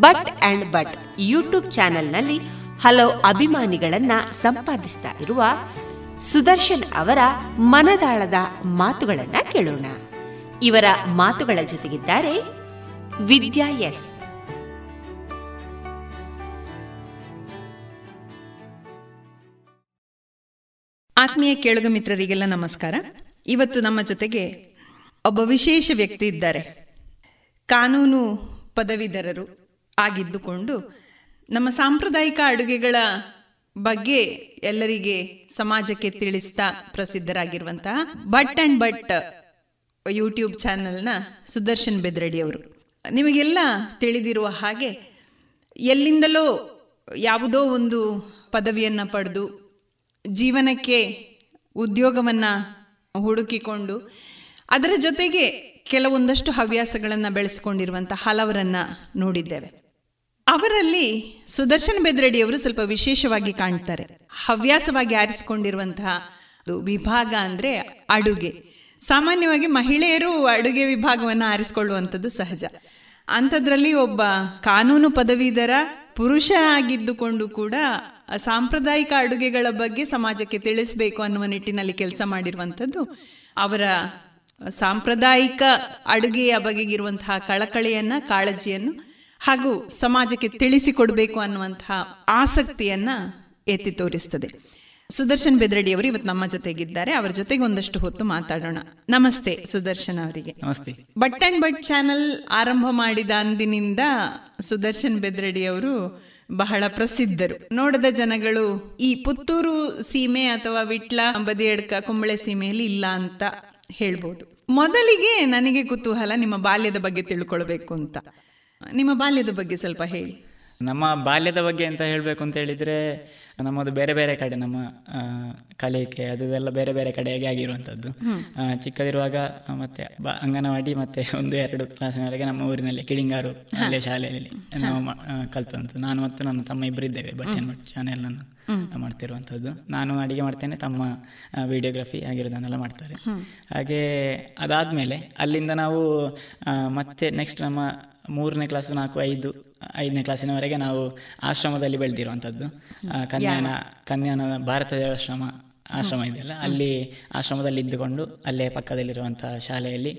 L: ಬಟ್ ಅಂಡ್ ಬಟ್ ಯೂಟ್ಯೂಬ್ ಚಾನೆಲ್ನಲ್ಲಿ ಹಲವು ಅಭಿಮಾನಿಗಳನ್ನು ಸಂಪಾದಿಸ್ತಾ ಇರುವ ಸುದರ್ಶನ್ ಅವರ ಮನದಾಳದ ಮಾತುಗಳನ್ನು ಕೇಳೋಣ. ಇವರ ಮಾತುಗಳ ಜೊತೆಗಿದ್ದಾರೆ ವಿದ್ಯಾ ಎಸ್.
M: ಆತ್ಮೀಯ ಕೇಳುಗ ಮಿತ್ರರಿಗೆಲ್ಲ ನಮಸ್ಕಾರ. ಇವತ್ತು ನಮ್ಮ ಜೊತೆಗೆ ಒಬ್ಬ ವಿಶೇಷ ವ್ಯಕ್ತಿ ಇದ್ದಾರೆ. ಕಾನೂನು ಪದವೀಧರರು ಆಗಿದ್ದುಕೊಂಡು ನಮ್ಮ ಸಾಂಪ್ರದಾಯಿಕ ಅಡುಗೆಗಳ ಬಗ್ಗೆ ಎಲ್ಲರಿಗೆ ಸಮಾಜಕ್ಕೆ ತಿಳಿಸ್ತಾ ಪ್ರಸಿದ್ಧರಾಗಿರುವಂತಹ ಬಟ್ ಅಂಡ್ ಬಟ್ ಯೂಟ್ಯೂಬ್ ಚಾನೆಲ್ನ ಸುದರ್ಶನ್ ಬೆದ್ರಡಿ ಅವರು. ನಿಮಗೆಲ್ಲ ತಿಳಿದಿರುವ ಹಾಗೆ ಎಲ್ಲಿಂದಲೋ ಯಾವುದೋ ಒಂದು ಪದವಿಯನ್ನು ಪಡೆದು ಜೀವನಕ್ಕೆ ಉದ್ಯೋಗವನ್ನು ಹುಡುಕಿಕೊಂಡು ಅದರ ಜೊತೆಗೆ ಕೆಲವೊಂದಷ್ಟು ಹವ್ಯಾಸಗಳನ್ನು ಬೆಳೆಸ್ಕೊಂಡಿರುವಂಥ ಹಲವರನ್ನು ನೋಡಿದ್ದೇವೆ. ಅವರಲ್ಲಿ ಸುದರ್ಶನ್ ಬೆದ್ರಡಿಯವರು ಸ್ವಲ್ಪ ವಿಶೇಷವಾಗಿ ಕಾಣ್ತಾರೆ. ಹವ್ಯಾಸವಾಗಿ ಆರಿಸಿಕೊಂಡಿರುವಂತಹ ವಿಭಾಗ ಅಂದರೆ ಅಡುಗೆ. ಸಾಮಾನ್ಯವಾಗಿ ಮಹಿಳೆಯರು ಅಡುಗೆ ವಿಭಾಗವನ್ನು ಆರಿಸಿಕೊಳ್ಳುವಂಥದ್ದು ಸಹಜ. ಅಂಥದ್ರಲ್ಲಿ ಒಬ್ಬ ಕಾನೂನು ಪದವೀಧರ ಪುರುಷನಾಗಿದ್ದುಕೊಂಡು ಕೂಡ ಸಾಂಪ್ರದಾಯಿಕ ಅಡುಗೆಗಳ ಬಗ್ಗೆ ಸಮಾಜಕ್ಕೆ ತಿಳಿಸಬೇಕು ಅನ್ನುವ ನಿಟ್ಟಿನಲ್ಲಿ ಕೆಲಸ ಮಾಡಿರುವಂಥದ್ದು. ಅವರ ಸಾಂಪ್ರದಾಯಿಕ ಅಡುಗೆಯ ಬಗೆಗಿರುವಂತಹ ಕಳಕಳಿಯನ್ನ ಕಾಳಜಿಯನ್ನು ಹಾಗೂ ಸಮಾಜಕ್ಕೆ ತಿಳಿಸಿಕೊಡಬೇಕು ಅನ್ನುವಂತಹ ಆಸಕ್ತಿಯನ್ನ ಎತ್ತಿ ತೋರಿಸ್ತದೆ. ಸುದರ್ಶನ್ ಬೆದ್ರಡಿ ಅವರು ಇವತ್ತು ನಮ್ಮ ಜೊತೆಗಿದ್ದಾರೆ. ಅವರ ಜೊತೆಗೆ ಒಂದಷ್ಟು ಹೊತ್ತು ಮಾತಾಡೋಣ. ನಮಸ್ತೆ ಸುದರ್ಶನ್ ಅವರಿಗೆ.
N: ನಮಸ್ತೆ.
M: ಬಟ್ ಅಂಡ್ ಬಟ್ ಚಾನಲ್ ಆರಂಭ ಮಾಡಿದ ಅಂದಿನಿಂದ ಸುದರ್ಶನ್ ಬೆದ್ರಡಿ ಅವರು ಬಹಳ ಪ್ರಸಿದ್ಧರು. ನೋಡದ ಜನಗಳು, ಈ ಪುತ್ತೂರು ಸೀಮೆ ಅಥವಾ ವಿಟ್ಲ ಬದಿಯಡ್ಕ ಕುಂಬಳೆ ಸೀಮೆಯಲ್ಲಿ ಇಲ್ಲ ಅಂತ ಹೇಳ್ಬೋದು. ಮೊದಲಿಗೆ ನನಗೆ ಕುತೂಹಲ ನಿಮ್ಮ ಬಾಲ್ಯದ ಬಗ್ಗೆ ತಿಳ್ಕೊಳ್ಬೇಕು ಅಂತ. ನಿಮ್ಮ ಬಾಲ್ಯದ ಬಗ್ಗೆ ಸ್ವಲ್ಪ ಹೇಳಿ.
N: ನಮ್ಮ ಬಾಲ್ಯದ ಬಗ್ಗೆ ಅಂತ ಹೇಳಬೇಕು ಅಂತ ಹೇಳಿದರೆ ನಮ್ಮದು ಬೇರೆ ಬೇರೆ ಕಡೆ ನಮ್ಮ ಕಲಿಕೆ ಕಲಿಕೆ ಎಲ್ಲ ಬೇರೆ ಬೇರೆ ಕಡೆಯಾಗಿ ಆಗಿರುವಂಥದ್ದು. ಚಿಕ್ಕದಿರುವಾಗ ಮತ್ತೆ ಬ ಅಂಗನವಾಡಿ ಮತ್ತೆ ಒಂದು ಎರಡು ಕ್ಲಾಸಿನವರೆಗೆ ನಮ್ಮ ಊರಿನಲ್ಲಿ ಕಿಳಿಂಗಾರು ಅಲ್ಲೇ ಶಾಲೆಯಲ್ಲಿ ನಾವು ಕಲ್ತಂಥದ್ದು ನಾನು ಮತ್ತು ನನ್ನ ತಮ್ಮ ಇಬ್ಬರು ಇದ್ದೇವೆ ಬಟ್ಟೆ ಚಾನೆಲನ್ನು ಮಾಡ್ತಿರುವಂಥದ್ದು. ನಾನು ಅಡಿಗೆ ಮಾಡ್ತೇನೆ ತಮ್ಮ ವಿಡಿಯೋಗ್ರಫಿ ಆಗಿರೋದನ್ನೆಲ್ಲ ಮಾಡ್ತಾರೆ. ಹಾಗೆ ಅದಾದಮೇಲೆ ಅಲ್ಲಿಂದ ನಾವು ಮತ್ತೆ ನೆಕ್ಸ್ಟ್ ನಮ್ಮ ಮೂರನೇ ಕ್ಲಾಸು ನಾಲ್ಕು ಐದು ಐದನೇ ಕ್ಲಾಸಿನವರೆಗೆ ನಾವು ಆಶ್ರಮದಲ್ಲಿ ಬೆಳೆದಿರುವಂಥದ್ದು. ಕನ್ಯಾನ ಕನ್ಯಾನ ಭಾರತ ದೇವಾಶ್ರಮ ಆಶ್ರಮ ಇದೆಯಲ್ಲ? ಅಲ್ಲಿ ಆಶ್ರಮದಲ್ಲಿ ಇದ್ದುಕೊಂಡು ಅಲ್ಲೇ ಪಕ್ಕದಲ್ಲಿರುವಂಥ ಶಾಲೆಯಲ್ಲಿ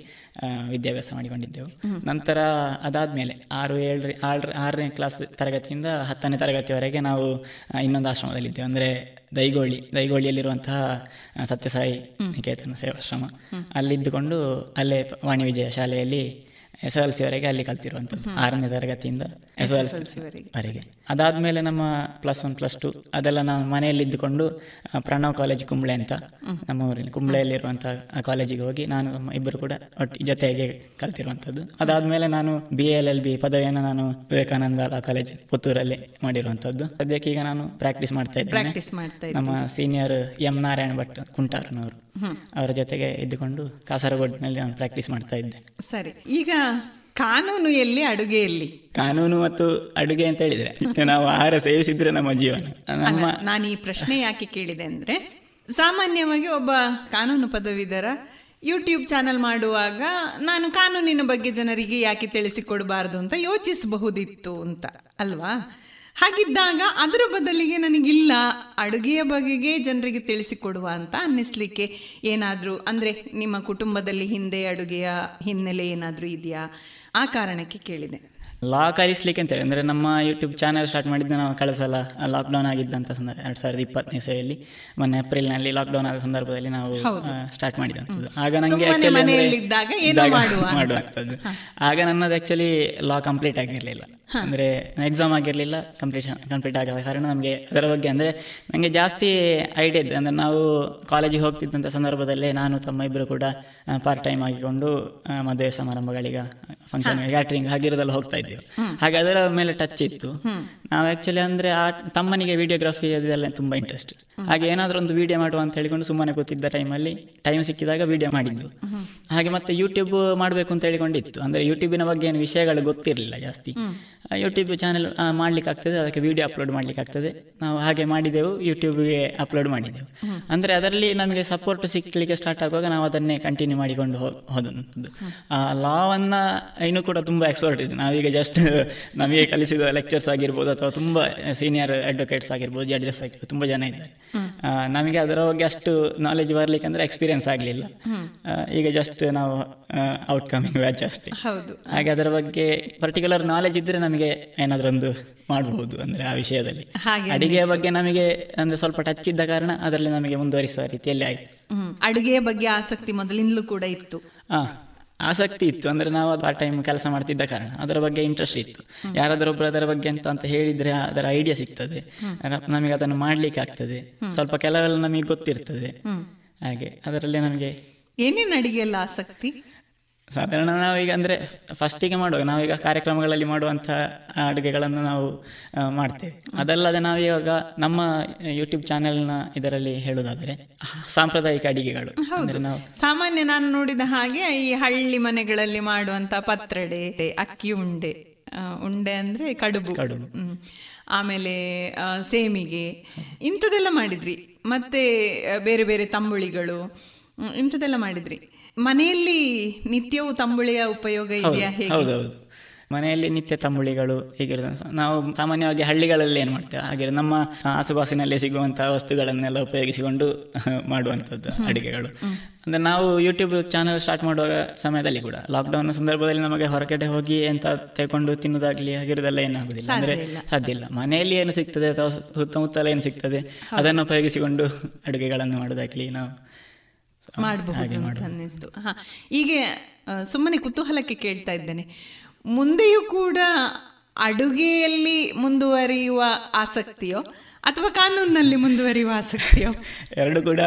N: ವಿದ್ಯಾಭ್ಯಾಸ ಮಾಡಿಕೊಂಡಿದ್ದೆವು. ನಂತರ ಅದಾದಮೇಲೆ ಆರು ಏಳರ ಆರು ಆರನೇ ಕ್ಲಾಸ್ ತರಗತಿಯಿಂದ ಹತ್ತನೇ ತರಗತಿವರೆಗೆ ನಾವು ಇನ್ನೊಂದು ಆಶ್ರಮದಲ್ಲಿದ್ದೆವು ಅಂದರೆ ದೈಗೋಳಿ ದೈಗೋಳಿಯಲ್ಲಿರುವಂತಹ ಸತ್ಯಸಾಯಿ ನಿಕೇತನ ಸೇವಾಶ್ರಮ. ಅಲ್ಲಿದ್ದುಕೊಂಡು ಅಲ್ಲೇ ವಾಣಿ ವಿಜಯ ಶಾಲೆಯಲ್ಲಿ ಎಸ್ ಎಲ್ ಸಿವರೆಗೆ ಅಲ್ಲಿ ಕಲ್ತಿರುವಂಥದ್ದು ಆರನೇ ತರಗತಿಯಿಂದ. ಎಸ್ ಎಲ್ ಸಿ ವರೆಗೆ ಅದಾದಮೇಲೆ ನಮ್ಮ ಪ್ಲಸ್ ಒನ್ ಪ್ಲಸ್ ಟು ಅದೆಲ್ಲ ನಾವು ಮನೆಯಲ್ಲಿ ಇದ್ದುಕೊಂಡು ಪ್ರಣವ್ ಕಾಲೇಜ್ ಕುಂಬ್ಳೆ ಅಂತ ನಮ್ಮ ಊರಿನ ಕುಂಬ್ಳೆಯಲ್ಲಿರುವಂಥ ಕಾಲೇಜಿಗೆ ಹೋಗಿ ನಾನು ನಮ್ಮ ಇಬ್ಬರು ಕೂಡ ಒಟ್ಟು ಜೊತೆಗೆ ಕಲ್ತಿರುವಂಥದ್ದು ಅದಾದಮೇಲೆ ನಾನು ಬಿ ಎಲ್ ಎಲ್ ಬಿ ಪದವಿಯನ್ನು ನಾನು ವಿವೇಕಾನಂದ ಕಾಲೇಜ್ ಪುತ್ತೂರಲ್ಲಿ ಮಾಡಿರುವಂಥದ್ದು ಸದ್ಯಕ್ಕೆ ಈಗ ನಾನು ಪ್ರಾಕ್ಟೀಸ್ ಮಾಡ್ತಾ ಇದ್ದೇನೆ. ನಮ್ಮ ಸೀನಿಯರ್ ಎಂ ನಾರಾಯಣ ಭಟ್ ಕುಂಟಾರನವರು ಅವರ ಜೊತೆಗೆ ಇದ್ದುಕೊಂಡು ಕಾಸರಗೋಡಿನಲ್ಲಿ ನಾನು ಪ್ರಾಕ್ಟೀಸ್ ಮಾಡ್ತಾ ಇದ್ದೆ.
M: ಸರಿ ಈಗ ಕಾನೂನು ಎಲ್ಲಿ ಅಡುಗೆ ಎಲ್ಲಿ
N: ಕಾನೂನು ಮತ್ತು ಅಡುಗೆ ಅಂತ ಹೇಳಿದ್ರೆ ನಾವು ಆಹಾರ ಸೇವಿಸಿದ್ರೆ ನಮ್ಮ ಜೀವನ.
M: ನಾನು ಈ ಪ್ರಶ್ನೆ ಯಾಕೆ ಕೇಳಿದೆ ಅಂದ್ರೆ ಸಾಮಾನ್ಯವಾಗಿ ಒಬ್ಬ ಕಾನೂನು ಪದವೀಧರ ಯೂಟ್ಯೂಬ್ ಚಾನಲ್ ಮಾಡುವಾಗ ನಾನು ಕಾನೂನಿನ ಬಗ್ಗೆ ಜನರಿಗೆ ಯಾಕೆ ತಿಳಿಸಿಕೊಡಬಾರದು ಅಂತ ಯೋಚಿಸಬಹುದಿತ್ತು ಅಂತ ಅಲ್ವಾ? ಹಾಗಿದ್ದಾಗ ಅದರ ಬದಲಿಗೆ ನನಗಿಲ್ಲ ಅಡುಗೆಯ ಬಗೆಗೆ ಜನರಿಗೆ ತಿಳಿಸಿಕೊಡುವ ಅಂತ ಅನ್ನಿಸ್ಲಿಕ್ಕೆ ಏನಾದರೂ ಅಂದರೆ ನಿಮ್ಮ ಕುಟುಂಬದಲ್ಲಿ ಹಿಂದೆ ಅಡುಗೆಯ ಹಿನ್ನೆಲೆ ಏನಾದರೂ ಇದೆಯಾ? ಆ ಕಾರಣಕ್ಕೆ ಕೇಳಿದೆ.
N: ಲಾ ಕಲಿಸ್ಲಿಕ್ಕೆ ಅಂತೇಳಿ ಅಂದರೆ ನಮ್ಮ ಯೂಟ್ಯೂಬ್ ಚಾನಲ್ ಸ್ಟಾರ್ಟ್ ಮಾಡಿದ್ದು ನಾವು ಕಳೆದ ಸಲ ಲಾಕ್ಡೌನ್ ಆಗಿದ್ದಂಥ ಸಂದರ್ಭ ಎರಡು ಸಾವಿರದ ಇಪ್ಪತ್ತನೇ ಏಪ್ರಿಲ್ ಮೊನ್ನೆ ಏಪ್ರಿಲ್ನಲ್ಲಿ ಲಾಕ್ಡೌನ್ ಆದ ಸಂದರ್ಭದಲ್ಲಿ ನಾವು ಸ್ಟಾರ್ಟ್ ಮಾಡಿದಂಥದ್ದು. ಆಗ ನನಗೆ. ಮಾಡುವಂಥದ್ದು. ಆಗ ನನ್ನದು ಆ್ಯಕ್ಚುಲಿ ಲಾ ಕಂಪ್ಲೀಟ್ ಆಗಿರಲಿಲ್ಲ. ಅಂದರೆ ಎಕ್ಸಾಮ್ ಆಗಿರಲಿಲ್ಲ ಕಂಪ್ಲೀಷನ್ ಕಂಪ್ಲೀಟ್ ಆಗದ ಕಾರಣ ನಮಗೆ ಅದರ ಬಗ್ಗೆ ಅಂದರೆ ನನಗೆ ಜಾಸ್ತಿ ಐಡಿಯಾ ಇದೆ ಅಂದರೆ ನಾವು ಕಾಲೇಜಿಗೆ ಹೋಗ್ತಿದ್ದಂಥ ಸಂದರ್ಭದಲ್ಲೇ ನಾನು ತಮ್ಮ ಇಬ್ಬರು ಕೂಡ ಪಾರ್ಟ್ ಟೈಮ್ ಆಗಿಕೊಂಡು ಮದುವೆ ಸಮಾರಂಭಗಳಿಗೆ ಫಂಕ್ಷನ್ ಕ್ಯಾಟ್ರಿಂಗ್ ಹಾಗಿರೋದೆಲ್ಲ ಹೋಗ್ತಾ ಇದ್ದೆವು ಹಾಗೆ ಅದರ ಮೇಲೆ ಟಚ್ ಇತ್ತು. ನಾವು ಆಕ್ಚುಲಿ ಅಂದ್ರೆ ಆ ತಮ್ಮನಿಗೆ ವಿಡಿಯೋಗ್ರಫಿ ಅದೆಲ್ಲ ತುಂಬಾ ಇಂಟ್ರೆಸ್ಟ್ ಹಾಗೆ ಏನಾದರೂ ಒಂದು ವಿಡಿಯೋ ಮಾಡುವ ಅಂತ ಹೇಳಿಕೊಂಡು ಸುಮ್ಮನೆ ಕೂತಿದ್ದ ಟೈಮಲ್ಲಿ ಟೈಮ್ ಸಿಕ್ಕಿದಾಗ ವಿಡಿಯೋ ಮಾಡಿದ್ದು. ಹಾಗೆ ಮತ್ತೆ ಯೂಟ್ಯೂಬ್ ಮಾಡಬೇಕು ಅಂತ ಹೇಳಿಕೊಂಡಿತ್ತು. ಅಂದ್ರೆ ಯೂಟ್ಯೂಬಿನ ಬಗ್ಗೆ ಏನು ವಿಷಯಗಳು ಗೊತ್ತಿರಲಿಲ್ಲ ಜಾಸ್ತಿ. ಯೂಟ್ಯೂಬ್ ಚಾನೆಲ್ ಮಾಡ್ಲಿಕ್ಕೆ ಆಗ್ತದೆ ಅದಕ್ಕೆ ವಿಡಿಯೋ ಅಪ್ಲೋಡ್ ಮಾಡ್ಲಿಕ್ಕೆ ಆಗ್ತದೆ ನಾವು ಹಾಗೆ ಮಾಡಿದೆವು ಯೂಟ್ಯೂಬ್ಗೆ ಅಪ್ಲೋಡ್ ಮಾಡಿದೆವು. ಅಂದ್ರೆ ಅದರಲ್ಲಿ ನಮಗೆ ಸಪೋರ್ಟ್ ಸಿಕ್ಕಲಿಕ್ಕೆ ಸ್ಟಾರ್ಟ್ ಆಗುವಾಗ ನಾವು ಅದನ್ನೇ ಕಂಟಿನ್ಯೂ ಮಾಡಿಕೊಂಡು ಹೋದಂಥದ್ದು. ಲಾವನ್ನು ಇನ್ನೂ ಕೂಡ ತುಂಬಾ ಎಕ್ಸ್ಪರ್ಟ್ ಇದೆ ನಾವೀಗ ಜಸ್ಟ್ ನಮಗೆ ಕಲಿಸಿದ ಲೆಕ್ಚರ್ಸ್ ಆಗಿರ್ಬೋದು ಅಥವಾ ತುಂಬ ಸೀನಿಯರ್ ಅಡ್ವೊಕೇಟ್ಸ್ ಆಗಿರ್ಬೋದು ಜಡ್ಜಸ್ ಆಗಿರ್ಬೋದು ತುಂಬ ಜನ ಇದ್ದಾರೆ. ನಮಗೆ ಅದರ ಬಗ್ಗೆ ಅಷ್ಟು ನಾಲೆಜ್ ಬರಲಿಕ್ಕೆ ಅಂದರೆ ಎಕ್ಸ್ಪೀರಿಯನ್ಸ್ ಆಗಲಿಲ್ಲ. ಈಗ ಜಸ್ಟ್ ನಾವು ಔಟ್ಕಮಿಂಗ್ ವ್ಯಾಚ್ ಅಷ್ಟೇ.
M: ಹೌದು.
N: ಹಾಗೆ ಅದರ ಬಗ್ಗೆ ಪರ್ಟಿಕ್ಯುಲರ್ ನಾಲೆಜ್ ಇದ್ದರೆ ನಮಗೆ ಏನಾದರೂ ಒಂದು ಮಾಡಬಹುದು ಅಂದರೆ ಆ ವಿಷಯದಲ್ಲಿ.
M: ಹಾಗೆ
N: ಅಡಿಗೆಯ ಬಗ್ಗೆ ನಮಗೆ ಅಂದರೆ ಸ್ವಲ್ಪ ಟಚ್ ಇದ್ದ ಕಾರಣ ಅದರಲ್ಲಿ ನಮಗೆ ಮುಂದುವರಿಸುವ ರೀತಿಯಲ್ಲಿ ಆಯಿತು.
M: ಅಡುಗೆಯ ಬಗ್ಗೆ ಆಸಕ್ತಿ ಮೊದಲಿಂದಲೂ ಕೂಡ ಇತ್ತು.
N: ಹಾಂ ಆಸಕ್ತಿ ಇತ್ತು. ಅಂದ್ರೆ ನಾವು ಅದು ಆ ಟೈಮ್ ಕೆಲಸ ಮಾಡ್ತಿದ್ದ ಕಾರಣ. ಅದರ ಬಗ್ಗೆ ಇಂಟ್ರೆಸ್ಟ್ ಇತ್ತು. ಯಾರಾದರೊಬ್ಬರು ಅದರ ಬಗ್ಗೆ ಅಂತ ಅಂತ ಹೇಳಿದ್ರೆ ಅದರ ಐಡಿಯಾ ಸಿಗ್ತದೆ. ನಮಗೆ ಅದನ್ನು ಮಾಡ್ಲಿಕ್ಕೆ ಆಗ್ತದೆ. ಸ್ವಲ್ಪ ಕೆಲವೆಲ್ಲ ನಮಗೆ ಗೊತ್ತಿರ್ತದೆ. ಹಾಗೆ ಅದರಲ್ಲಿ ನಮಗೆ
M: ಏನೇನು ಅಡಿಗೆ ಎಲ್ಲ ಆಸಕ್ತಿ?
N: ಸಾಧಾರಣ ನಾವೀಗ ಅಂದರೆ ಫಸ್ಟಿಗೆ ಮಾಡುವಾಗ ನಾವೀಗ ಕಾರ್ಯಕ್ರಮಗಳಲ್ಲಿ ಮಾಡುವಂಥ ಅಡುಗೆಗಳನ್ನು ನಾವು ಮಾಡ್ತೇವೆ. ಅದಲ್ಲದೆ ನಾವಿವಾಗ ನಮ್ಮ ಯೂಟ್ಯೂಬ್ ಚಾನೆಲ್ನ ಇದರಲ್ಲಿ ಹೇಳೋದಾದರೆ ಸಾಂಪ್ರದಾಯಿಕ ಅಡಿಗೆಗಳು. ನಾವು
M: ಸಾಮಾನ್ಯ ನಾನು ನೋಡಿದ ಹಾಗೆ ಈ ಹಳ್ಳಿ ಮನೆಗಳಲ್ಲಿ ಮಾಡುವಂಥ ಪತ್ರಡೆ ಅಕ್ಕಿ ಉಂಡೆ ಉಂಡೆ ಅಂದ್ರೆ ಕಡುಬು.
N: ಕಡುಬು.
M: ಆಮೇಲೆ ಸೇಮಿಗೆ. ಇಂಥದ್ದೆಲ್ಲ ಮಾಡಿದ್ರಿ. ಮತ್ತೆ ಬೇರೆ ಬೇರೆ ತಂಬುಳಿಗಳು ಇಂಥದ್ದೆಲ್ಲ ಮಾಡಿದ್ರಿ. ಮನೆಯಲ್ಲಿ ನಿತ್ಯವೂ ತಂಬುಳಿಯ ಉಪಯೋಗ ಇದೆಯಾ
N: ಹೌದೌದು. ಮನೆಯಲ್ಲಿ ನಿತ್ಯ ತಂಬುಳಿಗಳು ಹೀಗಿರೋದು. ನಾವು ಸಾಮಾನ್ಯವಾಗಿ ಹಳ್ಳಿಗಳಲ್ಲಿ ಏನು ಮಾಡ್ತೇವೆ? ಹಾಗೆ ನಮ್ಮ ಆಸುಪಾಸಿನಲ್ಲಿ ಸಿಗುವಂತಹ ವಸ್ತುಗಳನ್ನೆಲ್ಲ ಉಪಯೋಗಿಸಿಕೊಂಡು ಮಾಡುವಂಥದ್ದು ಅಡುಗೆಗಳು. ಅಂದರೆ ನಾವು ಯೂಟ್ಯೂಬ್ ಚಾನಲ್ ಸ್ಟಾರ್ಟ್ ಮಾಡುವ ಸಮಯದಲ್ಲಿ ಕೂಡ ಲಾಕ್ಡೌನ್ ಸಂದರ್ಭದಲ್ಲಿ ನಮಗೆ ಹೊರಗಡೆ ಹೋಗಿ ಎಂತ ತೆಗೊಂಡು ತಿನ್ನೋದಾಗ್ಲಿ ಆಗಿರೋದೆಲ್ಲ ಏನಾಗುದಿಲ್ಲ ಅಂದರೆ
M: ಸಾಧ್ಯ ಇಲ್ಲ.
N: ಮನೆಯಲ್ಲಿ ಏನು ಸಿಗ್ತದೆ ಅಥವಾ ಸುತ್ತಮುತ್ತಲ ಏನು ಸಿಗ್ತದೆ? ಅದನ್ನು ಉಪಯೋಗಿಸಿಕೊಂಡು ಅಡುಗೆಗಳನ್ನು ಮಾಡೋದಾಗಲಿ ನಾವು
M: ಮಾಡಬಹುದು ಅಂತ. ಅನ್ನಿಸ್ತು ಹಾ ಹೀಗೆ ಸುಮ್ಮನೆ ಕುತೂಹಲಕ್ಕೆ ಕೇಳ್ತಾ ಇದ್ದೇನೆ. ಮುಂದೆಯೂ ಕೂಡ ಅಡುಗೆಯಲ್ಲಿ ಮುಂದುವರಿಯುವ ಆಸಕ್ತಿಯೋ ಅಥವಾ ಕಾನೂನಿನಲ್ಲಿ ಮುಂದುವರಿಯುವ ಆಸಕ್ತಿಯೋ?
N: ಎರಡು ಕೂಡ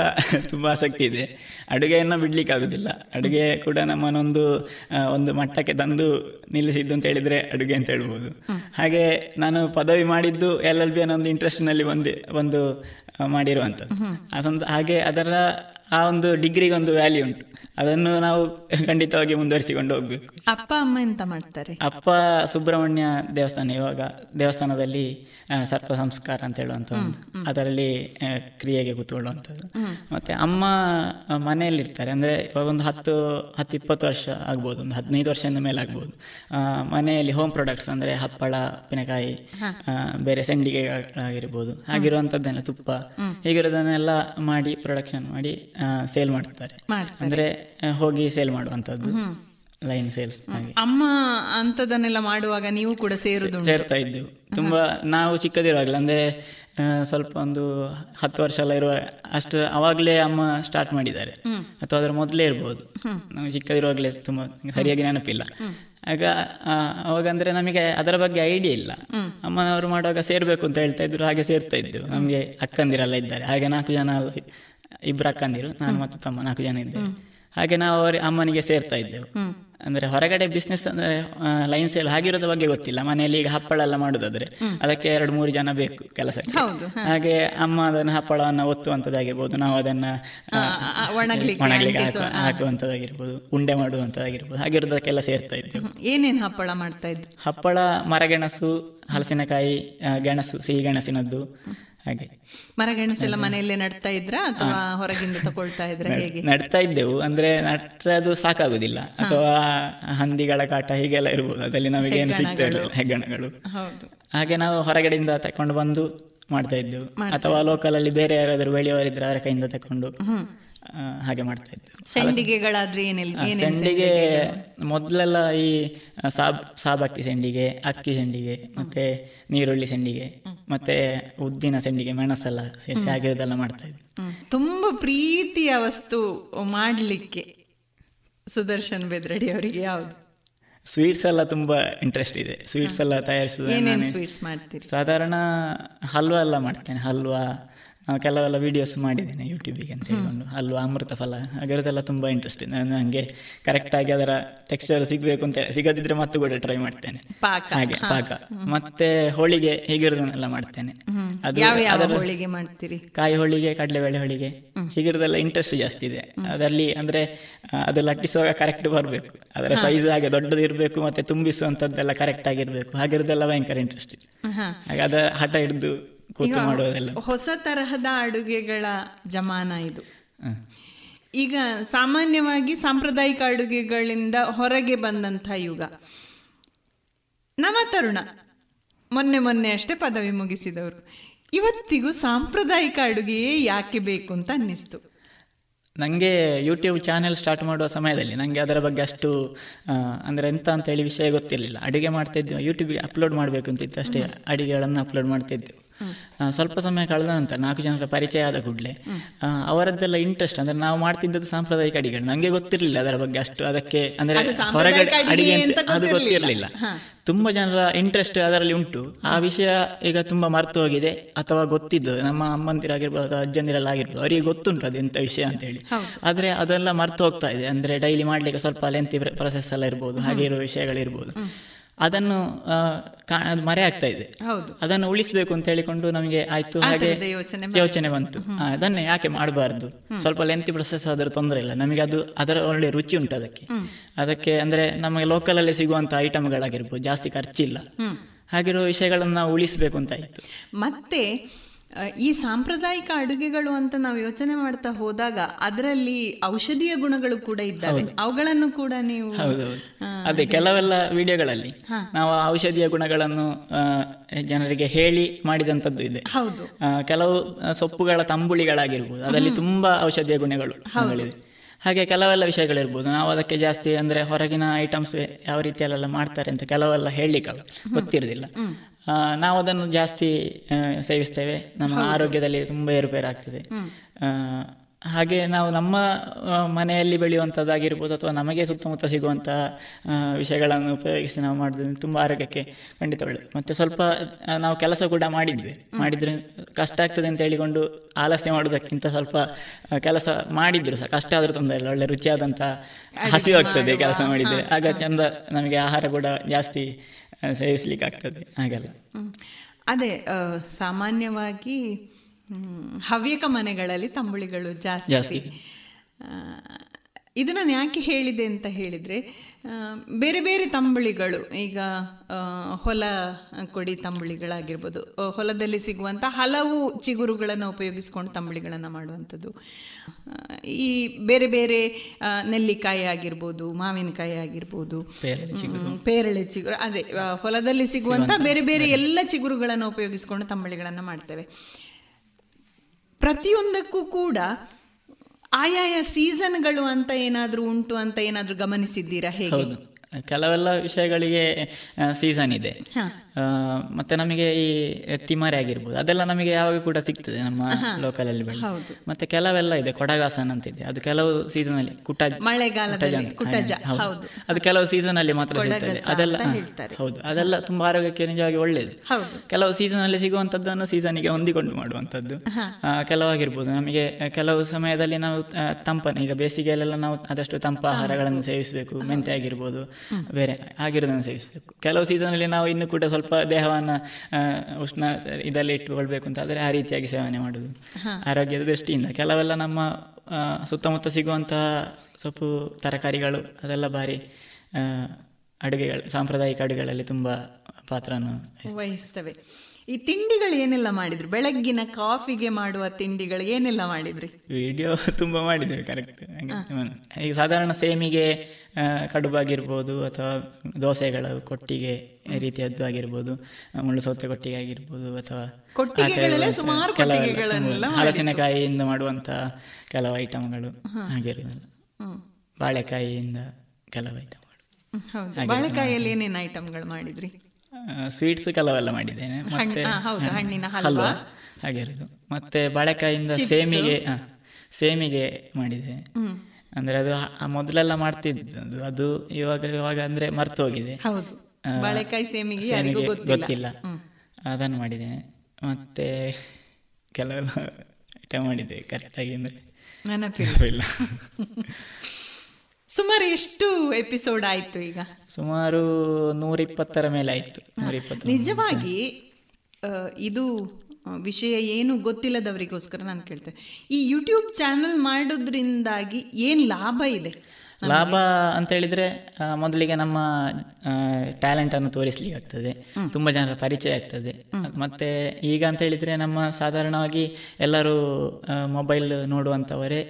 N: ತುಂಬ ಆಸಕ್ತಿ ಇದೆ. ಅಡುಗೆಯನ್ನು ಬಿಡ್ಲಿಕ್ಕೆ ಆಗುದಿಲ್ಲ ಅಡುಗೆ ಕೂಡ ನಮ್ಮನ್ನೊಂದು ಒಂದು ಮಟ್ಟಕ್ಕೆ ತಂದು ನಿಲ್ಲಿಸಿದ್ದು ಅಂತ ಹೇಳಿದ್ರೆ ಅಡುಗೆ ಅಂತ ಹೇಳ್ಬೋದು. ಹಾಗೆ ನಾನು ಪದವಿ ಮಾಡಿದ್ದು ಎಲ್ ಎಲ್ ಬಿ ಅನ್ನೋ ಒಂದು ಇಂಟ್ರೆಸ್ಟ್ನಲ್ಲಿ ಒಂದು ಒಂದು ಮಾಡಿರುವಂಥದ್ದು. ಆ ಸಂದ ಹಾಗೆ ಅದರ ಆ ಒಂದು ಡಿಗ್ರಿಗೆ ಒಂದು ವ್ಯಾಲ್ಯೂ ಉಂಟು. ಅದನ್ನು ನಾವು ಖಂಡಿತವಾಗಿ ಮುಂದುವರಿಸಿಕೊಂಡು ಹೋಗ್ಬೇಕು.
M: ಅಪ್ಪ ಅಮ್ಮ ಎಂತ ಮಾಡ್ತಾರೆ?
N: ಅಪ್ಪ ಸುಬ್ರಹ್ಮಣ್ಯ ದೇವಸ್ಥಾನ ಇವಾಗ ದೇವಸ್ಥಾನದಲ್ಲಿ ಸರ್ಪ ಸಂಸ್ಕಾರ ಅಂತ ಹೇಳುವಂತ ಅದರಲ್ಲಿ ಕ್ರಿಯೆಗೆ ಕೂತ್ಕೊಳ್ಳುವಂಥದ್ದು. ಮತ್ತೆ ಅಮ್ಮ ಮನೆಯಲ್ಲಿರ್ತಾರೆ. ಅಂದ್ರೆ ಇವಾಗ ಒಂದು ಹತ್ತು ಹತ್ತು ಇಪ್ಪತ್ತು ವರ್ಷ ಆಗ್ಬೋದು ಒಂದು ಹದಿನೈದು ವರ್ಷದಿಂದ ಮೇಲೆ ಆಗ್ಬೋದು. ಆ, ಮನೆಯಲ್ಲಿ ಹೋಮ್ ಪ್ರಾಡಕ್ಟ್ಸ್ ಅಂದ್ರೆ ಹಪ್ಪಳ ಉಪ್ಪಿನಕಾಯಿ ಬೇರೆ ಸಂಡಿಗೆಗಳಾಗಿರ್ಬೋದು. ಹಾಗಿರುವಂಥದ್ದೆಲ್ಲ ತುಪ್ಪ ಹೀಗಿರೋದನ್ನೆಲ್ಲ ಮಾಡಿ ಪ್ರೊಡಕ್ಷನ್ ಮಾಡಿ ಸೇಲ್ ಮಾಡ್ತಾರೆ. ಅಂದ್ರೆ ಹೋಗಿ ಸೇಲ್ ಮಾಡುವಂತದ್ದು ಲೈನ್ ಸೇಲ್ಸ್
M: ಅಮ್ಮ ಅಂತದನ್ನೆಲ್ಲ ಮಾಡುವಾಗ ನೀವು ಕೂಡ ಸೇರುದು
N: ಸೇರ್ತಾ ಇದ್ದೆವು ತುಂಬಾ ನಾವು ಚಿಕ್ಕದಿರುವಾಗಲೇ ಅಂದ್ರೆ ಸ್ವಲ್ಪ ಒಂದು ಹತ್ತು ವರ್ಷ ಎಲ್ಲ ಇರುವ ಅಷ್ಟು ಅವಾಗಲೇ ಅಮ್ಮ ಸ್ಟಾರ್ಟ್ ಮಾಡಿದ್ದಾರೆ. ಅಥವಾ ಅದರ ಮೊದಲೇ ಇರ್ಬೋದು. ನಾವು ಚಿಕ್ಕದಿರುವಾಗಲೇ ತುಂಬ ಸರಿಯಾಗಿ ನೆನಪಿಲ್ಲ. ಆಗ ಅವಾಗ ಅಂದರೆ ನಮಗೆ ಅದರ ಬಗ್ಗೆ ಐಡಿಯಾ ಇಲ್ಲ. ಅಮ್ಮನವರು ಮಾಡುವಾಗ ಸೇರಬೇಕು ಅಂತ ಹೇಳ್ತಾ ಇದ್ರು ಹಾಗೆ ಸೇರ್ತಾ ಇದ್ದೆವು ನಮಗೆ ಅಕ್ಕಂದಿರೆಲ್ಲ ಇದ್ದಾರೆ. ಹಾಗೆ ನಾಲ್ಕು ಜನ ಇಬ್ಬರು ಅಕ್ಕಂದಿರು ನಾನು ಮತ್ತು ತಮ್ಮ ನಾಲ್ಕು ಜನ ಇದ್ದೇವೆ. ಹಾಗೆ ನಾವು ಅವರ ಅಮ್ಮನಿಗೆ ಸೇರ್ತಾ ಇದ್ದೆವು. ಅಂದ್ರೆ ಹೊರಗಡೆ ಬಿಸ್ನೆಸ್ ಅಂದ್ರೆ ಲೈನ್ ಸೇಲ್ ಹಾಗಿರೋದ್ರ ಬಗ್ಗೆ ಗೊತ್ತಿಲ್ಲ. ಮನೆಯಲ್ಲಿ ಈಗ ಹಪ್ಪಳ ಎಲ್ಲ ಮಾಡುದಾದ್ರೆ ಅದಕ್ಕೆ ಎರಡು ಮೂರು ಜನ ಬೇಕು ಕೆಲಸಕ್ಕೆ. ಹಾಗೆ ಅಮ್ಮ ಅದನ್ನ ಹಪ್ಪಳವನ್ನು ಒತ್ತುವಂತದ್ದಾಗಿರ್ಬೋದು ನಾವು ಅದನ್ನ
M: ಒಣಗ್ಲಿಕ್ಕೆ
N: ಒಣಗ್ಲಿಕ್ಕೆ
M: ಅಂಟಿಸುವ,
N: ಹಾಕು- ಹಾಕುವಂತದ್ದಾಗಿರ್ಬೋದು ಉಂಡೆ ಮಾಡುವಂಥದ್ದಾಗಿರ್ಬೋದು ಹಾಗಿರೋದಕ್ಕೆಲ್ಲ ಸೇರ್ತಾ ಇದ್ದೆವು.
M: ಏನೇನು ಹಪ್ಪಳ ಮಾಡ್ತಾ ಇದ್ದೆ
N: ಹಪ್ಪಳ ಮರಗೆಣಸು ಹಲಸಿನಕಾಯಿ ಗೆಣಸು ಸಿಹಿ ಗೆಣಸಿನದ್ದು ಹಾಗೆ.
M: ಮರಗೆಣಸೆಲ್ಲ ಮನೆಯಲ್ಲೇ ನಡ್ತಾ ಇದ್ರ ಅಥವಾ ಹೊರಗಿಂದ ತಗೊಳ್ತಾ ಇದ್ರ ಹೇಗೆ?
N: ನಡ್ತಾ ಇದ್ದೆವು. ಅಂದ್ರೆ ನಟ್ರೆ ಅದು ಸಾಕಾಗುದಿಲ್ಲ ಅಥವಾ ಹಂದಿಗಳ ಕಾಟ ಹೀಗೆಲ್ಲ ಇರ್ಬೋದು. ಅದರಲ್ಲಿ ನಮಗೆ ಏನು ಸಿಗ್ತಾ ಇರಲಿಲ್ಲ ಹೆಗ್ಗಣಗಳು. ಹಾಗೆ ನಾವು ಹೊರಗಡೆಯಿಂದ ತಕೊಂಡು ಬಂದು ಮಾಡ್ತಾ ಇದ್ದೆವು. ಅಥವಾ ಲೋಕಲ್ ಅಲ್ಲಿ ಬೇರೆ ಯಾರಾದರೂ ಬೆಳೆಯವರಿದ್ರೆ ಅವರ ಕೈಯಿಂದ ತಕೊಂಡು ಹಾಗೆ ಮಾಡ್ತಾ
M: ಇದ್ದೆ.
N: ಸೆಂಡಿಗೆ ಮೊದಲೆಲ್ಲ ಈ ಸಾಬ್ ಸಾಬಕ್ಕಿ ಸೆಂಡಿಗೆ ಅಕ್ಕಿ ಸೆಂಡಿಗೆ ಮತ್ತೆ ನೀರುಳ್ಳಿ ಸೆಂಡಿಗೆ ಮತ್ತೆ ಉದ್ದಿನ ಸೆಂಡಿಗೆ ಮೆಣಸೆಲ್ಲ ಸೇರಿಸಿ ಆಗಿರೋದೆಲ್ಲ ಮಾಡ್ತಾ ಇದ್ವಿ
M: ಹ್ಮ್. ತುಂಬಾ ಪ್ರೀತಿಯ ವಸ್ತು ಮಾಡಲಿಕ್ಕೆ ಸುದರ್ಶನ್ ಬೆದ್ರಡಿ ಅವರಿಗೆ ಯಾವುದು?
N: ಸ್ವೀಟ್ಸ್ ಎಲ್ಲ ತುಂಬಾ ಇಂಟ್ರೆಸ್ಟ್ ಇದೆ. ಸ್ವೀಟ್ಸ್ ಎಲ್ಲ
M: ಸ್ವೀಟ್ಸ್ ಮಾಡ್ತೀರಿ?
N: ಸಾಧಾರಣ ಹಲ್ವಾ ಎಲ್ಲ ಮಾಡ್ತೇನೆ. ಹಲ್ವಾ ಕೆಲವೆಲ್ಲ ವಿಡಿಯೋಸ್ ಮಾಡಿದ್ದೇನೆ ಯೂಟ್ಯೂಬಿಗೆ ಅಂತ ಹೇಳ್ಕೊಂಡು. ಅಲ್ಲೂ ಅಮೃತ ಫಲ? ಹಾಗಿರೋದೆಲ್ಲ ತುಂಬ ಇಂಟ್ರೆಸ್ಟ್ ಇದೆ ನಾನು ಕರೆಕ್ಟ್ ಕರೆಕ್ಟಾಗಿ ಅದರ ಟೆಕ್ಸ್ಚರ್ ಸಿಗಬೇಕು ಅಂತ ಸಿಗದಿದ್ರೆ ಮತ್ತೆ ಕೂಡ ಟ್ರೈ ಮಾಡ್ತೇನೆ.
M: ಪಾಕ.
N: ಹಾಗೆ ಪಾಕ. ಮತ್ತೆ ಹೋಳಿಗೆ ಹೀಗಿರೋದನ್ನೆಲ್ಲ ಮಾಡ್ತೇನೆ. ಅದು
M: ಹೋಳಿಗೆ ಮಾಡ್ತೀರಿ?
N: ಕಾಯಿ ಹೋಳಿಗೆ ಕಡಲೆಬೇಳೆ ಹೋಳಿಗೆ ಹೀಗಿರೋದೆಲ್ಲ ಇಂಟ್ರೆಸ್ಟ್ ಜಾಸ್ತಿ ಇದೆ. ಅದರಲ್ಲಿ ಅಂದ್ರೆ ಅದು ಲಟ್ಟಿಸುವಾಗ ಕರೆಕ್ಟ್ ಬರಬೇಕು. ಅದರ ಸೈಜ್ ಹಾಗೆ ದೊಡ್ಡದು ಇರಬೇಕು ಮತ್ತೆ ತುಂಬಿಸುವಂತದ್ದೆಲ್ಲ ಕರೆಕ್ಟ್ ಆಗಿರ್ಬೇಕು. ಹಾಗಿರೋದೆಲ್ಲ ಭಯಂಕರ ಇಂಟ್ರೆಸ್ಟ್ ಇದೆ. ಹಾಗೆ ಅದ ಹಠ ಹಿಡಿದು ಕೂತು ಮಾಡೋದೆಲ್ಲ.
M: ಹೊಸ ತರಹದ ಅಡುಗೆಗಳ ಜಮಾನ ಇದು. ಈಗ ಸಾಮಾನ್ಯವಾಗಿ ಸಾಂಪ್ರದಾಯಿಕ ಅಡುಗೆಗಳಿಂದ ಹೊರಗೆ ಬಂದಂಥ ಯುಗ. ನಮ್ಮ ತರುಣ ಮೊನ್ನೆ ಮೊನ್ನೆ ಅಷ್ಟೇ ಪದವಿ ಮುಗಿಸಿದವರು. ಇವತ್ತಿಗೂ ಸಾಂಪ್ರದಾಯಿಕ ಅಡುಗೆಯೇ ಯಾಕೆ ಬೇಕು ಅಂತ ಅನ್ನಿಸ್ತು.
N: ನನಗೆ ಯೂಟ್ಯೂಬ್ ಚಾನೆಲ್ ಸ್ಟಾರ್ಟ್ ಮಾಡುವ ಸಮಯದಲ್ಲಿ ನನಗೆ ಅದರ ಬಗ್ಗೆ ಅಷ್ಟು ಅಂದರೆ ಎಂತ ಅಂತೇಳಿ ವಿಷಯ ಗೊತ್ತಿರಲಿಲ್ಲ. ಅಡುಗೆ ಮಾಡ್ತಿದ್ದೆ ಯೂಟ್ಯೂಬಿಗೆ ಅಪ್ಲೋಡ್ ಮಾಡಬೇಕು ಅಂತಿತ್ತು ಅಷ್ಟೇ. ಅಡುಗೆಗಳನ್ನು ಅಪ್ಲೋಡ್ ಮಾಡ್ತಿದ್ದೆವು ಸ್ವಲ್ಪ ಸಮಯ ಕಳೆದ ನಂತರ ನಾಲ್ಕು ಜನರ ಪರಿಚಯ ಆದ ಕೂಡಲೇ ಅವರದ್ದೆಲ್ಲ ಇಂಟ್ರೆಸ್ಟ್ ಅಂದ್ರೆ ನಾವು ಮಾಡ್ತಿದ್ದದ್ದು ಸಾಂಪ್ರದಾಯಿಕ ಅಡಿಗೆಗಳು. ನನಗೆ ಗೊತ್ತಿರಲಿಲ್ಲ ಅದರ ಬಗ್ಗೆ ಅಷ್ಟು. ಅದಕ್ಕೆ ಅಂದ್ರೆ ಹೊರಗಡೆ
M: ಅಡಿಗೆ ಅಂತ
N: ಅದು
M: ಗೊತ್ತಿರ್ಲಿಲ್ಲ.
N: ತುಂಬಾ ಜನರ ಇಂಟ್ರೆಸ್ಟ್ ಅದರಲ್ಲಿ ಉಂಟು. ಆ ವಿಷಯ ಈಗ ತುಂಬಾ ಮರೆತು ಹೋಗಿದೆ. ಅಥವಾ ಗೊತ್ತಿದ್ದು ನಮ್ಮ ಅಮ್ಮಂದಿರಾಗಿರ್ಬೋದು ಅಜ್ಜಂದಿರಲ್ಲ ಆಗಿರ್ಬೋದು ಅವರಿಗೆ ಗೊತ್ತುಂಟು ಅದು ಎಂತ ವಿಷಯ ಅಂತ ಹೇಳಿ. ಆದ್ರೆ ಅದೆಲ್ಲ ಮರ್ತು ಹೋಗ್ತಾ ಇದೆ. ಅಂದ್ರೆ ಡೈಲಿ ಮಾಡ್ಲಿಕ್ಕೆ ಸ್ವಲ್ಪ ಲೆಂತಿ ಪ್ರೊಸೆಸ್ ಎಲ್ಲ ಇರ್ಬೋದು ಹಾಗೆ ಇರುವ ವಿಷಯಗಳಿರ್ಬೋದು. ಅದನ್ನು ಮರೆ ಆಗ್ತಾ ಇದೆ. ಅದನ್ನು ಉಳಿಸಬೇಕು ಅಂತ ಹೇಳಿಕೊಂಡು ನಮಗೆ ಆಯ್ತು. ಹಾಗೆ
M: ಯೋಚನೆ
N: ಬಂತು. ಅದನ್ನೇ ಯಾಕೆ ಮಾಡಬಾರ್ದು? ಸ್ವಲ್ಪ ಲೆಂತಿ ಪ್ರೊಸೆಸ್ ಆದ್ರೆ ತೊಂದರೆ ಇಲ್ಲ. ನಮಗೆ ಅದು ಅದರ ಒಳ್ಳೆ ರುಚಿ ಉಂಟು ಅದಕ್ಕೆ. ಅದಕ್ಕೆ ಅಂದ್ರೆ ನಮಗೆ ಲೋಕಲ್ ಅಲ್ಲಿ ಸಿಗುವಂತ ಐಟಮ್ಗಳಾಗಿರ್ಬೋದು ಜಾಸ್ತಿ ಖರ್ಚಿಲ್ಲ. ಹಾಗಿರೋ ವಿಷಯಗಳನ್ನು ನಾವು ಉಳಿಸ್ಬೇಕು ಅಂತ ಆಯ್ತು.
M: ಮತ್ತೆ ಈ ಸಾಂಪ್ರದಾಯಿಕ ಅಡುಗೆಗಳು ಅಂತ ನಾವು ಯೋಚನೆ ಮಾಡ್ತಾ ಹೋದಾಗ ಅದರಲ್ಲಿ ಔಷಧೀಯ ಗುಣಗಳು ಕೂಡ ಇದ್ದಾವೆ. ಅವುಗಳನ್ನು ಕೂಡ ನೀವು
N: ಅದೇ ಕೆಲವೆಲ್ಲ ವಿಡಿಯೋಗಳಲ್ಲಿ ನಾವು ಔಷಧೀಯ ಗುಣಗಳನ್ನು ಜನರಿಗೆ ಹೇಳಿ ಮಾಡಿದಂಥದ್ದು ಇದೆ.
M: ಹೌದು.
N: ಕೆಲವು ಸೊಪ್ಪುಗಳ ತಂಬುಳಿಗಳಾಗಿರ್ಬೋದು ಅದರಲ್ಲಿ ತುಂಬಾ ಔಷಧೀಯ ಗುಣಗಳು ಹಾಗೆ ಕೆಲವೆಲ್ಲ ವಿಷಯಗಳಿರ್ಬೋದು ನಾವು ಅದಕ್ಕೆ ಜಾಸ್ತಿ ಅಂದ್ರೆ ಹೊರಗಿನ ಐಟಮ್ಸ್ ಯಾವ ರೀತಿಯಲ್ಲೆಲ್ಲ ಮಾಡ್ತಾರೆ ಅಂತ ಕೆಲವೆಲ್ಲ ಹೇಳಲಿಕ್ಕೆ ಗೊತ್ತಿರೋದಿಲ್ಲ. ನಾವು ಅದನ್ನು ಜಾಸ್ತಿ ಸೇವಿಸ್ತೇವೆ. ನಮ್ಮ ಆರೋಗ್ಯದಲ್ಲಿ ತುಂಬಾ ಏರುಪೇರು ಆಗ್ತದೆ ಹಾಗೆ ನಾವು ನಮ್ಮ ಮನೆಯಲ್ಲಿ ಬೆಳೆಯುವಂಥದ್ದಾಗಿರ್ಬೋದು ಅಥವಾ ನಮಗೆ ಸುತ್ತಮುತ್ತ ಸಿಗುವಂತಹ ವಿಷಯಗಳನ್ನು ಉಪಯೋಗಿಸಿ ನಾವು ಮಾಡೋದ್ರಿಂದ ತುಂಬ ಆರೋಗ್ಯಕ್ಕೆ ಖಂಡಿತ ಒಳ್ಳೆಯದು ಮತ್ತು ಸ್ವಲ್ಪ ನಾವು ಕೆಲಸ ಕೂಡ ಮಾಡಿದ್ವಿ. ಮಾಡಿದ್ರೆ ಕಷ್ಟ ಆಗ್ತದೆ ಅಂತ ಹೇಳಿಕೊಂಡು ಆಲಸ್ಯ ಮಾಡೋದಕ್ಕಿಂತ ಸ್ವಲ್ಪ ಕೆಲಸ ಮಾಡಿದ್ರು ಸಹ. ಕಷ್ಟ ಆದರೂ ತೊಂದರೆ ಇಲ್ಲ. ಒಳ್ಳೆ ರುಚಿಯಾದಂಥ ಹಸಿವಾಗ್ತದೆ ಕೆಲಸ ಮಾಡಿದರೆ. ಆಗ ಚಂದ ನಮಗೆ ಆಹಾರ ಕೂಡ ಜಾಸ್ತಿ ಸೇವಿಸ್ಲಿಕ್ಕೆ ಆಗ್ತದೆ ಹಾಗೆಲ್ಲ.
M: ಅದೇ ಸಾಮಾನ್ಯವಾಗಿ ಹವ್ಯಕ ಮನೆಗಳಲ್ಲಿ ತಂಬುಳಿಗಳು ಜಾಸ್ತಿ.
N: ಜಾಸ್ತಿ.
M: ಆ, ಇದು ನಾನು ಯಾಕೆ ಹೇಳಿದೆ ಅಂತ ಹೇಳಿದರೆ ಬೇರೆ ಬೇರೆ ತಂಬುಳಿಗಳು ಈಗ ಹೊಲ ಕೊಡಿ ತಂಬುಳಿಗಳಾಗಿರ್ಬೋದು ಹೊಲದಲ್ಲಿ ಸಿಗುವಂಥ ಹಲವು ಚಿಗುರುಗಳನ್ನು ಉಪಯೋಗಿಸ್ಕೊಂಡು ತಂಬುಳಿಗಳನ್ನು ಮಾಡುವಂಥದ್ದು ಈ ಬೇರೆ ಬೇರೆ ನೆಲ್ಲಿಕಾಯಿ ಆಗಿರ್ಬೋದು ಮಾವಿನಕಾಯಿ ಆಗಿರ್ಬೋದು
N: ಪೇರಳೆ ಚಿಗುರು.
M: ಅದೇ ಹೊಲದಲ್ಲಿ ಸಿಗುವಂಥ ಬೇರೆ ಬೇರೆ ಎಲ್ಲ ಚಿಗುರುಗಳನ್ನು ಉಪಯೋಗಿಸ್ಕೊಂಡು ತಂಬಳಿಗಳನ್ನು ಮಾಡ್ತೇವೆ ಪ್ರತಿಯೊಂದಕ್ಕೂ ಕೂಡ ಆಯಾಯ ಸೀಸನ್ಗಳು ಅಂತ ಏನಾದರೂ ಉಂಟು ಅಂತ ಏನಾದರೂ ಗಮನಿಸಿದ್ದೀರಾ ಹೇಗೆ?
N: ಕೆಲವೆಲ್ಲ ವಿಷಯಗಳಿಗೆ ಸೀಸನ್ ಇದೆ. ಮತ್ತೆ ನಮಗೆ ಈ ತಿಮರೆ ಆಗಿರ್ಬೋದು ಅದೆಲ್ಲ ನಮಗೆ ಯಾವಾಗ ಕೂಡ ಸಿಗ್ತದೆ ನಮ್ಮ ಲೋಕಲಲ್ಲಿ ಬೆಳೆ. ಮತ್ತೆ ಕೆಲವೆಲ್ಲ ಇದೆ ಕೊಡಗಾಸನ್ ಅಂತಿದೆ ಅದು ಕೆಲವು ಸೀಸನ್ ಅಲ್ಲಿ ಕುಟಜ ಹೌದು. ಅದು ಕೆಲವು ಸೀಸನ್ ಅಲ್ಲಿ ಮಾತ್ರ ಸಿಗ್ತದೆ. ಅದೆಲ್ಲ. ಹೌದು. ಅದೆಲ್ಲ ತುಂಬಾ ಆರೋಗ್ಯಕ್ಕೆ ನಿಜವಾಗಿ
M: ಒಳ್ಳೇದು.
N: ಕೆಲವು ಸೀಸನ್ ಅಲ್ಲಿ ಸಿಗುವಂತದ್ದನ್ನು ಸೀಸನ್ಗೆ ಹೊಂದಿಕೊಂಡು ಮಾಡುವಂತದ್ದು ಕೆಲವಾಗಿರ್ಬೋದು. ನಮಗೆ ಕೆಲವು ಸಮಯದಲ್ಲಿ ನಾವು ತಂಪನ ಈಗ ಬೇಸಿಗೆಯಲ್ಲೆಲ್ಲ ನಾವು ಆದಷ್ಟು ತಂಪ ಆಹಾರಗಳನ್ನು ಸೇವಿಸಬೇಕು ಮೆಂತೆ ಆಗಿರ್ಬೋದು ಬೇರೆ ಆಗಿರೋದನ್ನು ಸೇವಿಸಬೇಕು. ಕೆಲವು ಸೀಸನ್ ಅಲ್ಲಿ ನಾವು ಇನ್ನು ಕೂಡ ಸ್ವಲ್ಪ ದೇಹವನ್ನು ದೇಹವನ್ನ ಉಷ್ಣ ಇದರಲ್ಲಿ ಇಟ್ಟುಕೊಳ್ಬೇಕು ಅಂತ ಆದರೆ ಆ ರೀತಿಯಾಗಿ ಸೇವನೆ ಮಾಡೋದು ಆರೋಗ್ಯದ ದೃಷ್ಟಿಯಿಂದ ಕೆಲವೆಲ್ಲ ನಮ್ಮ ಸುತ್ತಮುತ್ತ ಸಿಗುವಂತಹ ಸೊಪ್ಪು ತರಕಾರಿಗಳು ಅದೆಲ್ಲ ಭಾರಿ ಅಡುಗೆಗಳು ಸಾಂಪ್ರದಾಯಿಕ ಅಡುಗೆಗಳಲ್ಲಿ ತುಂಬ ಪಾತ್ರವನ್ನು
M: ವಹಿಸ್ತವೆ. ಈ ತಿಂಡಿಗಳು ಏನೆಲ್ಲ ಮಾಡಿದ್ರು? ಬೆಳಗ್ಗಿನ ಕಾಫಿಗೆ ಮಾಡುವ ತಿಂಡಿಗಳು ಏನೆಲ್ಲ ಮಾಡಿದ್ರಿ?
N: ವಿಡಿಯೋ ತುಂಬ ಮಾಡಿದ್ದೇವೆ ಕರೆಕ್ಟ್ ಈಗ ಸಾಧಾರಣ ಸೇಮಿಗೆ ಕಡುಬು ಕಡುಬಾಗಿರ್ಬೋದು ಅಥವಾ ದೋಸೆಗಳ ಕೊಟ್ಟಿಗೆ ರೀತಿಯದ್ದು ಆಗಿರ್ಬೋದು ಮುಳ್ಳು ಸೌತೆ ಕೊಟ್ಟಿಗೆ ಆಗಿರ್ಬೋದು ಅಥವಾ ಹಲಸಿನಕಾಯಿಯಿಂದ ಮಾಡುವಂಥ ಕೆಲವು ಐಟಮ್ಗಳು
M: ಆಗಿರೋದಲ್ಲ.
N: ಬಾಳೆಕಾಯಿಯಿಂದ ಕೆಲವು ಐಟಮ್ಗಳು
M: ಬಾಳೆಕಾಯಿಯಲ್ಲಿ ಏನೇನು ಐಟಮ್ಗಳು ಮಾಡಿದ್ರಿ?
N: ಸ್ವೀಟ್ಸ್ ಕೆಲವೆಲ್ಲ ಮಾಡಿದ್ದೇನೆ. ಮತ್ತೆ
M: ಹಣ್ಣಿನ ಹಲ್ವಾ.
N: ಹಾಗಿರೋದು ಮತ್ತೆ ಬಾಳೆಕಾಯಿಂದ. ಸೇಮಿಗೆ ಸೇಮಿಗೆ ಮಾಡಿದೆ. ಅಂದ್ರೆ ಅದು ಮೊದಲೆಲ್ಲ ಮಾಡ್ತಿದ್ದು ಅದು. ಇವಾಗ ಇವಾಗ ಅಂದ್ರೆ ಮರ್ತು ಹೋಗಿದೆ.
M: ಬಾಳೆಕಾಯಿ ಸೇಮಿಗೆ ಗೊತ್ತಿಲ್ಲ.
N: ಅದನ್ನು ಮಾಡಿದ್ದೇನೆ. ಮತ್ತೆ ಕೆಲವೆಲ್ಲ ಐಟಮ್ ಮಾಡಿದೆ ಕರೆಕ್ಟಾಗಿ ಅಂದ್ರೆ
M: ನೆನಪಿಲ್ಲ. ಸುಮಾರು ಎಷ್ಟು ಎಪಿಸೋಡ್ ಆಯ್ತು ಈಗ?
N: ಸುಮಾರು ನೂರಿಪ್ಪತ್ತರ ಮೇಲೆ ಆಯ್ತು.
M: ನಿಜವಾಗಿ ಇದು ವಿಷಯ ಏನು ಗೊತ್ತಿಲ್ಲದವರಿಗೋಸ್ಕರ ನಾನು ಕೇಳ್ತೇನೆ. ಈ ಯೂಟ್ಯೂಬ್ ಚಾನಲ್ ಮಾಡೋದ್ರಿಂದಾಗಿ ಏನು ಲಾಭ ಇದೆ?
N: ಲಾಭ ಅಂತ ಹೇಳಿದ್ರೆ ಮೊದಲಿಗೆ ನಮ್ಮ ಟ್ಯಾಲೆಂಟ್ ಅನ್ನು ತೋರಿಸ್ಲಿಕ್ಕೆ ಆಗ್ತದೆ. ತುಂಬಾ ಜನರ ಪರಿಚಯ ಆಗ್ತದೆ. ಮತ್ತೆ ಈಗ ಅಂತ ಹೇಳಿದ್ರೆ ನಮ್ಮ ಸಾಧಾರಣವಾಗಿ ಎಲ್ಲರೂ ಮೊಬೈಲ್ ನೋಡುವಂಥವರೇ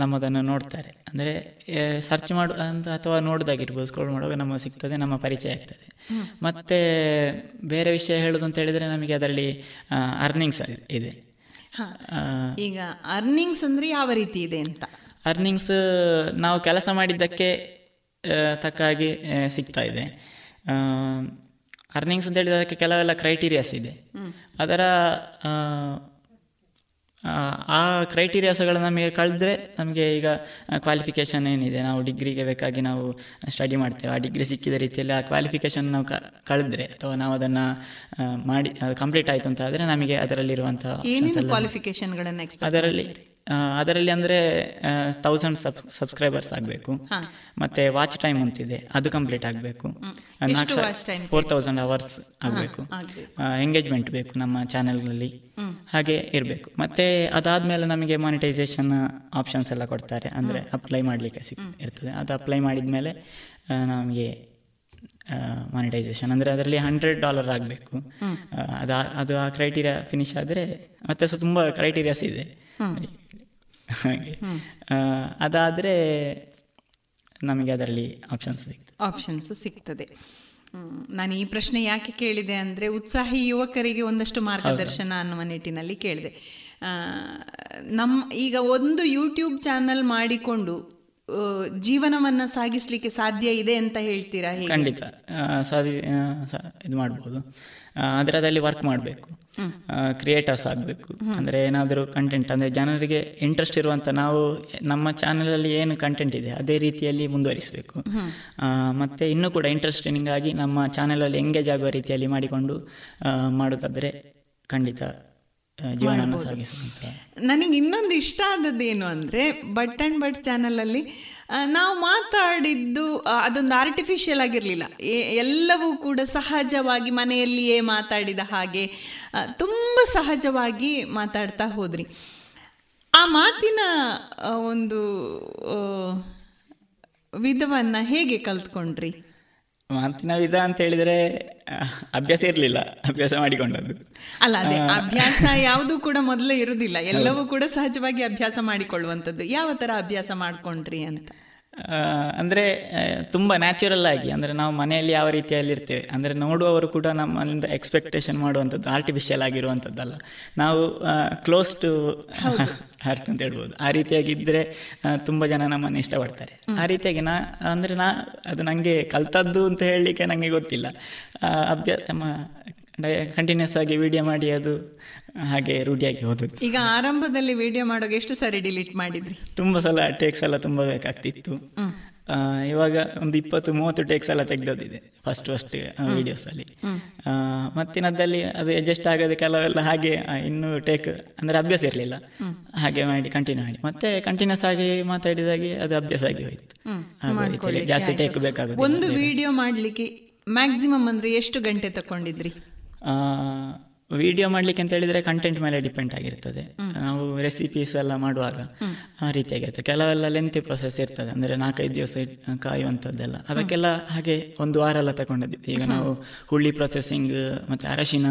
N: ನಮ್ಮದನ್ನು ನೋಡ್ತಾರೆ. ಅಂದರೆ ಸರ್ಚ್ ಮಾಡು ಅಂತ ಅಥವಾ ನೋಡೋದಾಗಿರ್ಬೋದು ಸ್ಕ್ರೋಲ್ ಮಾಡುವಾಗ ನಮಗೆ ಸಿಗ್ತದೆ ನಮ್ಮ ಪರಿಚಯ ಆಗ್ತದೆ. ಮತ್ತೆ ಬೇರೆ ವಿಷಯ ಹೇಳೋದು ಅಂತ ಹೇಳಿದ್ರೆ ನಮಗೆ ಅದರಲ್ಲಿ ಅರ್ನಿಂಗ್ಸ್ ಇದೆ.
M: ಈಗ ಅರ್ನಿಂಗ್ಸ್ ಅಂದರೆ ಯಾವ ರೀತಿ ಇದೆ ಅಂತ?
N: ಅರ್ನಿಂಗ್ಸ್ ನಾವು ಕೆಲಸ ಮಾಡಿದ್ದಕ್ಕೆ ತಕ್ಕ ಹಾಗೆ ಸಿಗ್ತಾ ಇದೆ. ಅರ್ನಿಂಗ್ಸ್ ಅಂತ ಹೇಳಿದ್ರೆ ಅದಕ್ಕೆ ಕೆಲವೆಲ್ಲ ಕ್ರೈಟೀರಿಯಾಸ್ ಇದೆ. ಅದರ ಆ, ಕ್ರೈಟೀರಿಯಾಸ್ಗಳು ನಮಗೆ ಕಳೆದ್ರೆ ನಮಗೆ ಈಗ ಕ್ವಾಲಿಫಿಕೇಷನ್ ಏನಿದೆ? ನಾವು ಡಿಗ್ರಿಗೆ ಬೇಕಾಗಿ ನಾವು ಸ್ಟಡಿ ಮಾಡ್ತೇವೆ. ಆ ಡಿಗ್ರಿ ಸಿಕ್ಕಿದ ರೀತಿಯಲ್ಲಿ ಆ ಕ್ವಾಲಿಫಿಕೇಷನ್ ನಾವು ಕಳೆದ್ರೆ ಅಥವಾ ನಾವು ಅದನ್ನು ಮಾಡಿ ಕಂಪ್ಲೀಟ್ ಆಯಿತು ಅಂತ ಆದರೆ ನಮಗೆ ಅದರಲ್ಲಿರುವಂಥ ಅದರಲ್ಲಿ ಅದರಲ್ಲಿ ಅಂದರೆ ತೌಸಂಡ್ ಸಬ್ ಸಬ್ಸ್ಕ್ರೈಬರ್ಸ್ ಆಗಬೇಕು. ಮತ್ತು ವಾಚ್ ಟೈಮ್ ಅಂತಿದೆ ಅದು ಕಂಪ್ಲೀಟ್ ಆಗಬೇಕು.
M: ನಾಲ್ಕು
N: ಫೋರ್ ತೌಸಂಡ್ ಅವರ್ಸ್ ಆಗಬೇಕು.
M: ಆಗ್ಬೇಕು.
N: ಎಂಗೇಜ್ಮೆಂಟ್ ಬೇಕು ನಮ್ಮ ಚಾನೆಲ್ಗಳಲ್ಲಿ ಹಾಗೆ ಇರಬೇಕು. ಮತ್ತು ಅದಾದಮೇಲೆ ನಮಗೆ ಮಾನಿಟೈಸೇಷನ್ ಆಪ್ಷನ್ಸ್ ಎಲ್ಲ ಕೊಡ್ತಾರೆ. ಅಂದರೆ ಅಪ್ಲೈ ಮಾಡಲಿಕ್ಕೆ ಸಿಕ್ ಇರ್ತದೆ. ಅದು ಅಪ್ಲೈ ಮಾಡಿದ ಮೇಲೆ ನಮಗೆ ಮಾನಿಟೈಸೇಷನ್ ಅಂದರೆ ಅದರಲ್ಲಿ ಹಂಡ್ರೆಡ್ ಡಾಲರ್ ಆಗಬೇಕು. ಅದು ಅದು ಆ ಕ್ರೈಟೀರಿಯಾ ಫಿನಿಶ್ ಆದರೆ ಮತ್ತೆ ಸೊ ತುಂಬ ಕ್ರೈಟೀರಿಯಾಸ್ ಇದೆ. ಹಾಗೆ. ಅದಾದರೆ ನಮಗೆ ಅದರಲ್ಲಿ ಆಪ್ಷನ್ಸ್ ಸಿಗ್ತದೆ.
M: ಆಪ್ಷನ್ಸ್ ಸಿಗ್ತದೆ. ನಾನು ಈ ಪ್ರಶ್ನೆ ಯಾಕೆ ಕೇಳಿದೆ ಅಂದರೆ ಉತ್ಸಾಹಿ ಯುವಕರಿಗೆ ಒಂದಷ್ಟು ಮಾರ್ಗದರ್ಶನ ಅನ್ನುವ ನಿಟ್ಟಿನಲ್ಲಿ ಕೇಳಿದೆ. ನಮ್ಮ ಈಗ ಒಂದು ಯೂಟ್ಯೂಬ್ ಚಾನಲ್ ಮಾಡಿಕೊಂಡು ಜೀವನವನ್ನು ಸಾಗಿಸ್ಲಿಕ್ಕೆ ಸಾಧ್ಯ ಇದೆ ಅಂತ ಹೇಳ್ತೀರಾ
N: ಖಂಡಿತ. ಸಾಧಿ ಇದು ಮಾಡ್ಬೋದು. ಅದರದಲ್ಲಿ ವರ್ಕ್ ಮಾಡಬೇಕು. ಕ್ರಿಯೇಟರ್ಸ್ ಆಗಬೇಕು. ಅಂದರೆ ಏನಾದರೂ ಕಂಟೆಂಟ್ ಅಂದರೆ ಜನರಿಗೆ ಇಂಟ್ರೆಸ್ಟ್ ಇರುವಂಥ ನಾವು ನಮ್ಮ ಚಾನಲಲ್ಲಿ ಏನು ಕಂಟೆಂಟ್ ಇದೆ ಅದೇ ರೀತಿಯಲ್ಲಿ ಮುಂದುವರಿಸಬೇಕು. ಮತ್ತು ಇನ್ನೂ ಕೂಡ ಇಂಟ್ರೆಸ್ಟಿಂಗ್ ಆಗಿ ನಮ್ಮ ಚಾನಲಲ್ಲಿ ಎಂಗೇಜ್ ಆಗುವ ರೀತಿಯಲ್ಲಿ ಮಾಡಿಕೊಂಡು ಮಾಡೋದಾದರೆ ಖಂಡಿತ
M: ಮಾಡ್ಬೋದು.
N: ಸಾಗಿಸುವಂಥ
M: ನನಗೆ ಇನ್ನೊಂದು ಇಷ್ಟ ಆದದ್ದೇನು ಅಂದರೆ ಬಟ್ ಆ್ಯಂಡ್ ಬಟ್ ಚಾನಲಲ್ಲಿ ನಾವು ಮಾತಾಡಿದ್ದು ಅದೊಂದು ಆರ್ಟಿಫಿಷಿಯಲ್ ಆಗಿರಲಿಲ್ಲ. ಎಲ್ಲವೂ ಕೂಡ ಸಹಜವಾಗಿ ಮನೆಯಲ್ಲಿಯೇ ಮಾತಾಡಿದ ಹಾಗೆ ತುಂಬ ಸಹಜವಾಗಿ ಮಾತಾಡ್ತಾ ಹೋದ್ರಿ. ಆ ಮಾತಿನ ಒಂದು ವಿಧವನ್ನು ಹೇಗೆ ಕಲ್ತ್ಕೊಂಡ್ರಿ?
N: ಮಾತಿನ ವಿಧ ಅಂತ ಹೇಳಿದ್ರೆ ಅಭ್ಯಾಸ ಇರಲಿಲ್ಲ. ಅಭ್ಯಾಸ ಮಾಡಿಕೊಂಡದ್ದು.
M: ಅಲ್ಲ ಅದೇ ಅಭ್ಯಾಸ ಯಾವುದು ಕೂಡ ಮೊದಲೇ ಇರುವುದಿಲ್ಲ ಎಲ್ಲವೂ ಕೂಡ ಸಹಜವಾಗಿ ಅಭ್ಯಾಸ ಮಾಡಿಕೊಳ್ಳುವಂಥದ್ದು. ಯಾವ ಥರ ಅಭ್ಯಾಸ ಮಾಡ್ಕೊಂಡ್ರಿ ಅಂತ?
N: ಅಂದರೆ ತುಂಬ ನ್ಯಾಚುರಲ್ ಆಗಿ ಅಂದರೆ ನಾವು ಮನೆಯಲ್ಲಿ ಯಾವ ರೀತಿಯಲ್ಲಿ ಇರ್ತೇವೆ ಅಂದರೆ ನೋಡುವವರು ಕೂಡ ನಮ್ಮಲ್ಲಿಂದ ಎಕ್ಸ್ಪೆಕ್ಟೇಷನ್ ಮಾಡುವಂಥದ್ದು ಆರ್ಟಿಫಿಷಿಯಲ್ ಆಗಿರುವಂಥದ್ದಲ್ಲ. ನಾವು ಕ್ಲೋಸ್ ಟು ಹರ್ಟ್ ಅಂತ ಹೇಳ್ಬೋದು. ಆ ರೀತಿಯಾಗಿದ್ದರೆ ತುಂಬ ಜನ ನಮ್ಮನ್ನು ಇಷ್ಟಪಡ್ತಾರೆ. ಆ ರೀತಿಯಾಗಿ ನಾ ಅಂದರೆ ನಾ ಅದು ನನಗೆ ಕಲ್ತದ್ದು ಅಂತ ಹೇಳಲಿಕ್ಕೆ ನನಗೆ ಗೊತ್ತಿಲ್ಲ. ಅಭ್ಯಾಸ ಕಂಟಿನ್ಯೂಸ್ ಆಗಿ ವಿಡಿಯೋ ಮಾಡಿ ಅದು ಹಾಗೆ ರೂಢಿಯಾಗಿ ಹೋದದ್ದು.
M: ಈಗ ಆರಂಭದಲ್ಲಿ ವಿಡಿಯೋ ಮಾಡೋಕೆ ಎಷ್ಟು ಸಾರಿ ಡಿಲೀಟ್ ಮಾಡಿದ್ರಿ?
N: ತುಂಬ ಸಲ ಟೇಕ್ಸ್ ಎಲ್ಲ ತುಂಬ ಬೇಕಾಗ್ತಿತ್ತು. ಇವಾಗ ಒಂದು ಇಪ್ಪತ್ತು ಮೂವತ್ತು ಟೇಕ್ಸ್ ಎಲ್ಲ ತೆಗೆದೋದಿದೆ ಫಸ್ಟ್ ಫಸ್ಟ್ ವಿಡಿಯೋಸಲ್ಲಿ ಮತ್ತಿನದ್ದಲ್ಲಿ ಅದು ಅಡ್ಜಸ್ಟ್ ಆಗೋದು ಕೆಲವೆಲ್ಲ ಹಾಗೆ ಇನ್ನು ಟೇಕ್ ಅಂದರೆ ಅಭ್ಯಾಸ ಇರಲಿಲ್ಲ. ಹಾಗೆ ಮಾಡಿ ಕಂಟಿನ್ಯೂ ಮಾಡಿ. ಮತ್ತೆ ಕಂಟಿನ್ಯೂಸ್ ಆಗಿ ಮಾತಾಡಿದಾಗೆ ಅದು ಅಭ್ಯಾಸ ಆಗಿ ಹೋಯ್ತು. ಜಾಸ್ತಿ ಟೇಕ್ ಬೇಕಾಗುತ್ತೆ
M: ಒಂದು ವಿಡಿಯೋ ಮಾಡ್ಲಿಕ್ಕೆ ಮ್ಯಾಕ್ಸಿಮಮ್ ಅಂದ್ರೆ ಎಷ್ಟು ಗಂಟೆ ತಕೊಂಡಿದ್ರಿ
N: ವಿಡಿಯೋ ಮಾಡ್ಲಿಕ್ಕೆ ಅಂತ ಹೇಳಿದ್ರೆ ಕಂಟೆಂಟ್ ಮೇಲೆ ಡಿಪೆಂಡ್ ಆಗಿರ್ತದೆ. ನಾವು ರೆಸಿಪೀಸ್ ಎಲ್ಲ ಮಾಡುವಾಗ ಆ ರೀತಿಯಾಗಿರ್ತದೆ ಕೆಲವೆಲ್ಲ ಲೆಂತಿ ಪ್ರೊಸೆಸ್ ಇರ್ತದೆ. ಅಂದ್ರೆ ನಾಲ್ಕೈದು ದಿವಸ ಕಾಯುವಂತದ್ದೆಲ್ಲ. ಕಾಯುವಂಥದ್ದೆಲ್ಲ ಅದಕ್ಕೆಲ್ಲ ಹಾಗೆ ಒಂದು ವಾರ ಎಲ್ಲ ತಗೊಂಡಿದ್ದೀವಿ ಈಗ ನಾವು ಹುಳಿ ಪ್ರೊಸೆಸಿಂಗ್ ಮತ್ತೆ ಅರಶಿನ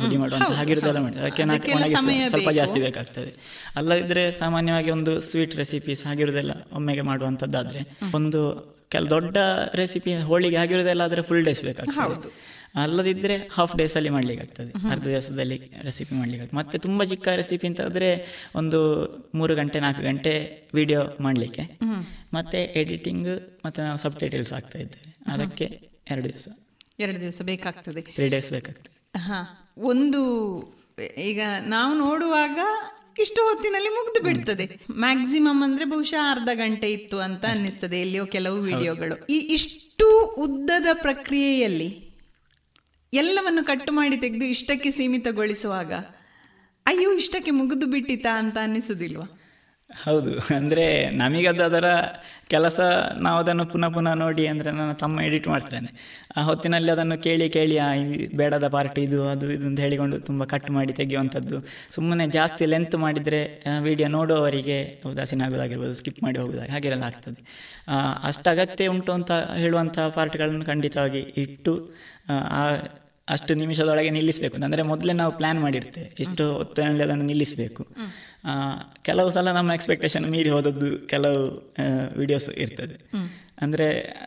N: ಹುಡಿ
M: ಮಾಡುವಂತ
N: ಹಾಗಿರೋದೆಲ್ಲ
M: ಹೌದು.
N: ಅದಕ್ಕೆ ನಾಲ್ಕು ಸ್ವಲ್ಪ ಜಾಸ್ತಿ ಬೇಕಾಗ್ತದೆ. ಅಲ್ಲದಿದ್ದರೆ ಸಾಮಾನ್ಯವಾಗಿ ಒಂದು ಸ್ವೀಟ್ ರೆಸಿಪೀಸ್ ಆಗಿರೋದೆಲ್ಲ ಒಮ್ಮೆಗೆ ಮಾಡುವಂತದ್ದಾದ್ರೆ ಒಂದು ಕೆಲ ದೊಡ್ಡ ರೆಸಿಪಿ ಹೋಳಿಗೆ ಆಗಿರೋದೆಲ್ಲ ಆದರೆ ಫುಲ್ ಡೇಸ್ ಬೇಕಾಗ್ತದೆ. ಅಲ್ಲದಿದ್ದರೆ ಹಾಫ್ ಡೇಸಲ್ಲಿ ಮಾಡ್ಲಿಕ್ಕೆ ಆಗ್ತದೆ ಅರ್ಧ ದಿವಸದಲ್ಲಿ ರೆಸಿಪಿ ಮಾಡ್ಲಿಕ್ಕೆ ಮತ್ತು ತುಂಬ ಚಿಕ್ಕ ರೆಸಿಪಿ ಅಂತ ಆದರೆ ಒಂದು ಮೂರು ಗಂಟೆ ನಾಲ್ಕು ಗಂಟೆ ವಿಡಿಯೋ ಮಾಡಲಿಕ್ಕೆ. ಮತ್ತೆ ಎಡಿಟಿಂಗ್ ಮತ್ತು ನಾವು ಸಬ್ ಟೈಟಲ್ಸ್ ಆಗ್ತಾ ಇದ್ದೇವೆ ಅದಕ್ಕೆ ಎರಡು ದಿವಸ.
M: ಎರಡು ದಿವಸ ಬೇಕಾಗ್ತದೆ.
N: ತ್ರೀ ಡೇಸ್ ಬೇಕಾಗ್ತದೆ.
M: ಹಾ. ಒಂದು ಈಗ ನಾವು ನೋಡುವಾಗ ಇಷ್ಟು ಹೊತ್ತಿನಲ್ಲಿ ಮುಗಿದು ಬಿಡ್ತದೆ. ಮ್ಯಾಕ್ಸಿಮಮ್ ಅಂದ್ರೆ ಬಹುಶಃ ಅರ್ಧ ಗಂಟೆ ಇತ್ತು ಅಂತ ಅನ್ನಿಸ್ತದೆ ಎಲ್ಲಿಯೋ ಕೆಲವು ವಿಡಿಯೋಗಳು ಈ ಇಷ್ಟು ಉದ್ದದ ಪ್ರಕ್ರಿಯೆಯಲ್ಲಿ ಎಲ್ಲವನ್ನು ಕಟ್ಟು ಮಾಡಿ ತೆಗೆದು ಇಷ್ಟಕ್ಕೆ ಸೀಮಿತಗೊಳಿಸುವಾಗ, ಅಯ್ಯೋ, ಇಷ್ಟಕ್ಕೆ ಮುಗಿದು ಬಿಟ್ಟಿತಾ ಅಂತ ಅನ್ನಿಸುದಿಲ್ವಾ?
N: ಹೌದು. ಅಂದರೆ ನಮಗದು ಅದರ ಕೆಲಸ ನಾವು ಅದನ್ನು ಪುನಃ ಪುನಃ ನೋಡಿ ಅಂದರೆ ನನ್ನ ತಮ್ಮ ಎಡಿಟ್ ಮಾಡ್ತಾನೆ. ಆ ಹೊತ್ತಿನಲ್ಲಿ ಅದನ್ನು ಕೇಳಿ ಕೇಳಿ, ಆ ಬೇಡದ ಪಾರ್ಟ್ ಇದು, ಅದು, ಇದು ಅಂತ ಹೇಳಿಕೊಂಡು ತುಂಬ ಕಟ್ ಮಾಡಿ ತೆಗೆಯುವಂಥದ್ದು. ಸುಮ್ಮನೆ ಜಾಸ್ತಿ ಲೆಂತ್ ಮಾಡಿದರೆ ವಿಡಿಯೋ ನೋಡುವವರಿಗೆ ಉದಾಸೀನ ಆಗೋದಾಗಿರ್ಬೋದು ಸ್ಕಿಪ್ ಮಾಡಿ ಹೋಗೋದಾಗ ಹಾಗೆಲ್ಲ ಆಗ್ತದೆ. ಅಷ್ಟು ಅಗತ್ಯ ಉಂಟು ಅಂತ ಹೇಳುವಂಥ ಪಾರ್ಟ್ಗಳನ್ನು ಖಂಡಿತವಾಗಿ ಇಟ್ಟು ಆ ಅಷ್ಟು ನಿಮಿಷದೊಳಗೆ ನಿಲ್ಲಿಸಬೇಕು. ಅಂದರೆ ಮೊದಲೇ ನಾವು ಪ್ಲ್ಯಾನ್ ಮಾಡಿರ್ತೇವೆ ಇಷ್ಟು ಹೊತ್ತಿನಲ್ಲಿ ಅದನ್ನು ನಿಲ್ಲಿಸಬೇಕು. ಆ, ಕೆಲವು ಸಲ ನಮ್ಮ ಎಕ್ಸ್ಪೆಕ್ಟೇಷನ್ ಮೀರಿ ಹೋದದ್ದು ಕೆಲವು ವಿಡಿಯೋಸ್ ಇರ್ತದೆ. ಅಂದರೆ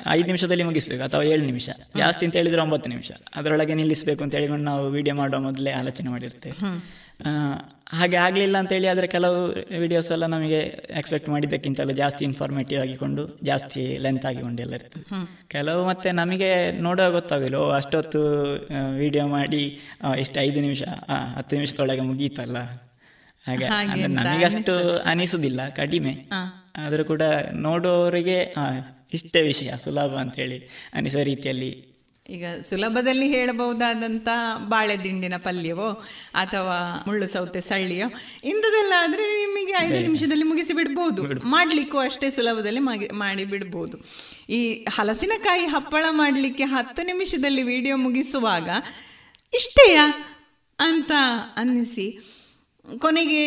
N: ಐದು ನಿಮಿಷದಲ್ಲಿ ಮುಗಿಸ್ಬೇಕು ಅಥವಾ ಏಳು ನಿಮಿಷ. ಜಾಸ್ತಿ ಅಂತ ಹೇಳಿದರೆ ಒಂಬತ್ತು ನಿಮಿಷ. ಅದರೊಳಗೆ ನಿಲ್ಲಿಸಬೇಕು ಅಂತ ಹೇಳಿಕೊಂಡು ನಾವು ವಿಡಿಯೋ ಮಾಡುವ ಮೊದಲೇ ಆಲೋಚನೆ ಮಾಡಿರ್ತೇವೆ ಹಾಗೆ ಆಗಲಿಲ್ಲ ಅಂತೇಳಿ ಆದರೆ ಕೆಲವು ವಿಡಿಯೋಸ್ ಎಲ್ಲ ನಮಗೆ ಎಕ್ಸ್ಪೆಕ್ಟ್ ಮಾಡಿದ್ದಕ್ಕಿಂತಲೂ ಜಾಸ್ತಿ ಇನ್ಫಾರ್ಮೇಟಿವ್ ಆಗಿಕೊಂಡು ಜಾಸ್ತಿ ಲೆಂತ್ ಆಗಿಕೊಂಡು ಎಲ್ಲ ಇರ್ತದೆ. ಕೆಲವು ಮತ್ತೆ ನಮಗೆ ನೋಡೋ ಗೊತ್ತಾಗಿಲ್ಲ ಓ ಅಷ್ಟೊತ್ತು ವಿಡಿಯೋ ಮಾಡಿ ಎಷ್ಟು ಇಷ್ಟು ಐದು ನಿಮಿಷ ಹತ್ತು ನಿಮಿಷದೊಳಗೆ ಮುಗೀತಲ್ಲ. ಹಾಗೆ ಅಂದ್ರೆ ಅಷ್ಟು ಅನಿಸುವುದಿಲ್ಲ ಕಡಿಮೆ. ಆದರೂ ಕೂಡ ನೋಡೋರಿಗೆ ಇಷ್ಟೇ ವಿಷಯ ಸುಲಭ ಅಂತೇಳಿ ಅನಿಸೋ ರೀತಿಯಲ್ಲಿ
M: ಈಗ ಸುಲಭದಲ್ಲಿ ಹೇಳಬಹುದಾದಂಥ ಬಾಳೆದಿಂಡಿನ ಪಲ್ಯವೋ ಅಥವಾ ಮುಳ್ಳು ಸೌತೆ ಸಳ್ಳಿಯೋ ಇಂಥದ್ದೆಲ್ಲ ಆದರೆ ನಿಮಗೆ ಐದು ನಿಮಿಷದಲ್ಲಿ ಮುಗಿಸಿ ಬಿಡ್ಬೋದು. ಮಾಡಲಿಕ್ಕೂ ಅಷ್ಟೇ ಸುಲಭದಲ್ಲಿ ಮಾಡಿ ಬಿಡ್ಬೋದು. ಈ ಹಲಸಿನಕಾಯಿ ಹಪ್ಪಳ ಮಾಡಲಿಕ್ಕೆ ಹತ್ತು ನಿಮಿಷದಲ್ಲಿ ವಿಡಿಯೋ ಮುಗಿಸುವಾಗ ಇಷ್ಟೇಯಾ? ಅಂತ ಅನ್ನಿಸಿ ಕೊನೆಗೆ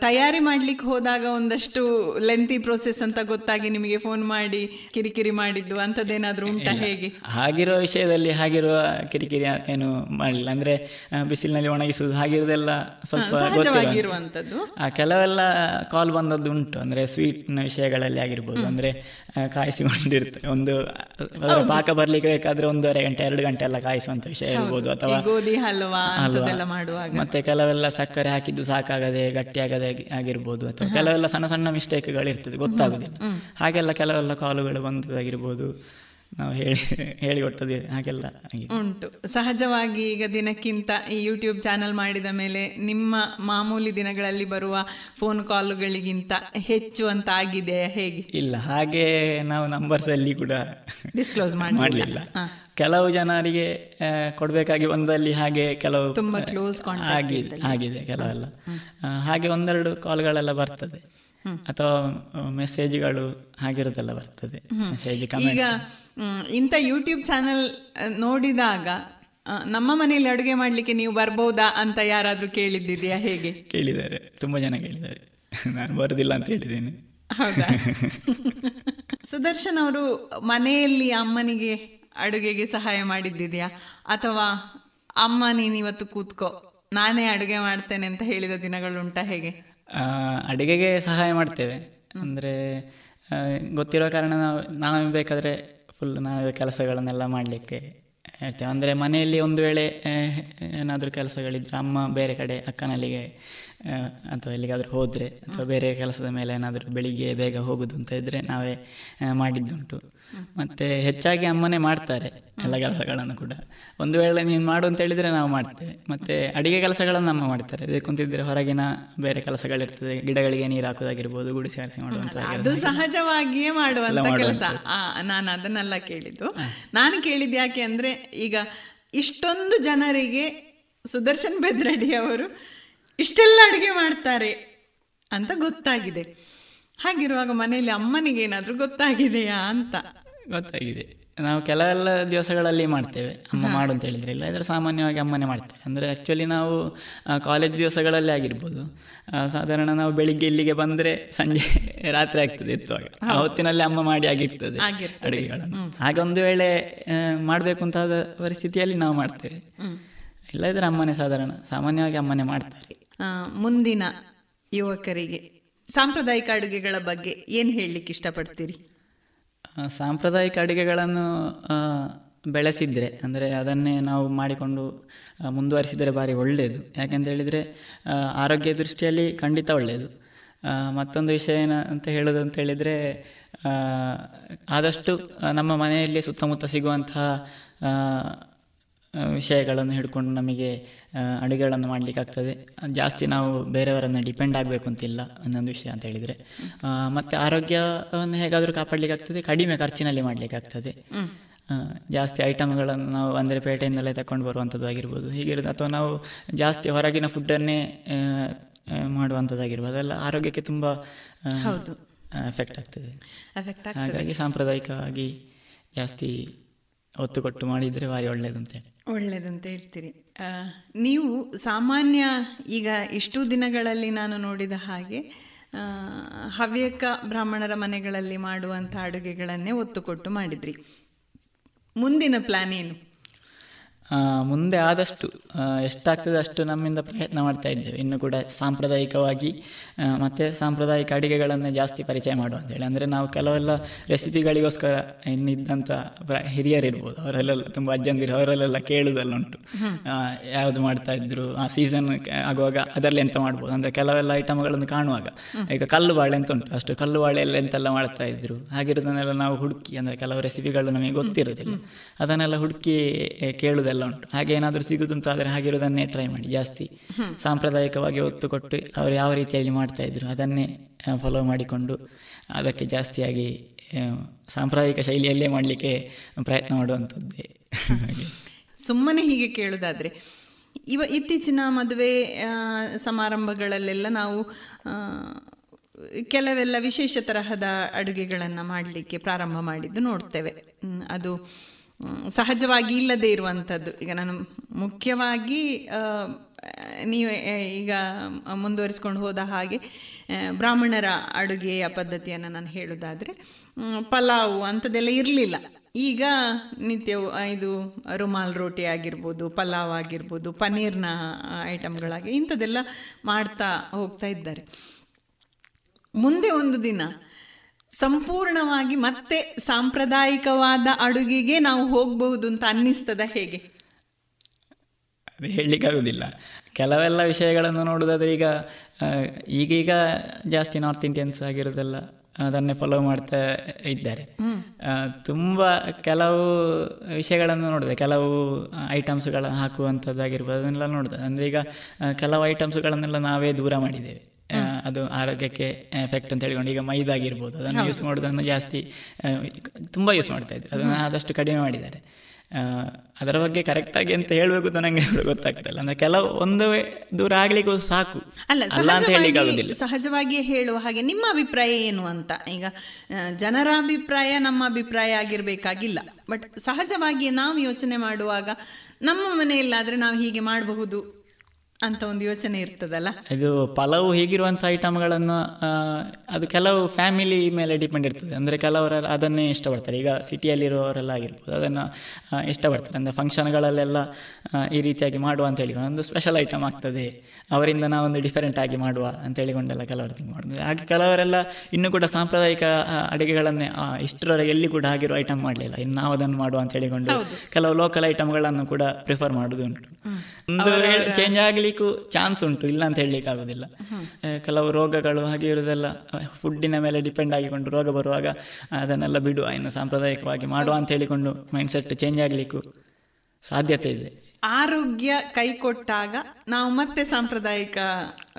M: ತಯಾರಿ ಮಾಡ್ಲಿಕ್ಕೆ ಹೋದಾಗ ಒಂದಷ್ಟು ಲೆಂತಿ ಪ್ರೋಸೆಸ್ ಅಂತ ಗೊತ್ತಾಗಿ ನಿಮಗೆ ಫೋನ್ ಮಾಡಿ ಕಿರಿಕಿರಿ ಮಾಡಿದ್ದು ಅಂಥದ್ದೇನಾದರೂ ಉಂಟಾ ಹೇಗೆ?
N: ಹಾಗಿರುವ ವಿಷಯದಲ್ಲಿ ಹಾಗಿರುವ ಕಿರಿಕಿರಿ ಏನು ಮಾಡಲಿಲ್ಲ ಅಂದರೆ ಬಿಸಿಲಿನಲ್ಲಿ ಒಣಗಿಸುವುದು ಹಾಗಿರೋದೆಲ್ಲ ಸ್ವಲ್ಪ ಕೆಲವೆಲ್ಲ ಕಾಲ್ ಬಂದದ್ದು ಉಂಟು. ಅಂದರೆ ಸ್ವೀಟ್ನ ವಿಷಯಗಳಲ್ಲಿ ಆಗಿರ್ಬೋದು. ಅಂದರೆ ಕಾಯಿಸಿಕೊಂಡಿರ್ತದೆ ಒಂದು ಪಾಕ ಬರ್ಲಿಕ್ಕೆ ಬೇಕಾದ್ರೆ ಒಂದೂವರೆ ಗಂಟೆ ಎರಡು ಗಂಟೆ ಎಲ್ಲ ಕಾಯಿಸುವಂತ ವಿಷಯ ಇರ್ಬೋದು ಅಥವಾ
M: ಗೋಧಿ ಹಲ್ವಾ ಮಾಡುವಾಗ.
N: ಮತ್ತೆ ಕೆಲವೆಲ್ಲ ಸಕ್ಕರೆ ಹಾಕಿದ್ದು ಸಾಕಾಗದೆ ಗಟ್ಟಿಯಾಗದೆ ಆಗಿ- ಆಗಿರ್ಬೋದು ಅಥವಾ ಕೆಲವೆಲ್ಲ ಸಣ್ಣ ಸಣ್ಣ ಮಿಸ್ಟೇಕ್ಗಳು ಇರ್ತದೆ ಗೊತ್ತಾಗುದಿಲ್ಲ. ಹಾಗೆಲ್ಲ ಕೆಲವೆಲ್ಲ ಕಾಲುಗಳು ಬಂದದಾಗಿರ್ಬೋದು ನಾವು ಹೇಳಿ ಹೇಳಿ ಕೊಟ್ಟದ್ದು ಹಾಗೆಲ್ಲ
M: ಉಂಟು. ಸಹಜವಾಗಿ ಈಗ ದಿನಕ್ಕಿಂತ ಈ ಯೂಟ್ಯೂಬ್ ಚಾನಲ್ ಮಾಡಿದ ಮೇಲೆ ನಿಮ್ಮ ಮಾಮೂಲಿ ದಿನಗಳಲ್ಲಿ ಬರುವ ಫೋನ್ ಕಾಲುಗಳಿಗಿಂತ ಹೆಚ್ಚು ಅಂತ ಆಗಿದೆ ಹೇಗೆ?
N: ಇಲ್ಲ ಹಾಗೆ ನಾವು ನಂಬರ್ಸ್ ಅಲ್ಲಿ ಕೂಡ
M: ಡಿಸ್ಕ್ಲೋಸ್
N: ಮಾಡಲಿಲ್ಲ. ಕೆಲವು ಜನರಿಗೆ ಕೊಡಬೇಕಾಗಿ ಒಂದಲ್ಲಿ ಹಾಗೆ ಕೆಲವು
M: ತುಂಬಾ ಕ್ಲೋಸ್ contact
N: ಆಗಿದೆ ಆಗಿದೆ ಕೆಲವೆಲ್ಲ. ಹಾಗೆ ಒಂದೆರಡು ಕಾಲ್ಗಳೆಲ್ಲ ಬರ್ತದೆ. ಅಥವಾ ಮೆಸೇಜ್ಗಳು ಹಾಗಿರೋದೆಲ್ಲ ಬರ್ತದೆ. ಮೆಸೇಜ್
M: ಈಗ ಇಂಥ ಯೂಟ್ಯೂಬ್ ಚಾನೆಲ್ ನೋಡಿದಾಗ ನಮ್ಮ ಮನೆಯಲ್ಲಿ ಅಡುಗೆ ಮಾಡಲಿಕ್ಕೆ ನೀವು ಬರ್ಬೋದಾ ಅಂತ ಯಾರಾದರೂ ಕೇಳಿದ್ದಿದೆಯಾ ಹೇಗೆ?
N: ಕೇಳಿದ್ದಾರೆ. ತುಂಬಾ ಜನ ಕೇಳಿದ್ದಾರೆ. ನಾನು ಬರೋದಿಲ್ಲ ಅಂತ ಹೇಳಿದ್ದೇನೆ.
M: ಹೌದಾ? ಸುದರ್ಶನ್ ಅವರು ಮನೆಯಲ್ಲಿ ಅಮ್ಮನಿಗೆ ಅಡುಗೆಗೆ ಸಹಾಯ ಮಾಡಿದ್ದಿದೆಯಾ? ಅಥವಾ ಅಮ್ಮ ನೀನು ಇವತ್ತು ಕೂತ್ಕೋ ನಾನೇ ಅಡುಗೆ ಮಾಡ್ತೇನೆ ಅಂತ ಹೇಳಿದ ದಿನಗಳುಂಟಾ ಹೇಗೆ?
N: ಅಡಿಗೆಗೆ ಸಹಾಯ ಮಾಡ್ತೇವೆ. ಅಂದರೆ ಗೊತ್ತಿರೋ ಕಾರಣ ನಾವು ನಾವು ಬೇಕಾದರೆ ಫುಲ್ ನಾವೇ ಕೆಲಸಗಳನ್ನೆಲ್ಲ ಮಾಡಲಿಕ್ಕೆ ಹೇಳ್ತೇವೆ. ಅಂದರೆ ಮನೆಯಲ್ಲಿ ಒಂದು ವೇಳೆ ಏನಾದರೂ ಕೆಲಸಗಳಿದ್ದರೆ ಅಮ್ಮ ಬೇರೆ ಕಡೆ ಅಕ್ಕನಲ್ಲಿಗೆ ಅಥವಾ ಎಲ್ಲಿಗಾದರೂ ಹೋದರೆ, ಅಥವಾ ಬೇರೆ ಕೆಲಸದ ಮೇಲೆ ಏನಾದರೂ ಬೆಳಿಗ್ಗೆ ಬೇಗ ಹೋಗೋದು ಅಂತ ಇದ್ದರೆ ನಾವೇ ಮಾಡಿದ್ದುಂಟು. ಮತ್ತು ಹೆಚ್ಚಾಗಿ ಅಮ್ಮನೇ ಮಾಡ್ತಾರೆ ಎಲ್ಲ ಕೆಲಸಗಳನ್ನು ಕೂಡ. ಒಂದು ವೇಳೆ ನೀನು ಮಾಡು ಅಂತ ಹೇಳಿದರೆ ನಾವು ಮಾಡ್ತೇವೆ. ಮತ್ತೆ ಅಡಿಗೆ ಕೆಲಸಗಳನ್ನು ಅಮ್ಮ ಮಾಡ್ತಾರೆ. ಅದೇ ಕುಂತಿದ್ರೆ ಹೊರಗಿನ ಬೇರೆ ಕೆಲಸಗಳಿರ್ತದೆ. ಗಿಡಗಳಿಗೆ ನೀರು ಹಾಕೋದಾಗಿರ್ಬೋದು ಗುಡಿಸಿ ಹಾರಿಸಿ
M: ಅದು ಸಹಜವಾಗಿಯೇ
N: ಮಾಡುವಂಥ
M: ಕೆಲಸ. ಆ, ನಾನು ಅದನ್ನೆಲ್ಲ ಕೇಳಿದ್ದು. ನಾನು ಕೇಳಿದ್ದು ಯಾಕೆ ಅಂದರೆ ಈಗ ಇಷ್ಟೊಂದು ಜನರಿಗೆ ಸುದರ್ಶನ್ ಬೆದ್ರಡಿ ಅವರು ಇಷ್ಟೆಲ್ಲ ಅಡುಗೆ ಮಾಡ್ತಾರೆ ಅಂತ ಗೊತ್ತಾಗಿದೆ. ಹಾಗಿರುವಾಗ ಮನೆಯಲ್ಲಿ ಅಮ್ಮನಿಗೆ ಏನಾದರೂ ಗೊತ್ತಾಗಿದೆಯಾ ಅಂತ.
N: ಗೊತ್ತಾಗಿದೆ. ನಾವು ಕೆಲವೆಲ್ಲ ದಿವಸಗಳಲ್ಲಿ ಮಾಡ್ತೇವೆ. ಅಮ್ಮ ಮಾಡು ಅಂತ ಹೇಳಿದ್ರೆ. ಇಲ್ಲ ಇದ್ರೆ ಸಾಮಾನ್ಯವಾಗಿ ಅಮ್ಮನೇ ಮಾಡ್ತೇವೆ ಅಂದರೆ ಆ್ಯಕ್ಚುಲಿ ನಾವು ಕಾಲೇಜ್ ದಿವಸಗಳಲ್ಲಿ ಆಗಿರ್ಬೋದು. ಸಾಧಾರಣ ನಾವು ಬೆಳಿಗ್ಗೆ ಇಲ್ಲಿಗೆ ಬಂದರೆ ಸಂಜೆ ರಾತ್ರಿ ಆಗ್ತದೆ ಎತ್ತುವಾಗ ಆ ಹೊತ್ತಿನಲ್ಲಿ ಅಮ್ಮ ಮಾಡಿ ಆಗಿರ್ತದೆ. ಅಡುಗೆಗಳನ್ನು. ಹಾಗೆ ಒಂದು ವೇಳೆ ಮಾಡಬೇಕು ಅಂತಾದ ಪರಿಸ್ಥಿತಿಯಲ್ಲಿ ನಾವು ಮಾಡ್ತೇವೆ. ಇಲ್ಲದ್ರೆ ಅಮ್ಮನೇ ಸಾಧಾರಣ. ಸಾಮಾನ್ಯವಾಗಿ ಅಮ್ಮನೇ ಮಾಡ್ತಾರೆ.
M: ಮುಂದಿನ ಯುವಕರಿಗೆ ಸಾಂಪ್ರದಾಯಿಕ ಅಡುಗೆಗಳ ಬಗ್ಗೆ ಏನು ಹೇಳಲಿಕ್ಕೆ ಇಷ್ಟಪಡ್ತೀರಿ?
N: ಸಾಂಪ್ರದಾಯಿಕ ಅಡುಗೆಗಳನ್ನು ಬೆಳೆಸಿದರೆ ಅಂದರೆ ಅದನ್ನೇ ನಾವು ಮಾಡಿಕೊಂಡು ಮುಂದುವರಿಸಿದರೆ ಭಾರಿ ಒಳ್ಳೆಯದು ಯಾಕೆಂತ ಹೇಳಿದರೆ ಆ, ಆರೋಗ್ಯ ದೃಷ್ಟಿಯಲ್ಲಿ ಖಂಡಿತ ಒಳ್ಳೆಯದು ಮತ್ತೊಂದು ವಿಷಯ ಏನಂತ ಅಂತ ಹೇಳೋದು ಆದಷ್ಟು ನಮ್ಮ ಮನೆಯಲ್ಲಿ ಸುತ್ತಮುತ್ತ ಸಿಗುವಂತಹ ವಿಷಯಗಳನ್ನು ಹಿಡ್ಕೊಂಡು ನಮಗೆ ಅಡುಗೆಗಳನ್ನು ಮಾಡಲಿಕ್ಕೆ ಆಗ್ತದೆ. ಜಾಸ್ತಿ ನಾವು ಬೇರೆಯವರನ್ನು ಡಿಪೆಂಡ್ ಆಗಬೇಕು ಅಂತಿಲ್ಲ ಅನ್ನೊಂದು ವಿಷಯ ಅಂತ ಹೇಳಿದರೆ. ಮತ್ತು ಆರೋಗ್ಯವನ್ನು ಹೇಗಾದರೂ ಕಾಪಾಡಲಿಕ್ಕೆ ಆಗ್ತದೆ ಕಡಿಮೆ ಖರ್ಚಿನಲ್ಲಿ ಮಾಡಲಿಕ್ಕೆ ಆಗ್ತದೆ. ಜಾಸ್ತಿ ಐಟಮ್ಗಳನ್ನು ನಾವು ಅಂದರೆ ಪೇಟೆಯಿಂದಲೇ ತಗೊಂಡು ಬರುವಂಥದ್ದು ಆಗಿರ್ಬೋದು ಹೀಗಿರೋದು ಅಥವಾ ನಾವು ಜಾಸ್ತಿ ಹೊರಗಿನ ಫುಡ್ಡನ್ನೇ ಮಾಡುವಂಥದ್ದಾಗಿರ್ಬೋದು ಅದೆಲ್ಲ ಆರೋಗ್ಯಕ್ಕೆ ತುಂಬ ಎಫೆಕ್ಟ್ ಆಗ್ತದೆ. ಹಾಗಾಗಿ ಸಾಂಪ್ರದಾಯಿಕವಾಗಿ ಜಾಸ್ತಿ ಒತ್ತು ಕೊಟ್ಟು ಮಾಡಿದರೆ ಭಾರಿ ಒಳ್ಳೆಯದು ಅಂತೇಳಿ
M: ಒಳ್ಳೆಯದಂತ ಹೇಳ್ತೀರಿ ನೀವು ಸಾಮಾನ್ಯ ಈಗ ಇಷ್ಟು ದಿನಗಳಲ್ಲಿ ನಾನು ನೋಡಿದ ಹಾಗೆ ಹವ್ಯಕ ಬ್ರಾಹ್ಮಣರ ಮನೆಗಳಲ್ಲಿ ಮಾಡುವಂಥ ಅಡುಗೆಗಳನ್ನೇ ಒತ್ತು ಕೊಟ್ಟು ಮಾಡಿದ್ರಿ. ಮುಂದಿನ ಪ್ಲಾನ್ ಏನು?
N: ಮುಂದೆ ಆದಷ್ಟು ಎಷ್ಟಾಗ್ತದೆ ಅಷ್ಟು ನಮ್ಮಿಂದ ಪ್ರಯತ್ನ ಮಾಡ್ತಾ ಇದ್ದೇವೆ. ಇನ್ನು ಕೂಡ ಸಾಂಪ್ರದಾಯಿಕವಾಗಿ ಮತ್ತು ಸಾಂಪ್ರದಾಯಿಕ ಅಡುಗೆಗಳನ್ನು ಜಾಸ್ತಿ ಪರಿಚಯ ಮಾಡುವ ಅಂತೇಳಿ ಅಂದರೆ ನಾವು ಕೆಲವೆಲ್ಲ ರೆಸಿಪಿಗಳಿಗೋಸ್ಕರ ಇನ್ನಿದ್ದಂಥ ಪ್ರ- ಹಿರಿಯರಿರ್ಬೋದು. ಅವರೆಲ್ಲ ತುಂಬ ಅಜ್ಜಂದಿರು ಅವರಲ್ಲೆಲ್ಲ ಕೇಳುವುದೆಲ್ಲ ಉಂಟು. ಯಾವುದು ಮಾಡ್ತಾ ಇದ್ರು ಆ ಸೀಸನ್ ಆಗುವಾಗ ಅದರಲ್ಲಿ ಎಂತ ಮಾಡ್ಬೋದು. ಅಂದರೆ ಕೆಲವೆಲ್ಲ ಐಟಮ್ಗಳನ್ನು ಕಾಣುವಾಗ. ಈಗ ಕಲ್ಲು ಬಾಳೆ ಅಂತ ಉಂಟು? ಅಷ್ಟು ಕಲ್ಲು ಬಾಳೆಯಲ್ಲಿ ಎಂತೆಲ್ಲ ಮಾಡ್ತಾ ಇದ್ರು? ಹಾಗಿರೋದನ್ನೆಲ್ಲ ನಾವು ಹುಡುಕಿ ಅಂದರೆ ಕೆಲವು ರೆಸಿಪಿಗಳು ನಮಗೆ ಗೊತ್ತಿರೋದಿಲ್ಲ ಅದನ್ನೆಲ್ಲ ಹುಡುಕಿ ಏ, ಕೇಳುವುದೆಲ್ಲ ಉಂಟು. ಹಾಗೆ ಏನಾದರೂ ಸಿಗುದಂತಾದರೆ ಹಾಗಿರೋದನ್ನೇ ಟ್ರೈ ಮಾಡಿ. ಜಾಸ್ತಿ ಸಾಂಪ್ರದಾಯಿಕವಾಗಿ ಒತ್ತು ಕೊಟ್ಟು ಅವರು ಯಾವ ರೀತಿಯಲ್ಲಿ ಮಾಡ್ತಾ ಇದ್ರು ಅದನ್ನೇ ಫಾಲೋ ಮಾಡಿಕೊಂಡು ಅದಕ್ಕೆ ಜಾಸ್ತಿಯಾಗಿ ಸಾಂಪ್ರದಾಯಿಕ ಶೈಲಿಯಲ್ಲೇ ಮಾಡಲಿಕ್ಕೆ ಪ್ರಯತ್ನ ಮಾಡುವಂಥದ್ದೇ. ಹಾಗೆ.
M: ಸುಮ್ಮನೆ ಹೀಗೆ ಕೇಳೋದಾದರೆ ಇವ ಇತ್ತೀಚಿನ ಮದುವೆ ಸಮಾರಂಭಗಳಲ್ಲೆಲ್ಲ ನಾವು ಕೆಲವೆಲ್ಲ ವಿಶೇಷ ತರಹದ ಅಡುಗೆಗಳನ್ನು ಮಾಡಲಿಕ್ಕೆ ಪ್ರಾರಂಭ ಮಾಡಿದ್ದು ನೋಡ್ತೇವೆ. ಅದು ಸಹಜವಾಗಿ ಇಲ್ಲದೆ ಇರುವಂಥದ್ದು. ಈಗ ನಾನು ಮುಖ್ಯವಾಗಿ ನೀವು ಈಗ ಮುಂದುವರಿಸ್ಕೊಂಡು ಹೋದ ಹಾಗೆ ಬ್ರಾಹ್ಮಣರ ಅಡುಗೆಯ ಪದ್ಧತಿಯನ್ನು ನಾನು ಹೇಳೋದಾದರೆ ಪಲಾವು ಅಂಥದ್ದೆಲ್ಲ ಇರಲಿಲ್ಲ. ಈಗ ನಿತ್ಯ ಇದು ರುಮಾಲ್ ರೋಟಿ ಆಗಿರ್ಬೋದು, ಪಲಾವ್ ಆಗಿರ್ಬೋದು, ಪನ್ನೀರ್ನ ಐಟಮ್ಗಳಾಗಿ ಇಂಥದ್ದೆಲ್ಲ ಮಾಡ್ತಾ ಹೋಗ್ತಾ ಇದ್ದಾರೆ. ಮುಂದೆ ಒಂದು ದಿನ ಸಂಪೂರ್ಣವಾಗಿ ಮತ್ತೆ ಸಾಂಪ್ರದಾಯಿಕವಾದ ಅಡುಗೆಗೆ ನಾವು ಹೋಗಬಹುದು ಅಂತ ಅನ್ನಿಸ್ತದ ಹೇಗೆ?
N: ಅದು ಹೇಳಲಿಕ್ಕಾಗೋದಿಲ್ಲ ಕೆಲವೆಲ್ಲ ವಿಷಯಗಳನ್ನು ನೋಡೋದಾದ್ರೆ ಈಗ ಈಗೀಗ ಜಾಸ್ತಿ ನಾರ್ತ್ ಇಂಡಿಯನ್ಸ್ ಆಗಿರೋದೆಲ್ಲ ಅದನ್ನೇ ಫಾಲೋ ಮಾಡ್ತಾ ಇದ್ದಾರೆ. ತುಂಬ ಕೆಲವು ವಿಷಯಗಳನ್ನು ನೋಡಿದೆ. ಕೆಲವು ಐಟಮ್ಸ್ಗಳ ಹಾಕುವಂಥದ್ದಾಗಿರ್ಬೋದು ಅದನ್ನೆಲ್ಲ ನೋಡಿದೆ. ಅಂದರೆ ಈಗ ಕೆಲವು ಐಟಮ್ಸ್ಗಳನ್ನೆಲ್ಲ ನಾವೇ ದೂರ ಮಾಡಿದ್ದೇವೆ. ಅದು ಆರೋಗ್ಯಕ್ಕೆ ಎಫೆಕ್ಟ್ ಅಂತ ಹೇಳ್ಕೊಂಡು ಈಗ ಮೈದಾಗಿರ್ಬೋದು. ಅದನ್ನು ಯೂಸ್ ಮಾಡೋದನ್ನು ಜಾಸ್ತಿ ತುಂಬ ಯೂಸ್ ಮಾಡ್ತಾ ಇದ್ದಾರೆ ಅದನ್ನು ಆದಷ್ಟು ಕಡಿಮೆ ಮಾಡಿದ್ದಾರೆ. ಅದರ ಬಗ್ಗೆ ಕರೆಕ್ಟಾಗಿ ಅಂತ ಹೇಳಬೇಕು ಅಂತ ನನಗೆ ಗೊತ್ತಾಗ್ತಿಲ್ಲ. ಅಂದ್ರೆ ಕೆಲವು ಒಂದು ದೂರ ಆಗ್ಲಿಕ್ಕೂ ಸಾಕು.
M: ಅಲ್ಲ
N: ಅಂತ
M: ಸಹಜವಾಗಿಯೇ ಹೇಳುವ ಹಾಗೆ ನಿಮ್ಮ ಅಭಿಪ್ರಾಯ ಏನು ಅಂತ? ಈಗ ಜನರ ಅಭಿಪ್ರಾಯ ನಮ್ಮ ಅಭಿಪ್ರಾಯ ಆಗಿರಬೇಕಾಗಿಲ್ಲ. ಬಟ್ ಸಹಜವಾಗಿ ನಾವು ಯೋಚನೆ ಮಾಡುವಾಗ ನಮ್ಮ ಮನೆಯಲ್ಲಾದ್ರೆ ನಾವು ಹೀಗೆ ಮಾಡಬಹುದು. ಅಂತ ಒಂದು ಯೋಚನೆ ಇರ್ತದಲ್ಲ?
N: ಇದು ಪಲಾವು ಹೀಗಿರುವಂಥ ಐಟಮ್ಗಳನ್ನು ಅದು ಕೆಲವು ಫ್ಯಾಮಿಲಿ ಮೇಲೆ ಡಿಪೆಂಡ್ ಇರ್ತದೆ. ಅಂದರೆ ಕೆಲವರೆಲ್ಲ ಅದನ್ನೇ ಇಷ್ಟಪಡ್ತಾರೆ. ಈಗ ಸಿಟಿಯಲ್ಲಿರುವವರೆಲ್ಲ ಆಗಿರ್ಬೋದು ಅದನ್ನು ಇಷ್ಟಪಡ್ತಾರೆ. ಅಂದರೆ ಫಂಕ್ಷನ್ಗಳಲ್ಲೆಲ್ಲ ಈ ರೀತಿಯಾಗಿ ಮಾಡುವ ಅಂತ ಹೇಳಿಕೊಂಡು ಒಂದು ಸ್ಪೆಷಲ್ ಐಟಮ್ ಆಗ್ತದೆ. ಅವರಿಂದ ನಾವೊಂದು ಡಿಫರೆಂಟ್ ಆಗಿ ಮಾಡುವ ಅಂತ ಹೇಳಿಕೊಂಡೆಲ್ಲ ಕೆಲವರು ತಿಂಗ್ ಮಾಡೋದು. ಹಾಗೆ ಕೆಲವರೆಲ್ಲ ಇನ್ನೂ ಕೂಡ ಸಾಂಪ್ರದಾಯಿಕ ಅಡುಗೆಗಳನ್ನೇ ಇಷ್ಟರವರೆಗೆ ಎಲ್ಲಿ ಕೂಡ ಆಗಿರೋ ಐಟಮ್ ಮಾಡಲಿಲ್ಲ. ಇನ್ನು ನಾವು ಅದನ್ನು ಮಾಡುವ ಅಂತ ಹೇಳಿಕೊಂಡು ಕೆಲವು ಲೋಕಲ್ ಐಟಮ್ಗಳನ್ನು ಕೂಡ ಪ್ರಿಫರ್ ಮಾಡೋದು ಉಂಟು. ಚೇಂಜ್ ಚೇಂಜ್ ಆಗ್ಲಿಕ್ಕೂ ಚಾನ್ಸ್ ಉಂಟು ಇಲ್ಲ ಅಂತ ಹೇಳಲಿಕ್ಕೆ ಆಗೋದಿಲ್ಲ. ಕೆಲವು ರೋಗಗಳು ಹಾಗೆ ಇರೋದೆಲ್ಲ ಫುಡ್ಡಿನ ಮೇಲೆ ಡಿಪೆಂಡ್ ಆಗಿಕೊಂಡು ರೋಗ ಬರುವಾಗ ಅದನ್ನೆಲ್ಲ ಬಿಡುವ ಇನ್ನು ಸಾಂಪ್ರದಾಯಿಕವಾಗಿ ಮಾಡುವ ಅಂತ ಹೇಳಿಕೊಂಡು ಮೈಂಡ್ ಸೆಟ್ ಚೇಂಜ್ ಆಗಲಿಕ್ಕೂ ಸಾಧ್ಯತೆ ಇದೆ.
M: ಆರೋಗ್ಯ ಕೈ ಕೊಟ್ಟಾಗ ನಾವು ಮತ್ತೆ ಸಾಂಪ್ರದಾಯಿಕ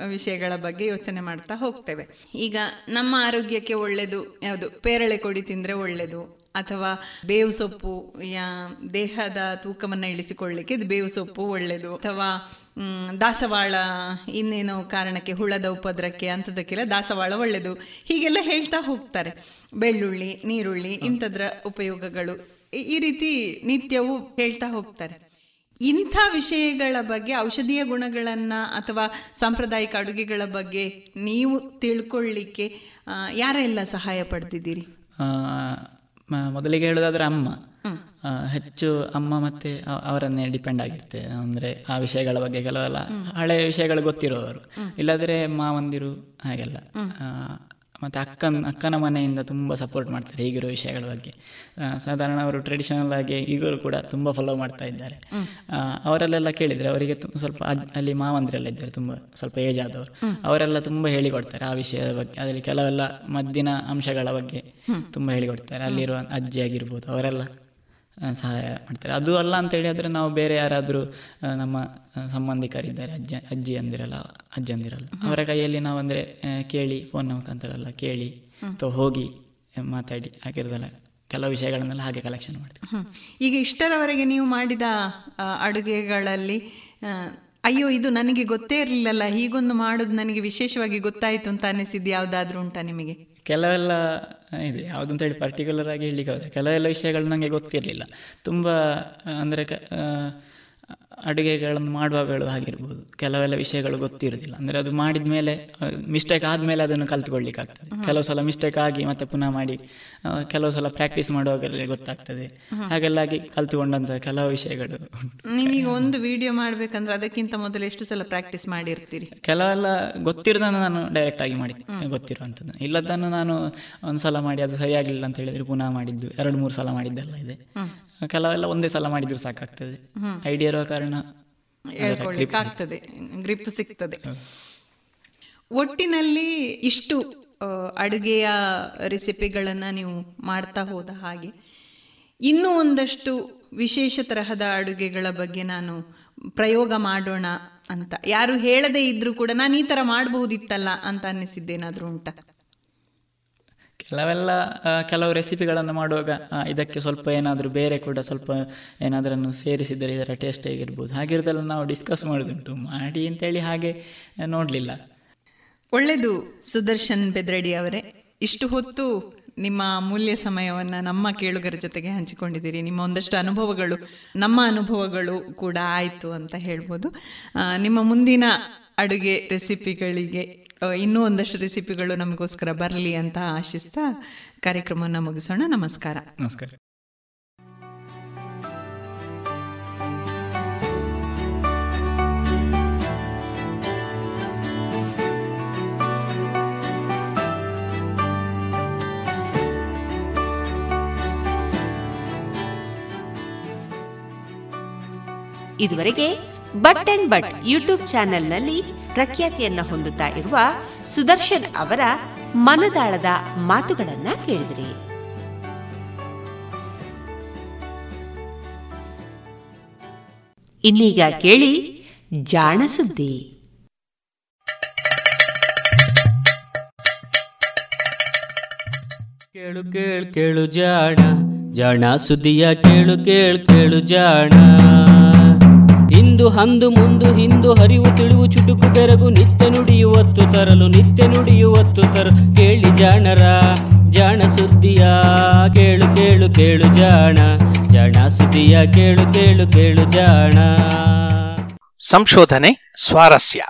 M: ವಿಷಯಗಳ ಬಗ್ಗೆ ಯೋಚನೆ ಮಾಡ್ತಾ ಹೋಗ್ತೇವೆ. ಈಗ ನಮ್ಮ ಆರೋಗ್ಯಕ್ಕೆ ಒಳ್ಳೆಯದು ಯಾವುದು? ಪೇರಳೆ ಕೊಡಿ ತಿಂದರೆ ಒಳ್ಳೆಯದು ಅಥವಾ ಬೇವು ಸೊಪ್ಪು ಯಾ ದೇಹದ ತೂಕವನ್ನು ಇಳಿಸಿಕೊಳ್ಳಿಕ್ಕೆ ಇದು ಬೇವು ಸೊಪ್ಪು ಒಳ್ಳೆಯದು ಅಥವಾ ದಾಸವಾಳ ಇನ್ನೇನೋ ಕಾರಣಕ್ಕೆ ಹುಳದ ಉಪದ್ರಕ್ಕೆ ಅಂಥದಕ್ಕೆಲ್ಲ ದಾಸವಾಳ ಒಳ್ಳೆಯದು ಹೀಗೆಲ್ಲ ಹೇಳ್ತಾ ಹೋಗ್ತಾರೆ. ಬೆಳ್ಳುಳ್ಳಿ ನೀರುಳ್ಳಿ ಇಂಥದ್ರ ಉಪಯೋಗಗಳು. ಈ- ರೀತಿ ನಿತ್ಯವೂ ಹೇಳ್ತಾ ಹೋಗ್ತಾರೆ. ಇಂಥ ವಿಷಯಗಳ ಬಗ್ಗೆ ಔಷಧೀಯ ಗುಣಗಳನ್ನು ಅಥವಾ ಸಾಂಪ್ರದಾಯಿಕ ಅಡುಗೆಗಳ ಬಗ್ಗೆ ನೀವು ತಿಳ್ಕೊಳ್ಳಿಕ್ಕೆ ಯಾರೆಲ್ಲ ಸಹಾಯ
N: ಪಡ್ತಿದ್ದೀರಿ? ಮೊದಲಿಗೆ ಹೇಳೋದಾದ್ರೆ ಅಮ್ಮ. ಹೆಚ್ಚು ಅಮ್ಮ ಮತ್ತೆ ಅವರನ್ನೇ ಡಿಪೆಂಡ್ ಆಗಿರ್ತೇವೆ ಅಂದ್ರೆ ಆ ವಿಷಯಗಳ ಬಗ್ಗೆ ಕೆಲವೆಲ್ಲ ಹಳೆಯ ವಿಷಯಗಳು ಗೊತ್ತಿರೋರು. ಇಲ್ಲಾದ್ರೆ ಮಾವಂದಿರು ಹಾಗೆಲ್ಲ. ಮತ್ತೆ ಅಕ್ಕನ ಅಕ್ಕನ ಮನೆಯಿಂದ ತುಂಬ ಸಪೋರ್ಟ್ ಮಾಡ್ತಾರೆ ಈಗಿರೋ ವಿಷಯಗಳ ಬಗ್ಗೆ. ಸಾಧಾರಣ ಅವರು ಟ್ರೆಡಿಷನಲ್ ಆಗಿ ಈಗಲೂ ಕೂಡ ತುಂಬ ಫಾಲೋ ಮಾಡ್ತಾ ಇದ್ದಾರೆ. ಅವರಲ್ಲೆಲ್ಲ ಕೇಳಿದ್ರೆ ಅವರಿಗೆ ಸ್ವಲ್ಪ ಅಲ್ಲಿ ಮಾವಂದಿರೆಲ್ಲ ಇದ್ದಾರೆ ತುಂಬ ಸ್ವಲ್ಪ ಏಜ್ ಆದವರು. ಅವರೆಲ್ಲ ತುಂಬ ಹೇಳಿಕೊಡ್ತಾರೆ ಆ ವಿಷಯದ ಬಗ್ಗೆ. ಅದರಲ್ಲಿ ಕೆಲವೆಲ್ಲ ಮದ್ದಿನ ಅಂಶಗಳ ಬಗ್ಗೆ ತುಂಬ ಹೇಳಿಕೊಡ್ತಾರೆ. ಅಲ್ಲಿರುವ ಅಜ್ಜಿ ಆಗಿರ್ಬೋದು ಅವರೆಲ್ಲ. ಸಹಾಯ ಮಾಡ್ತಾರೆ. ಅದು ಅಲ್ಲ ಅಂತ ಆದರೆ ನಾವು ಬೇರೆ ಯಾರಾದರೂ ನಮ್ಮ ಸಂಬಂಧಿಕರಿದ್ದಾರೆ ಅಜ್ಜ ಅಜ್ಜಿ ಅಂದಿರಲ್ಲ ಅಜ್ಜಂದಿರಲ್ಲ ಅವರ ಕೈಯಲ್ಲಿ ನಾವು ಅಂದರೆ ಕೇಳಿ ಫೋನ್ ಮುಖಾಂತರ ಅಲ್ಲ ಕೇಳಿ ಅಥವಾ ಹೋಗಿ ಮಾತಾಡಿ ಆಗಿರೋದಲ್ಲ ಕೆಲವು ವಿಷಯಗಳನ್ನೆಲ್ಲ ಹಾಗೆ ಕಲೆಕ್ಷನ್ ಮಾಡ್ತೀವಿ.
M: ಈಗ ಇಷ್ಟರವರೆಗೆ ನೀವು ಮಾಡಿದ ಅಡುಗೆಗಳಲ್ಲಿ ಅಯ್ಯೋ ಇದು ನನಗೆ ಗೊತ್ತೇ ಇರಲಿಲ್ಲಲ್ಲ ಹೀಗೊಂದು ಮಾಡೋದು ನನಗೆ ವಿಶೇಷವಾಗಿ ಗೊತ್ತಾಯಿತು ಅಂತ ಅನಿಸಿದ್ದು ಯಾವುದಾದ್ರೂ ಉಂಟಾ ನಿಮಗೆ?
N: ಕೆಲವೆಲ್ಲ ಇದೆ. ಅಂತ ಹೇಳಿ ಪರ್ಟಿಕ್ಯುಲರ್ ಆಗಿ ಹೇಳಲಿಕ್ಕೆ ಆಗೋದಿಲ್ಲ ಕೆಲವೆಲ್ಲ ವಿಷಯಗಳು ನನಗೆ ಗೊತ್ತಿರಲಿಲ್ಲ. ತುಂಬ ಅಂದರೆ ಕ ಅಡುಗೆಗಳನ್ನು ಮಾಡುವಾಗ ಆಗಿರ್ಬೋದು. ಕೆಲವೆಲ್ಲ ವಿಷಯಗಳು ಗೊತ್ತಿರೋದಿಲ್ಲ ಅಂದರೆ ಅದು ಮಾಡಿದ ಮೇಲೆ ಮಿಸ್ಟೇಕ್ ಆದಮೇಲೆ ಅದನ್ನು ಕಲ್ತ್ಕೊಳ್ಳಿಕ್ಕಾಗ್ತದೆ. ಕೆಲವು ಸಲ ಮಿಸ್ಟೇಕ್ ಆಗಿ ಮತ್ತೆ ಪುನಃ ಮಾಡಿ ಕೆಲವು ಸಲ ಪ್ರಾಕ್ಟೀಸ್ ಮಾಡುವಾಗಲೇ ಗೊತ್ತಾಗ್ತದೆ. ಹಾಗೆಲ್ಲಾಗಿ ಕಲ್ತುಕೊಂಡಂತಹ ಕೆಲವು ವಿಷಯಗಳು. ನಿಮಗೆ
M: ನೀವೀಗ ಒಂದು ವಿಡಿಯೋ ಮಾಡಬೇಕಂದ್ರೆ ಅದಕ್ಕಿಂತ ಮೊದಲು ಎಷ್ಟು ಸಲ ಪ್ರಾಕ್ಟೀಸ್ ಮಾಡಿರ್ತೀರಿ?
N: ಕೆಲವೆಲ್ಲ ಗೊತ್ತಿರೋದನ್ನು ನಾನು ಡೈರೆಕ್ಟ್ ಆಗಿ ಮಾಡಿ ಗೊತ್ತಿರುವಂಥದ್ದು ಇಲ್ಲದನ್ನು ನಾನು ಒಂದು ಸಲ ಮಾಡಿ ಅದು ಸರಿಯಾಗಲಿಲ್ಲ ಅಂತ ಹೇಳಿದ್ರೆ ಪುನಃ ಮಾಡಿದ್ದು ಎರಡು ಮೂರು ಸಲ ಮಾಡಿದ್ದೆಲ್ಲ ಇದೆ. ಕೆಲವೆಲ್ಲ ಒಂದೇ ಸಲ ಮಾಡಿದ್ರು ಸಾಕಾಗ್ತದೆ. ಐಡಿಯಾ ಇರೋ ಕಾರಣ ಹೇಳ್ಕೊಳ್ಳಿಕ್ಕಾಗ್ತದೆ
M: ಆಗ್ತದೆ. ಗ್ರಿಪ್ ಸಿಗ್ತದೆ. ಒಟ್ಟಿನಲ್ಲಿ ಇಷ್ಟು ಅಡುಗೆಯ ರೆಸಿಪಿಗಳನ್ನು ನೀವು ಮಾಡ್ತಾ ಹೋದ ಹಾಗೆ ಇನ್ನೂ ಒಂದಷ್ಟು ವಿಶೇಷ ತರಹದ ಅಡುಗೆಗಳ ಬಗ್ಗೆ ನಾನು ಪ್ರಯೋಗ ಮಾಡೋಣ ಅಂತ. ಯಾರು ಹೇಳದೇ ಇದ್ರೂ ಕೂಡ ನಾನು ಈ ಥರ ಮಾಡಬಹುದಿತ್ತಲ್ಲ ಅಂತ ಅನ್ನಿಸಿದ್ದೇನಾದರೂ ಉಂಟಾ?
N: ಕೆಲವೆಲ್ಲ ಕೆಲವು ರೆಸಿಪಿಗಳನ್ನು ಮಾಡುವಾಗ ಇದಕ್ಕೆ ಸ್ವಲ್ಪ ಏನಾದರೂ ಬೇರೆ ಕೂಡ ಸ್ವಲ್ಪ ಏನಾದರೂ ಸೇರಿಸಿದರೆ ಇದರ ಟೇಸ್ಟ್ ಹೇಗಿರ್ಬೋದು. ಹಾಗಿರೋದೆಲ್ಲ ನಾವು ಡಿಸ್ಕಸ್ ಮಾಡೋದುಂಟು ಮಾಡಿ ಅಂತೇಳಿ ಹಾಗೆ ನೋಡಲಿಲ್ಲ.
M: ಒಳ್ಳೆಯದು ಸುದರ್ಶನ್ ಬೆದ್ರಡಿ ಅವರೇ. ಇಷ್ಟು ಹೊತ್ತು ನಿಮ್ಮ ಅಮೂಲ್ಯ ಸಮಯವನ್ನು ನಮ್ಮ ಕೇಳುಗರ ಜೊತೆಗೆ ಹಂಚಿಕೊಂಡಿದ್ದೀರಿ. ನಿಮ್ಮ ಒಂದಷ್ಟು ಅನುಭವಗಳು, ನಮ್ಮ ಅನುಭವಗಳು ಕೂಡ ಆಯಿತು ಅಂತ ಹೇಳ್ಬೋದು. ನಿಮ್ಮ ಮುಂದಿನ ಅಡುಗೆ ರೆಸಿಪಿಗಳಿಗೆ ಇನ್ನೂ ಒಂದಷ್ಟು ರೆಸಿಪಿಗಳು ನಮಗೋಸ್ಕರ ಬರಲಿ ಅಂತ ಆಶಿಸ್ತಾ ಕಾರ್ಯಕ್ರಮವನ್ನು ಮುಗಿಸೋಣ. ನಮಸ್ಕಾರ.
N: ನಮಸ್ಕಾರ.
B: ಇದುವರೆಗೆ ಬಟ್ ಅಂಡ್ ಬಟ್ ಯೂಟ್ಯೂಬ್ ಚಾನೆಲ್ನಲ್ಲಿ ಪ್ರಖ್ಯಾತಿಯನ್ನ ಹೊಂದುತ್ತಾ ಇರುವ ಸುದರ್ಶನ್ ಅವರ ಮನದಾಳದ ಮಾತುಗಳನ್ನ ಕೇಳಿದ್ರಿ. ಇನ್ನೀಗ ಕೇಳಿ ಜಾಣ ಸುದ್ದಿ
O: ಕೇಳು ಕೇಳು ಕೇಳು ಜಾಣ ಜಾಣ ಸುದ್ದಿಯ ಕೇಳು ಕೇಳು ಕೇಳು ಜಾಣ. ಇಂದು ಹಂದು ಮುಂದು ಹಿಂದು ಹರಿವು ತಿಳಿವು ಚುಟುಕು ಬೆರಗು ನಿತ್ಯ ನುಡಿಯುವತ್ತು ತರಲು ನಿತ್ಯ ನುಡಿಯುವತ್ತು ತರಲು. ಕೇಳಿ ಜಾಣರ, ಜಾಣ ಸುದ್ದಿಯ, ಕೇಳು ಕೇಳು ಕೇಳು ಜಾಣ. ಜಾಣ ಸುದ್ದಿಯ, ಕೇಳು ಕೇಳು ಕೇಳು ಜಾಣ.
P: ಸಂಶೋಧನೆ ಸ್ವಾರಸ್ಯ.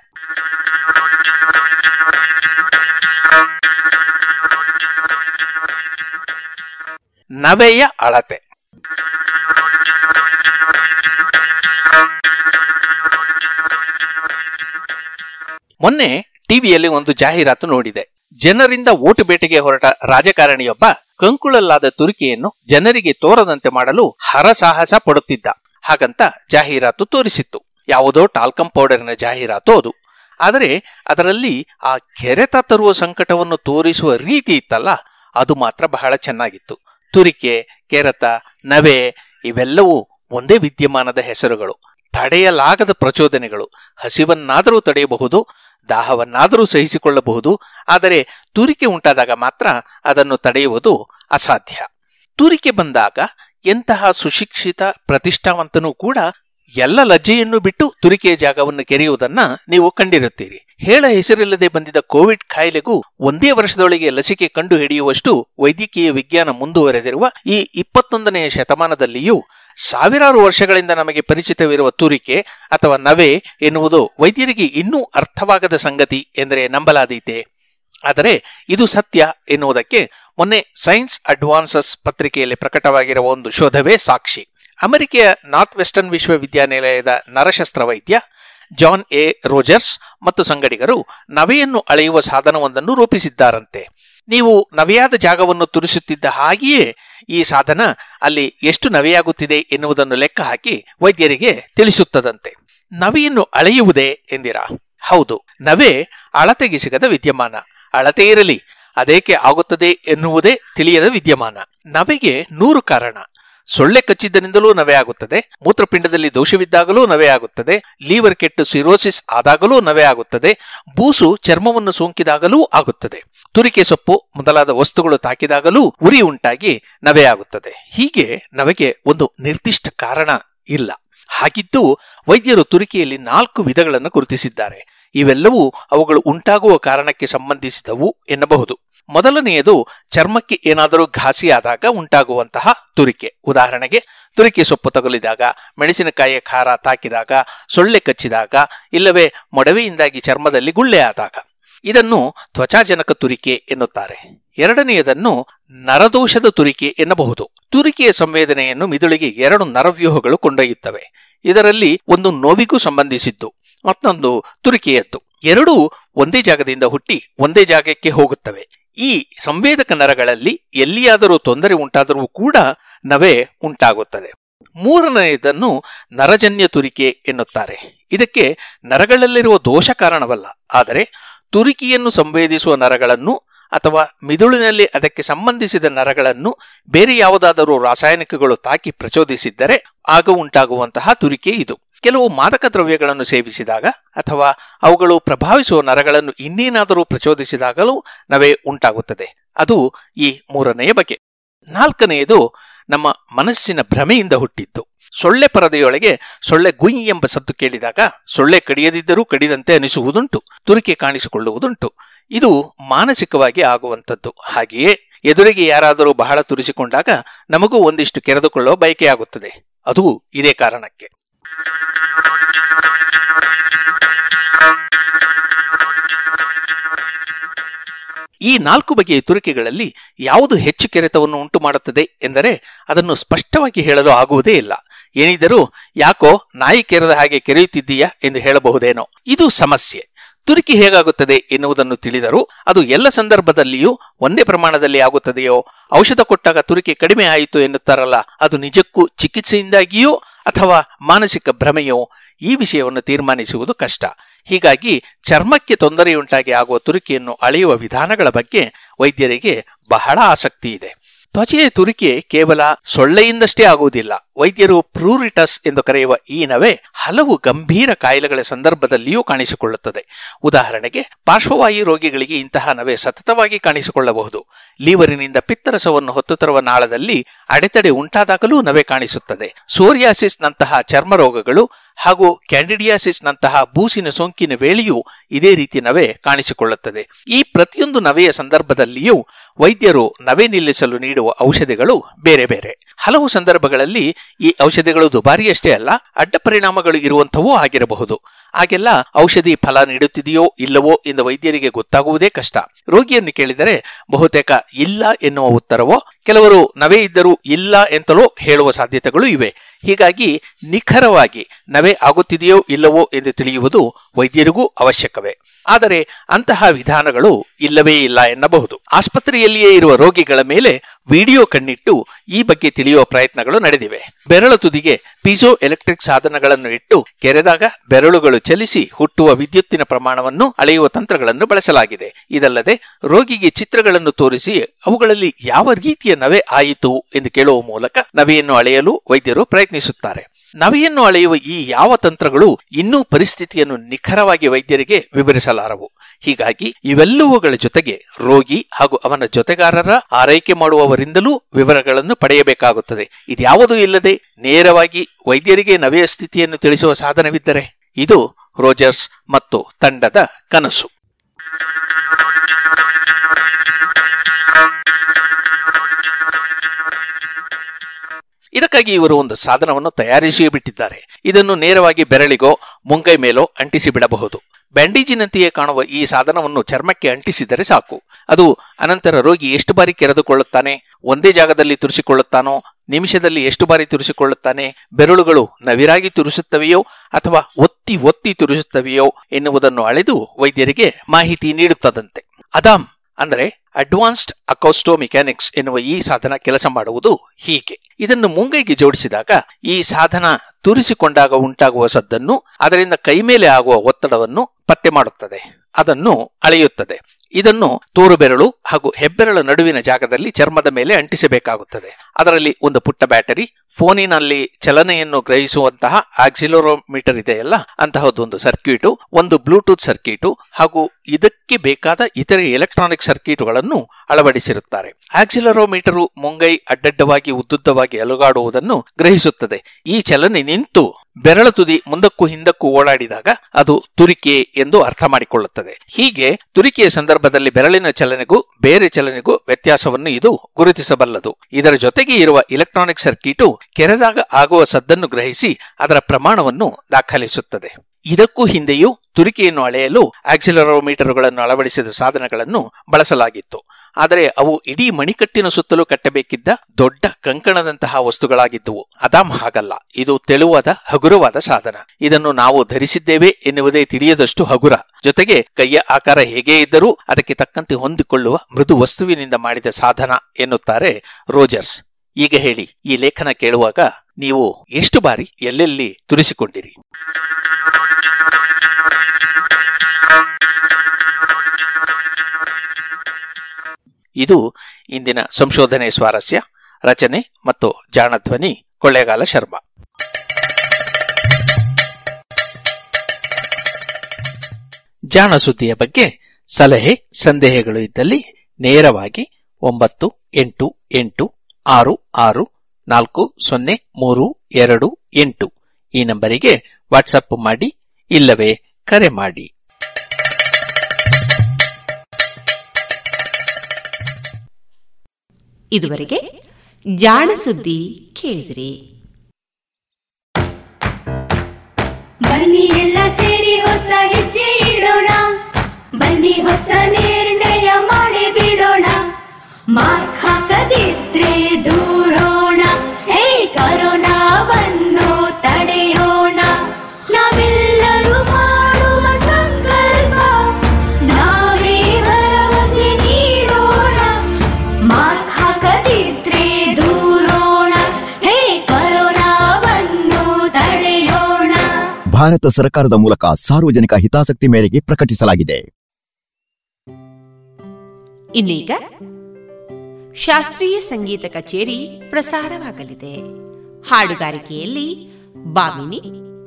P: ನವೆಯ ಅಳತೆ. ಮೊನ್ನೆ ಟಿವಿಯಲ್ಲಿ ಒಂದು ಜಾಹೀರಾತು ನೋಡಿದೆ. ಜನರಿಂದ ಓಟು ಬೇಟೆಗೆ ಹೊರಟ ರಾಜಕಾರಣಿಯೊಬ್ಬ ಕಂಕುಳಲ್ಲಾದ ತುರಿಕೆಯನ್ನು ಜನರಿಗೆ ತೋರದಂತೆ ಮಾಡಲು ಹರಸಾಹಸ ಪಡುತ್ತಿದ್ದ. ಹಾಗಂತ ಜಾಹೀರಾತು ತೋರಿಸಿತ್ತು. ಯಾವುದೋ ಟಾಲ್ಕಂ ಪೌಡರಿನ ಜಾಹೀರಾತು ಅದು. ಆದರೆ ಅದರಲ್ಲಿ ಆ ಕೆರೆತ ತರುವ ಸಂಕಟವನ್ನು ತೋರಿಸುವ ರೀತಿ ಇತ್ತಲ್ಲ, ಅದು ಮಾತ್ರ ಬಹಳ ಚೆನ್ನಾಗಿತ್ತು. ತುರಿಕೆ, ಕೆರೆತ, ನವೆ ಇವೆಲ್ಲವೂ ಒಂದೇ ವಿದ್ಯಮಾನದ ಹೆಸರುಗಳು, ತಡೆಯಲಾಗದ ಪ್ರಚೋದನೆಗಳು, ಹಸಿವನ್ನಾದರೂ ತಡೆಯಬಹುದು, ದಾಹವನ್ನಾದರೂ ಸಹಿಸಿಕೊಳ್ಳಬಹುದು, ಆದರೆ ತುರಿಕೆ ಉಂಟಾದಾಗ ಮಾತ್ರ ಅದನ್ನು ತಡೆಯುವುದು ಅಸಾಧ್ಯ. ತುರಿಕೆ ಬಂದಾಗ ಎಂತಹ ಸುಶಿಕ್ಷಿತ ಪ್ರತಿಷ್ಠಾವಂತನೂ ಕೂಡ ಎಲ್ಲ ಲಜ್ಜೆಯನ್ನು ಬಿಟ್ಟು ತುರಿಕೆಯ ಜಾಗವನ್ನು ಕೆರೆಯುವುದನ್ನ ನೀವು ಕಂಡಿರುತ್ತೀರಿ. ಹೇಳ ಹೆಸರಿಲ್ಲದೆ ಬಂದಿದ್ದ ಕೋವಿಡ್ ಕಾಯಿಲೆಗೂ ಒಂದೇ ವರ್ಷದೊಳಗೆ ಲಸಿಕೆ ಕಂಡು ಹಿಡಿಯುವಷ್ಟು ವೈದ್ಯಕೀಯ ವಿಜ್ಞಾನ ಮುಂದುವರೆದಿರುವ ಈ ಇಪ್ಪತ್ತೊಂದನೆಯ ಶತಮಾನದಲ್ಲಿಯೂ ಸಾವಿರಾರು ವರ್ಷಗಳಿಂದ ನಮಗೆ ಪರಿಚಿತವಿರುವ ತುರಿಕೆ ಅಥವಾ ನವೆ ಎನ್ನುವುದು ವೈದ್ಯರಿಗೆ ಇನ್ನೂ ಅರ್ಥವಾಗದ ಸಂಗತಿ ಎಂದರೆ ನಂಬಲಾದೀತೆ. ಆದರೆ ಇದು ಸತ್ಯ ಎನ್ನುವುದಕ್ಕೆ ಮೊನ್ನೆ ಸೈನ್ಸ್ ಅಡ್ವಾನ್ಸಸ್ ಪತ್ರಿಕೆಯಲ್ಲಿ ಪ್ರಕಟವಾಗಿರುವ ಒಂದು ಶೋಧವೇ ಸಾಕ್ಷಿ. ಅಮೆರಿಕೆಯ ನಾರ್ತ್ ವೆಸ್ಟರ್ನ್ ವಿಶ್ವವಿದ್ಯಾನಿಲಯದ ನರಶಸ್ತ್ರ ವೈದ್ಯ ಜಾನ್ ಎ. ರೋಜರ್ಸ್ ಮತ್ತು ಸಂಗಡಿಗರು ನವೆಯನ್ನು ಅಳೆಯುವ ಸಾಧನವೊಂದನ್ನು ರೂಪಿಸಿದ್ದಾರಂತೆ. ನೀವು ನವೆಯಾದ ಜಾಗವನ್ನು ತುರಿಸುತ್ತಿದ್ದ ಹಾಗೆಯೇ ಈ ಸಾಧನ ಅಲ್ಲಿ ಎಷ್ಟು ನವೆಯಾಗುತ್ತಿದೆ ಎನ್ನುವುದನ್ನು ಲೆಕ್ಕ ಹಾಕಿ ವೈದ್ಯರಿಗೆ ತಿಳಿಸುತ್ತದಂತೆ. ನವೆಯನ್ನು ಅಳೆಯುವುದೇ ಎಂದಿರಾ? ಹೌದು, ನವೆ ಅಳತೆಗೆ ಸಿಗದ ವಿದ್ಯಮಾನ. ಅಳತೆ ಇರಲಿ, ಅದೇಕೆ ಆಗುತ್ತದೆ ಎನ್ನುವುದೇ ತಿಳಿಯದ ವಿದ್ಯಮಾನ. ನವೆಗೆ ನೂರು ಕಾರಣ. ಸೊಳ್ಳೆ ಕಚ್ಚಿದ್ದರಿಂದಲೂ ನವೆ ಆಗುತ್ತದೆ. ಮೂತ್ರಪಿಂಡದಲ್ಲಿ ದೋಷವಿದ್ದಾಗಲೂ ನವೆ ಆಗುತ್ತದೆ. ಲೀವರ್ ಕೆಟ್ಟು ಸಿರೋಸಿಸ್ ಆದಾಗಲೂ ನವೆ ಆಗುತ್ತದೆ. ಬೂಸು ಚರ್ಮವನ್ನು ಸೋಂಕಿದಾಗಲೂ ಆಗುತ್ತದೆ. ತುರಿಕೆ ಸೊಪ್ಪು ಮೊದಲಾದ ವಸ್ತುಗಳು ತಾಕಿದಾಗಲೂ ಉರಿ ಉಂಟಾಗಿ ನವೆ ಆಗುತ್ತದೆ. ಹೀಗೆ ನವೆಗೆ ಒಂದು ನಿರ್ದಿಷ್ಟ ಕಾರಣ ಇಲ್ಲ. ಹಾಗಿದ್ದು ವೈದ್ಯರು ತುರಿಕೆಯಲ್ಲಿ ನಾಲ್ಕು ವಿಧಗಳನ್ನು ಗುರುತಿಸಿದ್ದಾರೆ. ಇವೆಲ್ಲವೂ ಅವುಗಳು ಉಂಟಾಗುವ ಕಾರಣಕ್ಕೆ ಸಂಬಂಧಿಸಿದವು ಎನ್ನಬಹುದು. ಮೊದಲನೆಯದು, ಚರ್ಮಕ್ಕೆ ಏನಾದರೂ ಘಾಸಿಯಾದಾಗ ಉಂಟಾಗುವಂತಹ ತುರಿಕೆ. ಉದಾಹರಣೆಗೆ, ತುರಿಕೆ ಸೊಪ್ಪು ತಗುಲಿದಾಗ, ಮೆಣಸಿನಕಾಯಿಯ ಖಾರ ತಾಕಿದಾಗ, ಸೊಳ್ಳೆ ಕಚ್ಚಿದಾಗ, ಇಲ್ಲವೇ ಮೊಡವೆಯಿಂದಾಗಿ ಚರ್ಮದಲ್ಲಿ ಗುಳ್ಳೆ ಆದಾಗ. ಇದನ್ನು ತ್ವಚಾಜನಕ ತುರಿಕೆ ಎನ್ನುತ್ತಾರೆ. ಎರಡನೆಯದನ್ನು ನರದೋಷದ ತುರಿಕೆ ಎನ್ನಬಹುದು. ತುರಿಕೆಯ ಸಂವೇದನೆಯನ್ನು ಮಿದುಳಿಗೆ ಎರಡು ನರವ್ಯೂಹಗಳು ಕೊಂಡೊಯ್ಯುತ್ತವೆ. ಇದರಲ್ಲಿ ಒಂದು ನೋವಿಗೂ ಸಂಬಂಧಿಸಿದ್ದು. ಮತ್ತೊಂದು ತುರಿಕೆಯದ್ದು ಎರಡೂ ಒಂದೇ ಜಾಗದಿಂದ ಹುಟ್ಟಿ ಒಂದೇ ಜಾಗಕ್ಕೆ ಹೋಗುತ್ತವೆ. ಈ ಸಂವೇದಕ ನರಗಳಲ್ಲಿ ಎಲ್ಲಿಯಾದರೂ ತೊಂದರೆ ಉಂಟಾದರೂ ಕೂಡ ನವೆ ಉಂಟಾಗುತ್ತದೆ. ಮೂರನೆಯದನ್ನು ನರಜನ್ಯ ತುರಿಕೆ ಎನ್ನುತ್ತಾರೆ. ಇದಕ್ಕೆ ನರಗಳಲ್ಲಿರುವ ದೋಷ ಕಾರಣವಲ್ಲ. ಆದರೆ ತುರಿಕೆಯನ್ನು ಸಂವೇದಿಸುವ ನರಗಳನ್ನು ಅಥವಾ ಮಿದುಳಿನಲ್ಲಿ ಅದಕ್ಕೆ ಸಂಬಂಧಿಸಿದ ನರಗಳನ್ನು ಬೇರೆ ಯಾವುದಾದರೂ ರಾಸಾಯನಿಕಗಳು ತಾಕಿ ಪ್ರಚೋದಿಸಿದ್ದರೆ ಆಗ ಉಂಟಾಗುವಂತಹ ತುರಿಕೆ ಇದು. ಕೆಲವು ಮಾದಕ ದ್ರವ್ಯಗಳನ್ನು ಸೇವಿಸಿದಾಗ ಅಥವಾ ಅವುಗಳು ಪ್ರಭಾವಿಸುವ ನರಗಳನ್ನು ಇನ್ನೇನಾದರೂ ಪ್ರಚೋದಿಸಿದಾಗಲೂ ನವೆ ಉಂಟಾಗುತ್ತದೆ. ಅದು ಈ ಮೂರನೆಯ ಬಗೆ. ನಾಲ್ಕನೆಯದು ನಮ್ಮ ಮನಸ್ಸಿನ ಭ್ರಮೆಯಿಂದ ಹುಟ್ಟಿದ್ದು. ಸೊಳ್ಳೆ ಪರದೆಯೊಳಗೆ ಸೊಳ್ಳೆ ಗುಂಯ್ ಎಂಬ ಸದ್ದು ಕೇಳಿದಾಗ ಸೊಳ್ಳೆ ಕಡಿಯದಿದ್ದರೂ ಕಡಿದಂತೆ ಅನಿಸುವುದುಂಟು, ತುರಿಕೆ ಕಾಣಿಸಿಕೊಳ್ಳುವುದುಂಟು. ಇದು ಮಾನಸಿಕವಾಗಿ ಆಗುವಂಥದ್ದು. ಹಾಗೆಯೇ ಎದುರಿಗೆ ಯಾರಾದರೂ ಬಹಳ ತುರಿಸಿಕೊಂಡಾಗ ನಮಗೂ ಒಂದಿಷ್ಟು ಕೆರೆದುಕೊಳ್ಳುವ ಬಯಕೆಯಾಗುತ್ತದೆ. ಅದು ಇದೇ ಕಾರಣಕ್ಕೆ. ಈ ನಾಲ್ಕು ಬಗೆಯ ತುರಿಕೆಗಳಲ್ಲಿ ಯಾವುದು ಹೆಚ್ಚು ಕೆರೆತವನ್ನು ಉಂಟು ಮಾಡುತ್ತದೆ ಎಂದರೆ ಅದನ್ನು ಸ್ಪಷ್ಟವಾಗಿ ಹೇಳಲು ಆಗುವುದೇ ಇಲ್ಲ. ಏನಿದ್ದರೂ ಯಾಕೋ ನಾಯಿ ಕೆರೆದ ಹಾಗೆ ಕೆರೆಯುತ್ತಿದ್ದೀಯಾ ಎಂದು ಹೇಳಬಹುದೇನೋ. ಇದು ಸಮಸ್ಯೆ. ತುರಿಕೆ ಹೇಗಾಗುತ್ತದೆ ಎನ್ನುವುದನ್ನು ತಿಳಿದರು ಅದು ಎಲ್ಲ ಸಂದರ್ಭದಲ್ಲಿಯೂ ಒಂದೇ ಪ್ರಮಾಣದಲ್ಲಿ ಆಗುತ್ತದೆಯೋ? ಔಷಧ ಕೊಟ್ಟಾಗ ತುರಿಕೆ ಕಡಿಮೆ ಆಯಿತು ಎನ್ನುತ್ತಾರಲ್ಲ, ಅದು ನಿಜಕ್ಕೂ ಚಿಕಿತ್ಸೆಯಿಂದಾಗಿಯೋ ಅಥವಾ ಮಾನಸಿಕ ಭ್ರಮೆಯೋ? ಈ ವಿಷಯವನ್ನು ತೀರ್ಮಾನಿಸುವುದು ಕಷ್ಟ. ಹೀಗಾಗಿ ಚರ್ಮಕ್ಕೆ ತೊಂದರೆಯುಂಟಾಗಿ ಆಗುವ ತುರಿಕೆಯನ್ನು ಅಳೆಯುವ ವಿಧಾನಗಳ ಬಗ್ಗೆ ವೈದ್ಯರಿಗೆ ಬಹಳ ಆಸಕ್ತಿ ಇದೆ. ತ್ವಚೆಯ ತುರಿಕೆ ಕೇವಲ ಸೊಳ್ಳೆಯಿಂದಷ್ಟೇ ಆಗುವುದಿಲ್ಲ. ವೈದ್ಯರು ಪ್ರೂರಿಟಸ್ ಎಂದು ಕರೆಯುವ ಈ ನವೆ ಹಲವು ಗಂಭೀರ ಕಾಯಿಲೆಗಳ ಸಂದರ್ಭದಲ್ಲಿಯೂ ಕಾಣಿಸಿಕೊಳ್ಳುತ್ತದೆ. ಉದಾಹರಣೆಗೆ, ಪಾರ್ಶ್ವವಾಯು ರೋಗಿಗಳಿಗೆ ಇಂತಹ ನವೆ ಸತತವಾಗಿ ಕಾಣಿಸಿಕೊಳ್ಳಬಹುದು. ಲೀವರಿನಿಂದ ಪಿತ್ತರಸವನ್ನು ಹೊತ್ತು ತರುವ ನಾಳದಲ್ಲಿ ಅಡೆತಡೆ ಉಂಟಾದಾಗಲೂ ನವೆ ಕಾಣಿಸುತ್ತದೆ. ಸೋರಿಯಾಸಿಸ್ ನಂತಹ ಚರ್ಮ ರೋಗಗಳು ಹಾಗೂ ಕ್ಯಾಂಡಿಡಿಯಾಸಿಸ್ ನಂತಹ ಬೂಸಿನ ಸೋಂಕಿನ ವೇಳೆಯೂ ಇದೇ ರೀತಿ ನವೆ ಕಾಣಿಸಿಕೊಳ್ಳುತ್ತದೆ. ಈ ಪ್ರತಿಯೊಂದು ನವೆಯ ಸಂದರ್ಭದಲ್ಲಿಯೂ ವೈದ್ಯರು ನವೆ ನಿಲ್ಲಿಸಲು ನೀಡುವ ಔಷಧಿಗಳು ಬೇರೆ ಬೇರೆ. ಹಲವು ಸಂದರ್ಭಗಳಲ್ಲಿ ಈ ಔಷಧಿಗಳು ದುಬಾರಿಯಷ್ಟೇ ಅಲ್ಲ, ಅಡ್ಡ ಪರಿಣಾಮಗಳು ಇರುವಂಥವೂ ಆಗಿರಬಹುದು. ಆಗೆಲ್ಲ ಔಷಧಿ ಫಲ ನೀಡುತ್ತಿದೆಯೋ ಇಲ್ಲವೋ ಎಂದು ವೈದ್ಯರಿಗೆ ಗೊತ್ತಾಗುವುದೇ ಕಷ್ಟ. ರೋಗಿಯನ್ನು ಕೇಳಿದರೆ, ಬಹುತೇಕ ಇಲ್ಲ ಎನ್ನುವ ಉತ್ತರವೋ, ಕೆಲವರು ನವೇ ಇದ್ದರೂ ಇಲ್ಲ ಎಂತಲೋ ಹೇಳುವ ಸಾಧ್ಯತೆಗಳು ಇವೆ. ಹೀಗಾಗಿ ನಿಖರವಾಗಿ ನವೆ ಆಗುತ್ತಿದೆಯೋ ಇಲ್ಲವೋ ಎಂದು ತಿಳಿಯುವುದು ವೈದ್ಯರಿಗೂ ಅವಶ್ಯಕವೇ. ಆದರೆ ಅಂತಹ ವಿಧಾನಗಳು ಇಲ್ಲವೇ ಇಲ್ಲ ಎನ್ನಬಹುದು. ಆಸ್ಪತ್ರೆಯಲ್ಲಿಯೇ ಇರುವ ರೋಗಿಗಳ ಮೇಲೆ ವಿಡಿಯೋ ಕಣ್ಣಿಟ್ಟು ಈ ಬಗ್ಗೆ ತಿಳಿಯುವ ಪ್ರಯತ್ನಗಳು ನಡೆದಿವೆ. ಬೆರಳು ತುದಿಗೆ ಪಿಜೋ ಎಲೆಕ್ಟ್ರಿಕ್ ಸಾಧನಗಳನ್ನು ಇಟ್ಟು ಕೆರೆದಾಗ ಬೆರಳುಗಳು ಚಲಿಸಿ ಹುಟ್ಟುವ ವಿದ್ಯುತ್ತಿನ ಪ್ರಮಾಣವನ್ನು ಅಳೆಯುವ ತಂತ್ರಗಳನ್ನು ಬಳಸಲಾಗಿದೆ. ಇದಲ್ಲದೆ ರೋಗಿಗೆ ಚಿತ್ರಗಳನ್ನು ತೋರಿಸಿ ಅವುಗಳಲ್ಲಿ ಯಾವ ರೀತಿಯ ನವೆ ಆಯಿತು ಎಂದು ಕೇಳುವ ಮೂಲಕ ನವೆಯನ್ನು ಅಳೆಯಲು ವೈದ್ಯರು ಪ್ರಯತ್ನಿಸುತ್ತಾರೆ. ನವೆಯನ್ನು ಅಳೆಯುವ ಈ ಯಾವ ತಂತ್ರಗಳು ಇನ್ನೂ ಪರಿಸ್ಥಿತಿಯನ್ನು ನಿಖರವಾಗಿ ವೈದ್ಯರಿಗೆ ವಿವರಿಸಲಾರವು. ಹೀಗಾಗಿ ಇವೆಲ್ಲವುಗಳ ಜೊತೆಗೆ ರೋಗಿ ಹಾಗೂ ಅವನ ಜೊತೆಗಾರರ ಆರೈಕೆ ಮಾಡುವವರಿಂದಲೂ ವಿವರಗಳನ್ನು ಪಡೆಯಬೇಕಾಗುತ್ತದೆ. ಇದ್ಯಾವುದೂ ಇಲ್ಲದೆ ನೇರವಾಗಿ ವೈದ್ಯರಿಗೆ ನವೆಯ ಸ್ಥಿತಿಯನ್ನು ತಿಳಿಸುವ ಸಾಧನವಿದ್ದರೆ ಇದು ರೋಜರ್ಸ್ ಮತ್ತು ತಂಡದ ಕನಸು. ಇದಕ್ಕಾಗಿ ಇವರು ಒಂದು ಸಾಧನವನ್ನು ತಯಾರಿಸಿಯೇ ಬಿಟ್ಟಿದ್ದಾರೆ. ಇದನ್ನು ನೇರವಾಗಿ ಬೆರಳಿಗೋ, ಮುಂಗೈ ಮೇಲೋ ಅಂಟಿಸಿ ಬಿಡಬಹುದು ಬ್ಯಾಂಡೇಜಿನಂತೆಯೇ ಕಾಣುವ ಈ ಸಾಧನವನ್ನು ಚರ್ಮಕ್ಕೆ ಅಂಟಿಸಿದರೆ ಸಾಕು. ಅದು ಅನಂತರ ರೋಗಿ ಎಷ್ಟು ಬಾರಿ ಕೆರೆದುಕೊಳ್ಳುತ್ತಾನೆ, ಒಂದೇ ಜಾಗದಲ್ಲಿ ತುರಿಸಿಕೊಳ್ಳುತ್ತಾನೋ, ನಿಮಿಷದಲ್ಲಿ ಎಷ್ಟು ಬಾರಿ ತುರಿಸಿಕೊಳ್ಳುತ್ತಾನೆ, ಬೆರಳುಗಳು ನವಿರಾಗಿ ತುರಿಸುತ್ತವೆಯೋ ಅಥವಾ ಒತ್ತಿ ಒತ್ತಿ ತುರಿಸುತ್ತವೆಯೋ ಎನ್ನುವುದನ್ನು ಅಳೆದು ವೈದ್ಯರಿಗೆ ಮಾಹಿತಿ ನೀಡುತ್ತದಂತೆ. ಅದಾಮ್. ಅಂದರೆ ಅಡ್ವಾನ್ಸ್ಡ್ ಅಕೌಸ್ಟೋ ಮೆಕ್ಯಾನಿಕ್ಸ್ ಎನ್ನುವ ಈ ಸಾಧನ ಕೆಲಸ ಮಾಡುವುದು ಹೀಗೆ. ಇದನ್ನು ಮುಂಗೈಗೆ ಜೋಡಿಸಿದಾಗ ಈ ಸಾಧನ ತುರಿಸಿಕೊಂಡಾಗ ಉಂಟಾಗುವ ಸದ್ದನ್ನು ಅದರಿಂದ ಕೈ ಮೇಲೆ ಆಗುವ ಒತ್ತಡವನ್ನು ಪತ್ತೆ ಮಾಡುತ್ತದೆ. ಅದನ್ನು ಅಳೆಯುತ್ತದೆ. ಇದನ್ನು ತೋರುಬೆರಳು ಹಾಗೂ ಹೆಬ್ಬೆರಳು ನಡುವಿನ ಜಾಗದಲ್ಲಿ ಚರ್ಮದ ಮೇಲೆ ಅಂಟಿಸಬೇಕಾಗುತ್ತದೆ. ಅದರಲ್ಲಿ ಒಂದು ಪುಟ್ಟ ಬ್ಯಾಟರಿ, ಫೋನಿನಲ್ಲಿ ಚಲನೆಯನ್ನು ಗ್ರಹಿಸುವಂತಹ ಆಕ್ಸಿಲೋರೋಮೀಟರ್ ಇದೆಯಲ್ಲ ಅಂತಹದ್ದೊಂದು ಸರ್ಕ್ಯೂಟು, ಒಂದು ಬ್ಲೂಟೂತ್ ಸರ್ಕ್ಯೂಟು ಹಾಗೂ ಇದಕ್ಕೆ ಬೇಕಾದ ಇತರೆ ಎಲೆಕ್ಟ್ರಾನಿಕ್ ಸರ್ಕ್ಯೂಟುಗಳನ್ನು ಅಳವಡಿಸಿರುತ್ತಾರೆ. ಆಕ್ಸಿಲರೋಮೀಟರು ಮುಂಗೈ ಅಡ್ಡಡ್ಡವಾಗಿ ಉದ್ದುದ್ದವಾಗಿ ಅಲುಗಾಡುವುದನ್ನು ಗ್ರಹಿಸುತ್ತದೆ. ಈ ಚಲನೆ ನಿಂತು ಬೆರಳ ತುದಿ ಮುಂದಕ್ಕೂ ಹಿಂದಕ್ಕೂ ಓಡಾಡಿದಾಗ ಅದು ತುರಿಕೆ ಎಂದು ಅರ್ಥ ಮಾಡಿಕೊಳ್ಳುತ್ತದೆ. ಹೀಗೆ ತುರಿಕೆಯ ಸಂದರ್ಭದಲ್ಲಿ ಬೆರಳಿನ ಚಲನೆಗೂ ಬೇರೆ ಚಲನೆಗೂ ವ್ಯತ್ಯಾಸವನ್ನು ಇದು ಗುರುತಿಸಬಲ್ಲದು. ಇದರ ಜೊತೆಗೆ ಇರುವ ಇಲೆಕ್ಟ್ರಾನಿಕ್ ಸರ್ಕ್ಯೂಟು ಕೆರೆದಾಗ ಆಗುವ ಸದ್ದನ್ನು ಗ್ರಹಿಸಿ ಅದರ ಪ್ರಮಾಣವನ್ನು ದಾಖಲಿಸುತ್ತದೆ. ಇದಕ್ಕೂ ಹಿಂದೆಯೂ ತುರಿಕೆಯನ್ನು ಅಳೆಯಲು ಆಕ್ಸಿಲರೋಮೀಟರ್ಗಳನ್ನು ಅಳವಡಿಸಿದ ಸಾಧನಗಳನ್ನು ಬಳಸಲಾಗಿತ್ತು. ಆದರೆ ಅವು ಇಡೀ ಮಣಿಕಟ್ಟಿನ ಸುತ್ತಲೂ ಕಟ್ಟಬೇಕಿದ್ದ ದೊಡ್ಡ ಕಂಕಣದಂತಹ ವಸ್ತುಗಳಾಗಿದ್ದುವು. ಅದಾಮ್ ಹಾಗಲ್ಲ. ಇದು ತೆಳುವಾದ, ಹಗುರವಾದ ಸಾಧನ. ಇದನ್ನು ನಾವು ಧರಿಸಿದ್ದೇವೆ ಎನ್ನುವುದೇ ತಿಳಿಯದಷ್ಟು ಹಗುರ. ಜೊತೆಗೆ ಕೈಯ ಆಕಾರ ಹೇಗೇ ಇದ್ದರೂ ಅದಕ್ಕೆ ತಕ್ಕಂತೆ ಹೊಂದಿಕೊಳ್ಳುವ ಮೃದು ವಸ್ತುವಿನಿಂದ ಮಾಡಿದ ಸಾಧನ ಎನ್ನುತ್ತಾರೆ ರೋಜರ್ಸ್. ಈಗ ಹೇಳಿ, ಈ ಲೇಖನ ಕೇಳುವಾಗ ನೀವು ಎಷ್ಟು ಬಾರಿ ಎಲ್ಲೆಲ್ಲಿ ತುರಿಸಿಕೊಂಡಿರಿ? ಇದು ಇಂದಿನ ಸಂಶೋಧನೆ ಸ್ವಾರಸ್ಯ, ರಚನೆ ಮತ್ತು ಜಾಣಧ್ವನಿ ಕೊಳ್ಳೇಗಾಲ ಶರ್ಮಾ. ಜಾಣ ಸುದ್ದಿಯ ಬಗ್ಗೆ ಸಲಹೆ, ಸಂದೇಹಗಳು ಇದ್ದಲ್ಲಿ ನೇರವಾಗಿ ಒಂಬತ್ತು, ಎಂಟು ಎಂಟು, ಆರು ಆರು, ನಾಲ್ಕು, ಸೊನ್ನೆ, ಮೂರು, ಎರಡು, ಎಂಟು ಈ ನಂಬರಿಗೆ ವಾಟ್ಸಪ್ ಮಾಡಿ ಇಲ್ಲವೇ ಕರೆ ಮಾಡಿ.
B: ಇದುವರೆಗೆ ಜಾಣ ಸುದ್ದಿ ಕೇಳಿದಿರಿ.
C: ಬನ್ನಿ ಎಲ್ಲ ಸೇರಿ ಹೊಸ ಹೆಜ್ಜೆ ಇಡೋಣ. ಬನ್ನಿ ಹೊಸ ನಿರ್ಣಯ ಮಾಡಿ ಬಿಡೋಣ. ಮಾಸ್ಕ್ ಹಾಕದಿದ್ರೆ ದೂರೋಣ
Q: ಭಾರತ ಸರ್ಕಾರದ ಮೂಲಕ ಸಾರ್ವಜನಿಕ ಹಿತಾಸಕ್ತಿ ಮೇರೆಗೆ ಪ್ರಕಟಿಸಲಾಗಿದೆ.
J: ಇನ್ನೀಗ ಶಾಸ್ತ್ರೀಯ ಸಂಗೀತ ಕಚೇರಿ ಪ್ರಸಾರವಾಗಲಿದೆ. ಹಾಡುಗಾರಿಕೆಯಲ್ಲಿ ಬಾಮಿನಿ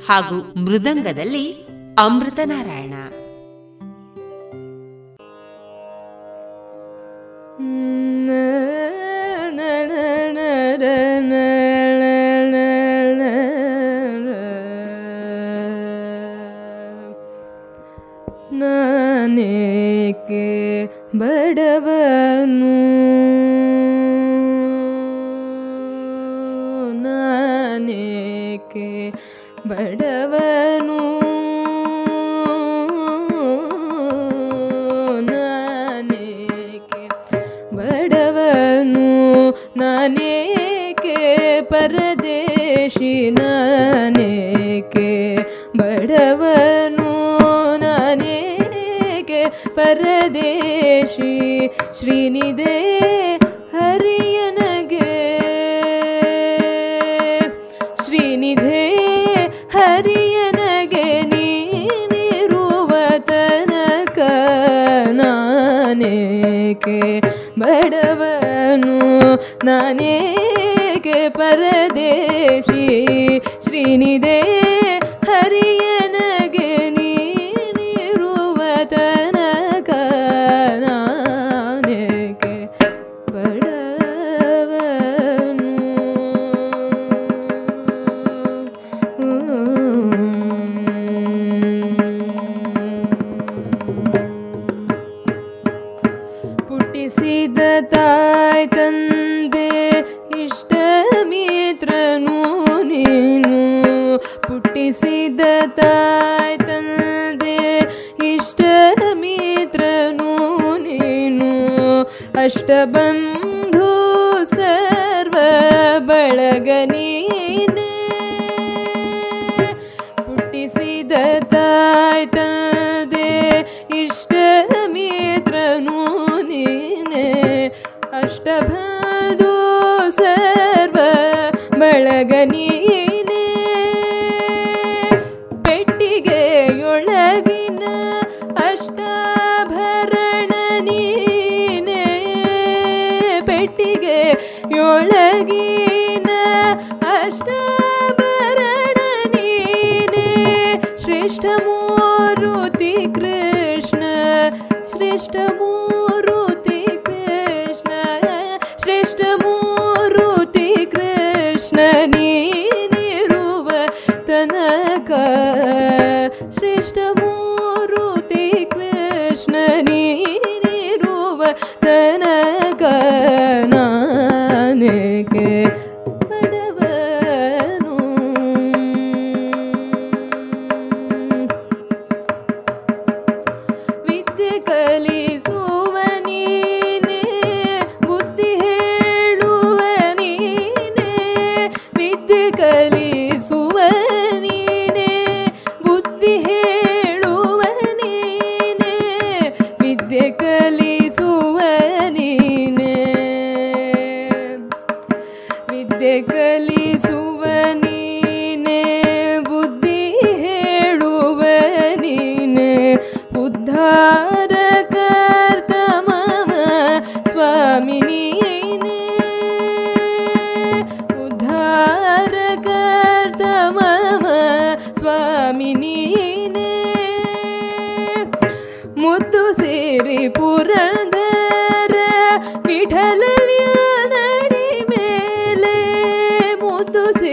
J: ಹಾಗೂ ಮೃದಂಗದಲ್ಲಿ ಅಮೃತ ನಾರಾಯಣ.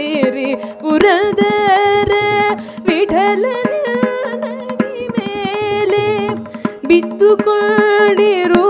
J: சேரி உரல்தர விடலனடி மேலே ಬಿತ್ತುಕೊಂಡಿರು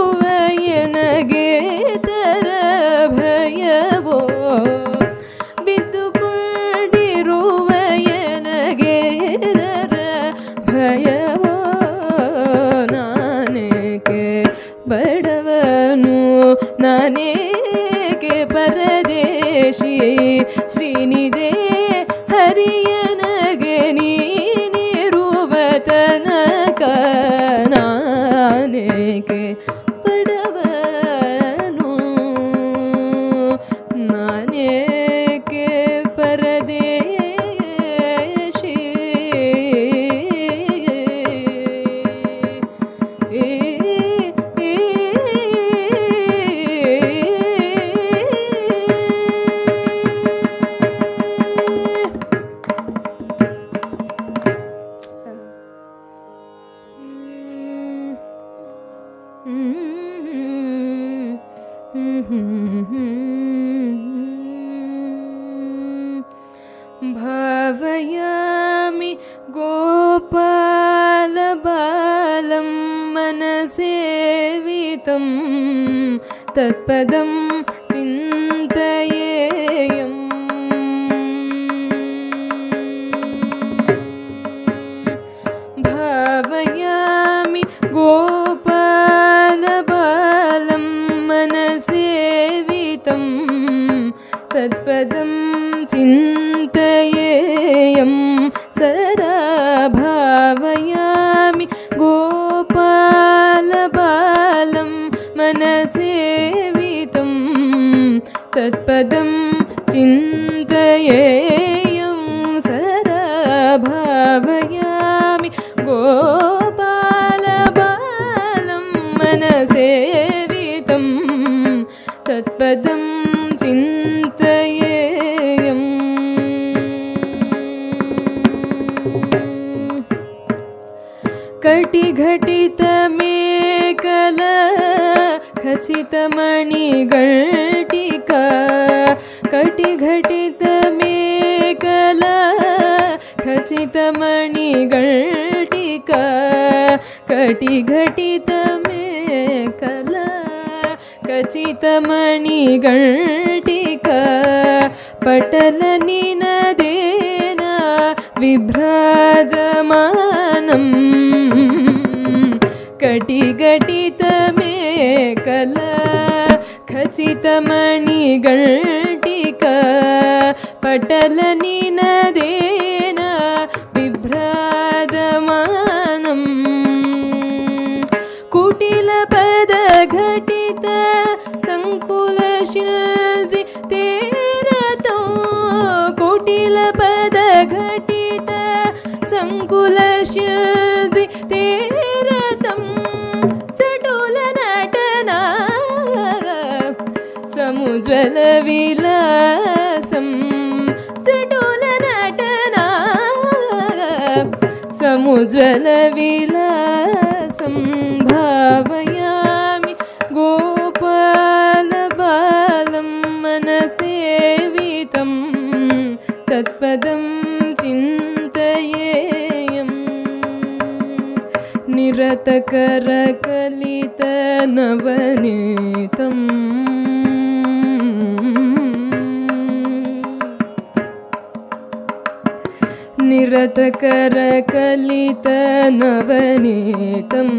J: निरतकरकलितनवनीतम्।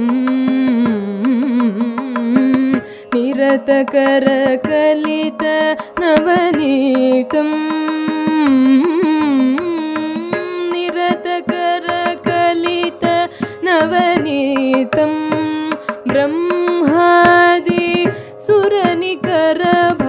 J: निरतकरकलितनवनीतम्। निरतकरकलितनवनीतं ब्रह्मादि सुरनिकरभावना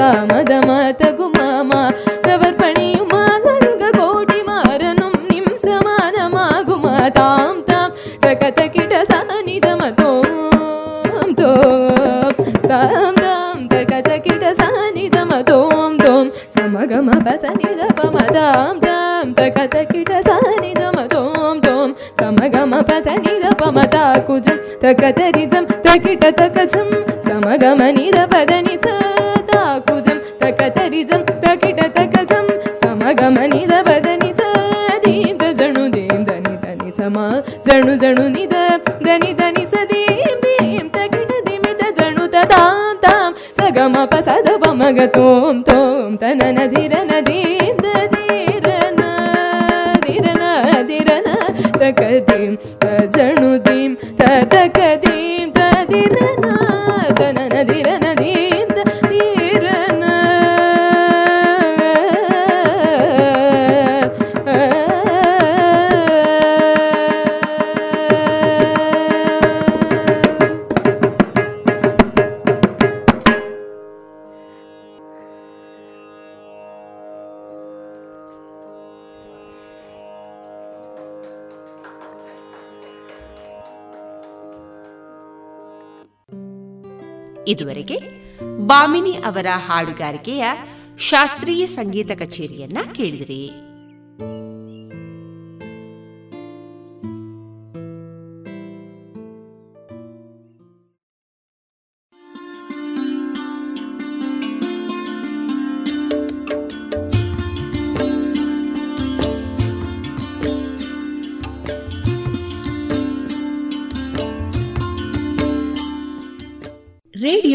J: காமத மாதகு மாமா. தவர் பணியுமா நருக கோடி மாறனும் நிம் சமானமாகுமா தாம் தாம் தக தகிட சானிதம தோம் தோம். தாம் தாம் தக தகிட சானிதம தோம் தோம். சமகம பசனித பம தாம் தாம் தக தகிட சானிதம தோம் தோம். சமகம பசனித பம தாக்குஜம் தக தகஜம். சமகம
B: பதனி que ಅವರ ಹಾಡುಗಾರಿಕೆಯ ಶಾಸ್ತ್ರೀಯ ಸಂಗೀತ ಕಚೇರಿಯನ್ನ ಕೇಳಿದಿರಿ.